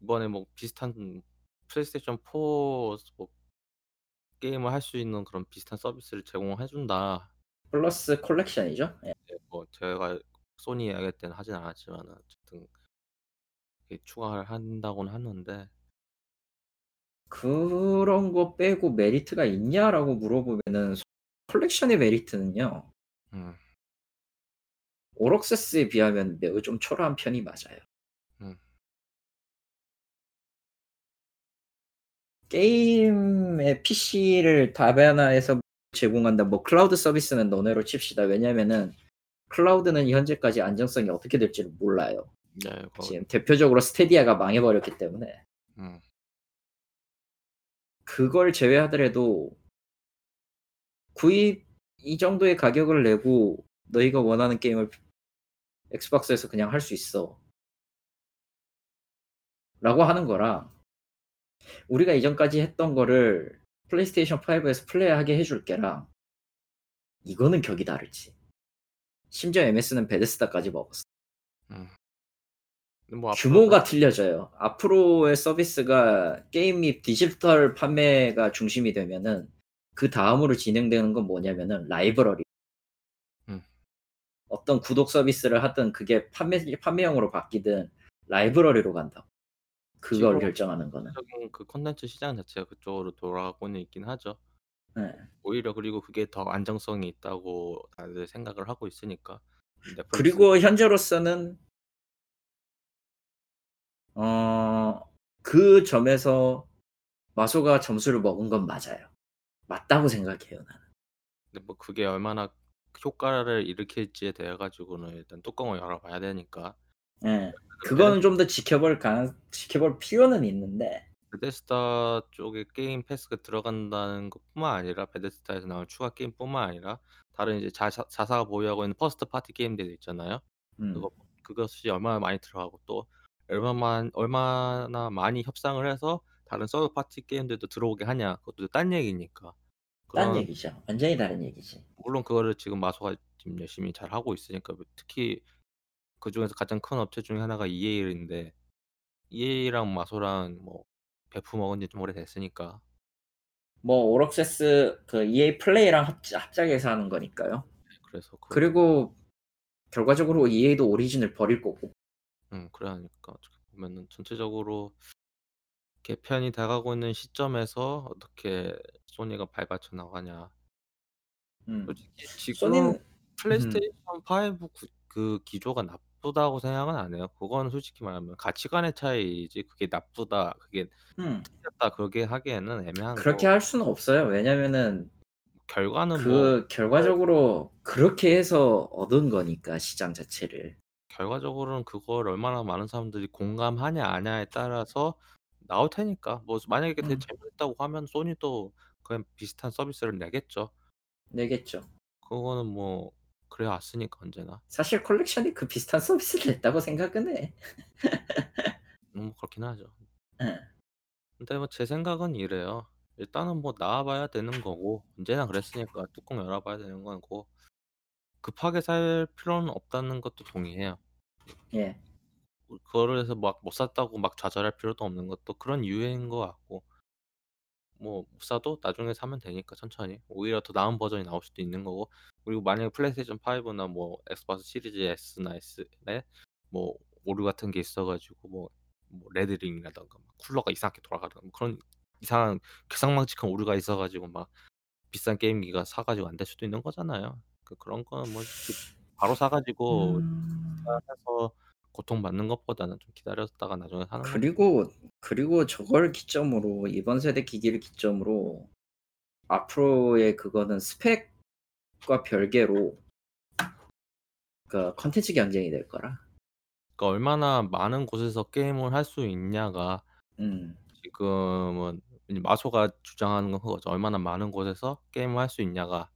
이번에 뭐 비슷한 플레이스테이션 4뭐 게임을 할 수 있는 그런 비슷한 서비스를 제공해 준다. 플러스 콜렉션이죠. 예. 네, 뭐 제가 소니 이야기 때는 하진 않았지만 어쨌든 이렇게 추가를 한다고는 하는데 그런 거 빼고 메리트가 있냐라고 물어보면은 컬렉션의 메리트는요. 음, 오럭세스에 비하면 매우 좀 초라한 편이 맞아요. 음. 게임의 PC를 다변화해서 제공한다. 뭐 클라우드 서비스는 너네로 칩시다. 왜냐면은 클라우드는 현재까지 안정성이 어떻게 될지를 몰라요. 네, 거, 지금 대표적으로 스테디아가 망해버렸기 때문에 음, 그걸 제외하더라도 구입 이 정도의 가격을 내고 너희가 원하는 게임을 엑스박스에서 그냥 할 수 있어. 라고 하는 거랑 우리가 이전까지 했던 거를 플레이스테이션 5에서 플레이하게 해줄게랑 이거는 격이 다르지. 심지어 MS는 베데스다까지 먹었어. 음. 뭐 앞으로 규모가 틀려져요. 앞으로의 서비스가 게임 및 디지털 판매가 중심이 되면은 그 다음으로 진행되는 건 뭐냐면은 라이브러리. 음. 어떤 구독 서비스를 하든 그게 판매 판매형으로 바뀌든 라이브러리로 간다. 그걸 결정하는 거는. 그 콘텐츠 시장 자체가 그쪽으로 돌아가고는 있긴 하죠. 네. 오히려 그리고 그게 더 안정성이 있다고 다들 생각을 하고 있으니까. 그리고 현재로서는 어, 그 점에서 마소가 점수를 먹은 건 맞아요. 맞다고 생각해요, 나는. 근데 뭐 그게 얼마나 효과를 일으킬지에 대해 가지고는 일단 뚜껑을 열어봐야 되니까. 예. 그거는 좀 더 지켜볼 가능, 지켜볼 필요는 있는데, 베데스다 쪽에 게임 패스가 들어간다는 것뿐만 아니라 베데스다에서 나온 추가 게임뿐만 아니라 다른 이제 자사, 자사가 보유하고 있는 first party 게임들 있잖아요. 음, 그거 그것이 얼마나 많이 들어가고 또 얼마만 얼마나 많이 협상을 해서 다른 third party 게임들도 들어오게 하냐 그것도 딴 얘기니까. 딴 그런 얘기죠. 완전히 다른 얘기지. 물론 그거를 지금 마소가 지금 열심히 잘 하고 있으니까 특히 그 중에서 가장 큰 업체 중에 하나가 EA인데 EA랑 마소랑 뭐 배프 먹은 지 좀 오래됐으니까 뭐 Origin Access 그 EA 플레이랑 합, 합작해서 하는 거니까요. 그래서 그, 그리고 결과적으로 EA도 오리진을 버릴 거고. 음 그러니까 어떻게 보면은 전체적으로 개편이 돼가고 있는 시점에서 어떻게 소니가 발받쳐 나가냐. 음. 솔직히 지금 소니는 음. 플레이스테이션 5구그 기조가 나쁘다고 생각은 안 해요. 그거는 솔직히 말하면 가치관의 차이이지 그게 나쁘다 그게 음. 틀렸다 그렇게 하기에는 애매한 그렇게 거 할 수는 없어요. 왜냐면은 결과는 뭐그 결과적으로 그렇게 해서 얻은 거니까 시장 자체를. 결과적으로는 그걸 얼마나 많은 사람들이 공감하냐 아냐에 따라서 나올 테니까. 뭐 만약에 되게 음. 재밌다고 하면 소니도 그냥 비슷한 서비스를 내겠죠. 내겠죠. 그거는 뭐 그래 왔으니까 언제나. 사실 컬렉션이 그 비슷한 서비스를 냈다고 생각은 해. 음 그렇긴 하죠. 예. 근데 뭐 제 생각은 이래요. 일단은 뭐 나와 봐야 되는 거고 언제나 그랬으니까 뚜껑 열어 봐야 되는 거고 급하게 살 필요는 없다는 것도 동의해요. 예. 뭐 그거를 해서 막 못 샀다고 막 좌절할 필요도 없는 것도 그런 이유인 것 같고. 뭐 못 사도 나중에 사면 되니까 천천히. 오히려 더 나은 버전이 나올 수도 있는 거고. 그리고 만약에 플레이스테이션 5나 뭐 엑스박스 시리즈 S나 S에 뭐 오류 같은 게 있어 가지고 뭐 뭐 레드링이라든가 막 쿨러가 이상하게 돌아가든가 뭐 그런 이상한 괴상망측한 오류가 있어 가지고 막 비싼 게임기가 사 가지고 안 될 수도 있는 거잖아요. 그 그런 거는 뭐 바로 사 가지고 음. 해서 고통받는 것보다는 좀 기다렸다가 나중에 사는 거 그리고 그리고 저걸 기점으로 이번 세대 기기를 기점으로 앞으로의 그거는 스펙과 별개로 그 컨텐츠 경쟁이 될 거라. 그러니까 얼마나 많은 곳에서 게임을 할 수 있냐가 음. 지금은 이 마소가 주장하는 건 그거죠. 얼마나 많은 곳에서 게임을 할 수 있냐가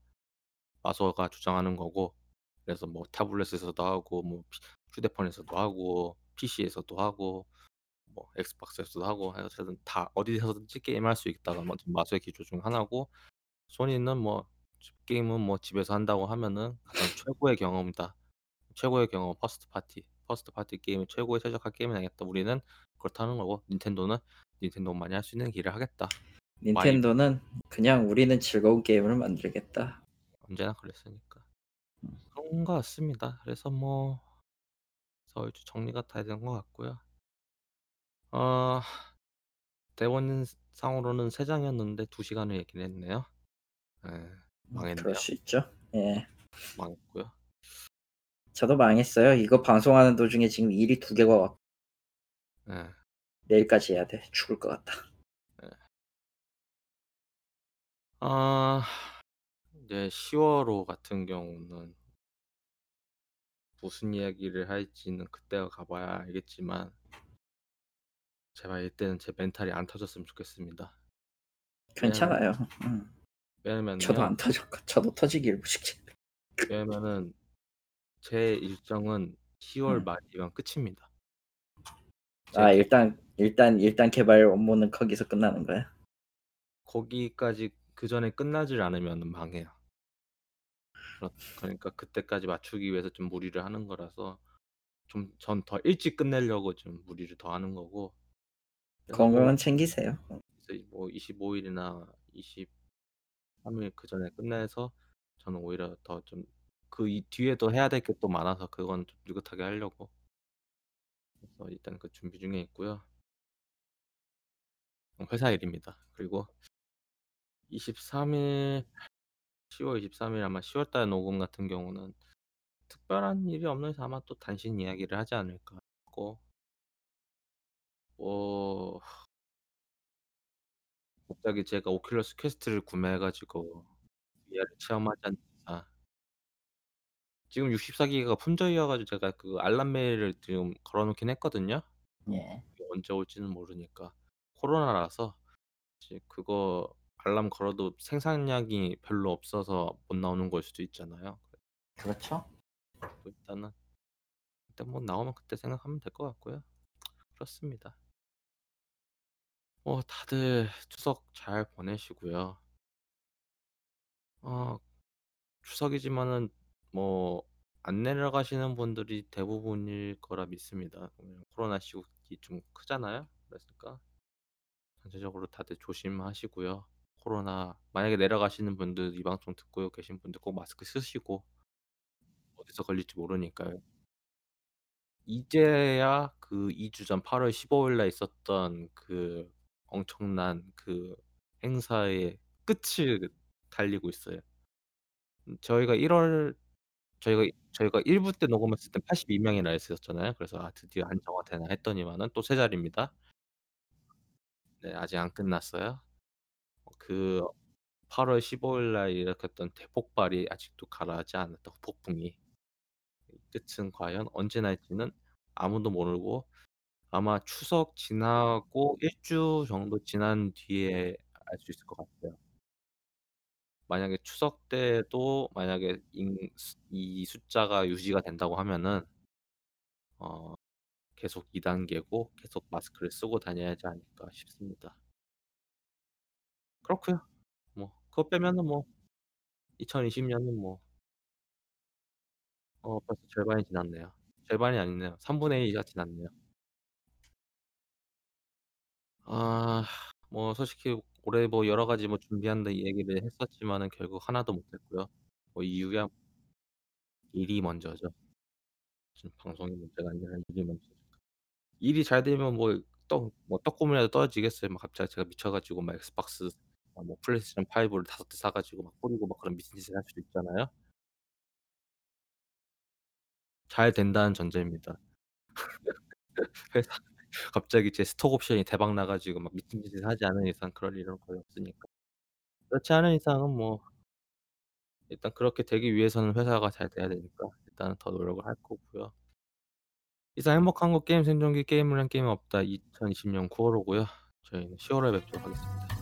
마소가 주장하는 거고 그래서 뭐 타블렛에서도 하고 뭐피 휴대폰에서도 하고 PC에서도 하고 뭐 엑스박스에서도 하고 어쨌든 다 어디서든지 게임할 수 있다가 뭐 마소의 기조 중 하나고 소니는 뭐집 게임은 뭐 집에서 한다고 하면은 가장 최고의 경험이다. 최고의 경험 first party. First party 게임을 최고에 최적화 게임을 하겠다. 우리는 그렇다는 거고 닌텐도는 닌텐도만이 할 수 있는 길을 하겠다. 닌텐도는 그냥 우리는 즐거운 게임을 만들겠다. 언제나 그랬으니까. 음. 그런 것 같습니다. 그래서 뭐 서울주 정리가 다 된 것 같고요. 어 대본 상으로는 3 장이었는데 2 시간을 얘기를 했네요. 예. 음 망했네요. 그럴 수 있죠. 예. 망했고요. 저도 망했어요. 이거 방송하는 도중에 지금 일이 2 개가 왔 예. 내일까지 해야 돼. 죽을 것 같다. 예. 아 이제 10월호 같은 경우는 무슨 이야기를 할지는 그때가 가 봐야 알겠지만 제발 이때는 제 멘탈이 안 터졌으면 좋겠습니다. 왜냐면 괜찮아요. 음. 왜냐면요. 저도 안 터져 저도 일부 직전. 왜냐면은 제 일정은 10월 음. 말이면 끝입니다. 아 일단 일단 일단 개발 업무는 거기서 끝나는 거야? 거기까지 그 전에 끝나질 않으면은 망해요. 그렇 그러니까 그때까지 맞추기 위해서 좀 무리를 하는 거라서 좀 전 더 일찍 끝내려고 좀 무리를 더 하는 거고 그래서 뭐 건강은 챙기세요. 그래서 뭐 25 일이나 23일 그 전에 끝내서 저는 오히려 더 좀그이 뒤에도 해야 될 게 또 많아서 그건 좀 느긋하게 하려고 그래서 일단 그 준비 중에 있고요. 어 회사 일입니다. 그리고 23일 10월 23일 아마 10월 달 녹음 같은 경우는 특별한 일이 없는 이상 아마 또 단신 이야기를 하지 않을까 싶고 뭐 갑자기 제가 오큘러스 퀘스트를 구매해 가지고 VR을 체험하지 않는 이상 지금 64 기가가 품절이어 가지고 제가 그 알람 메일을 지금 걸어 놓긴 했거든요. 예. 언제 올지는 모르니까. 코로나라서 이제 그거 알람 걸어도 생산량이 별로 없어서 못 나오는 걸 수도 있잖아요. 그렇죠. 뭐 일단은 일단 뭐 나오면 그때 생각하면 될 것 같고요. 그렇습니다. 뭐 다들 추석 잘 보내시고요. 어 추석이지만은 뭐 안 내려가시는 분들이 대부분일 거라 믿습니다. 코로나 시국이 좀 크잖아요. 그러니까 전체적으로 다들 조심하시고요. 코로나 만약에 내려가시는 분들 이 방송 듣고 계신 분들 꼭 마스크 쓰시고 어디서 걸릴지 모르니까요. 이제야 그 2주 전 8월 15일 날 있었던 그 엄청난 그 행사의 끝을 달리고 있어요. 음 저희가 1월 저희가 저희가 1부 때 녹음했을 때 82 명이나 했었잖아요. 그래서 '아 드디어 안정화되나.' 했더니만은 또 세 자리입니다. 네 아직 안 끝났어요. 어그 8월 15일 날 일으켰던 대폭발이 아직도 가라앉지 않았던 폭풍이 이 끝은 과연 언제 날지는 아무도 모르고 아마 추석 지나고 1주 정도 지난 뒤에 알 수 있을 것 같아요. 만약에 추석 때도 만약에 인수이 숫자가 유지가 된다고 하면은 어 계속 2 단계고 계속 마스크를 쓰고 다녀야 하지 않을까 싶습니다. 그렇고요. 뭐 그거 빼면은 뭐 2020 년은 뭐 어 벌써 절반이 지났네요. 절반이 아니네요. 3분의 1 이가 지났네요. 아 뭐 솔직히 올해 뭐 여러 가지 뭐 준비한다 이 얘기를 했었지만은 결국 하나도 못 했고요. 뭐 이유야 일이 먼저죠. 지금 방송이 문제가 아니라 일이 먼저죠. 일이 잘 되면 뭐 떡 뭐 떡고물이라도 떨어지겠어요. 막 갑자기 제가 미쳐 가지고 막 엑스박스 아 뭐 플레이스테이션 5를 5대 사 가지고 막 뿌리고 막 그런 미친 짓을 할 수도 있잖아요. 잘 된다는 전제입니다. 회사 갑자기 제 스톡 옵션이 대박 나 가지고 막 미친 짓을 하지 않은 이상 그럴 일은 거의 없으니까. 그렇지 않은 이상은 뭐 일단 그렇게 되기 위해서는 회사가 잘 돼야 되니까 일단은 더 노력을 할 거고요. 이상 행복한 거 게임 생존기 게임을 한 게임은 없다. 2020년 9월 호고요. 저희는 10 월에 뵙도록 하겠습니다.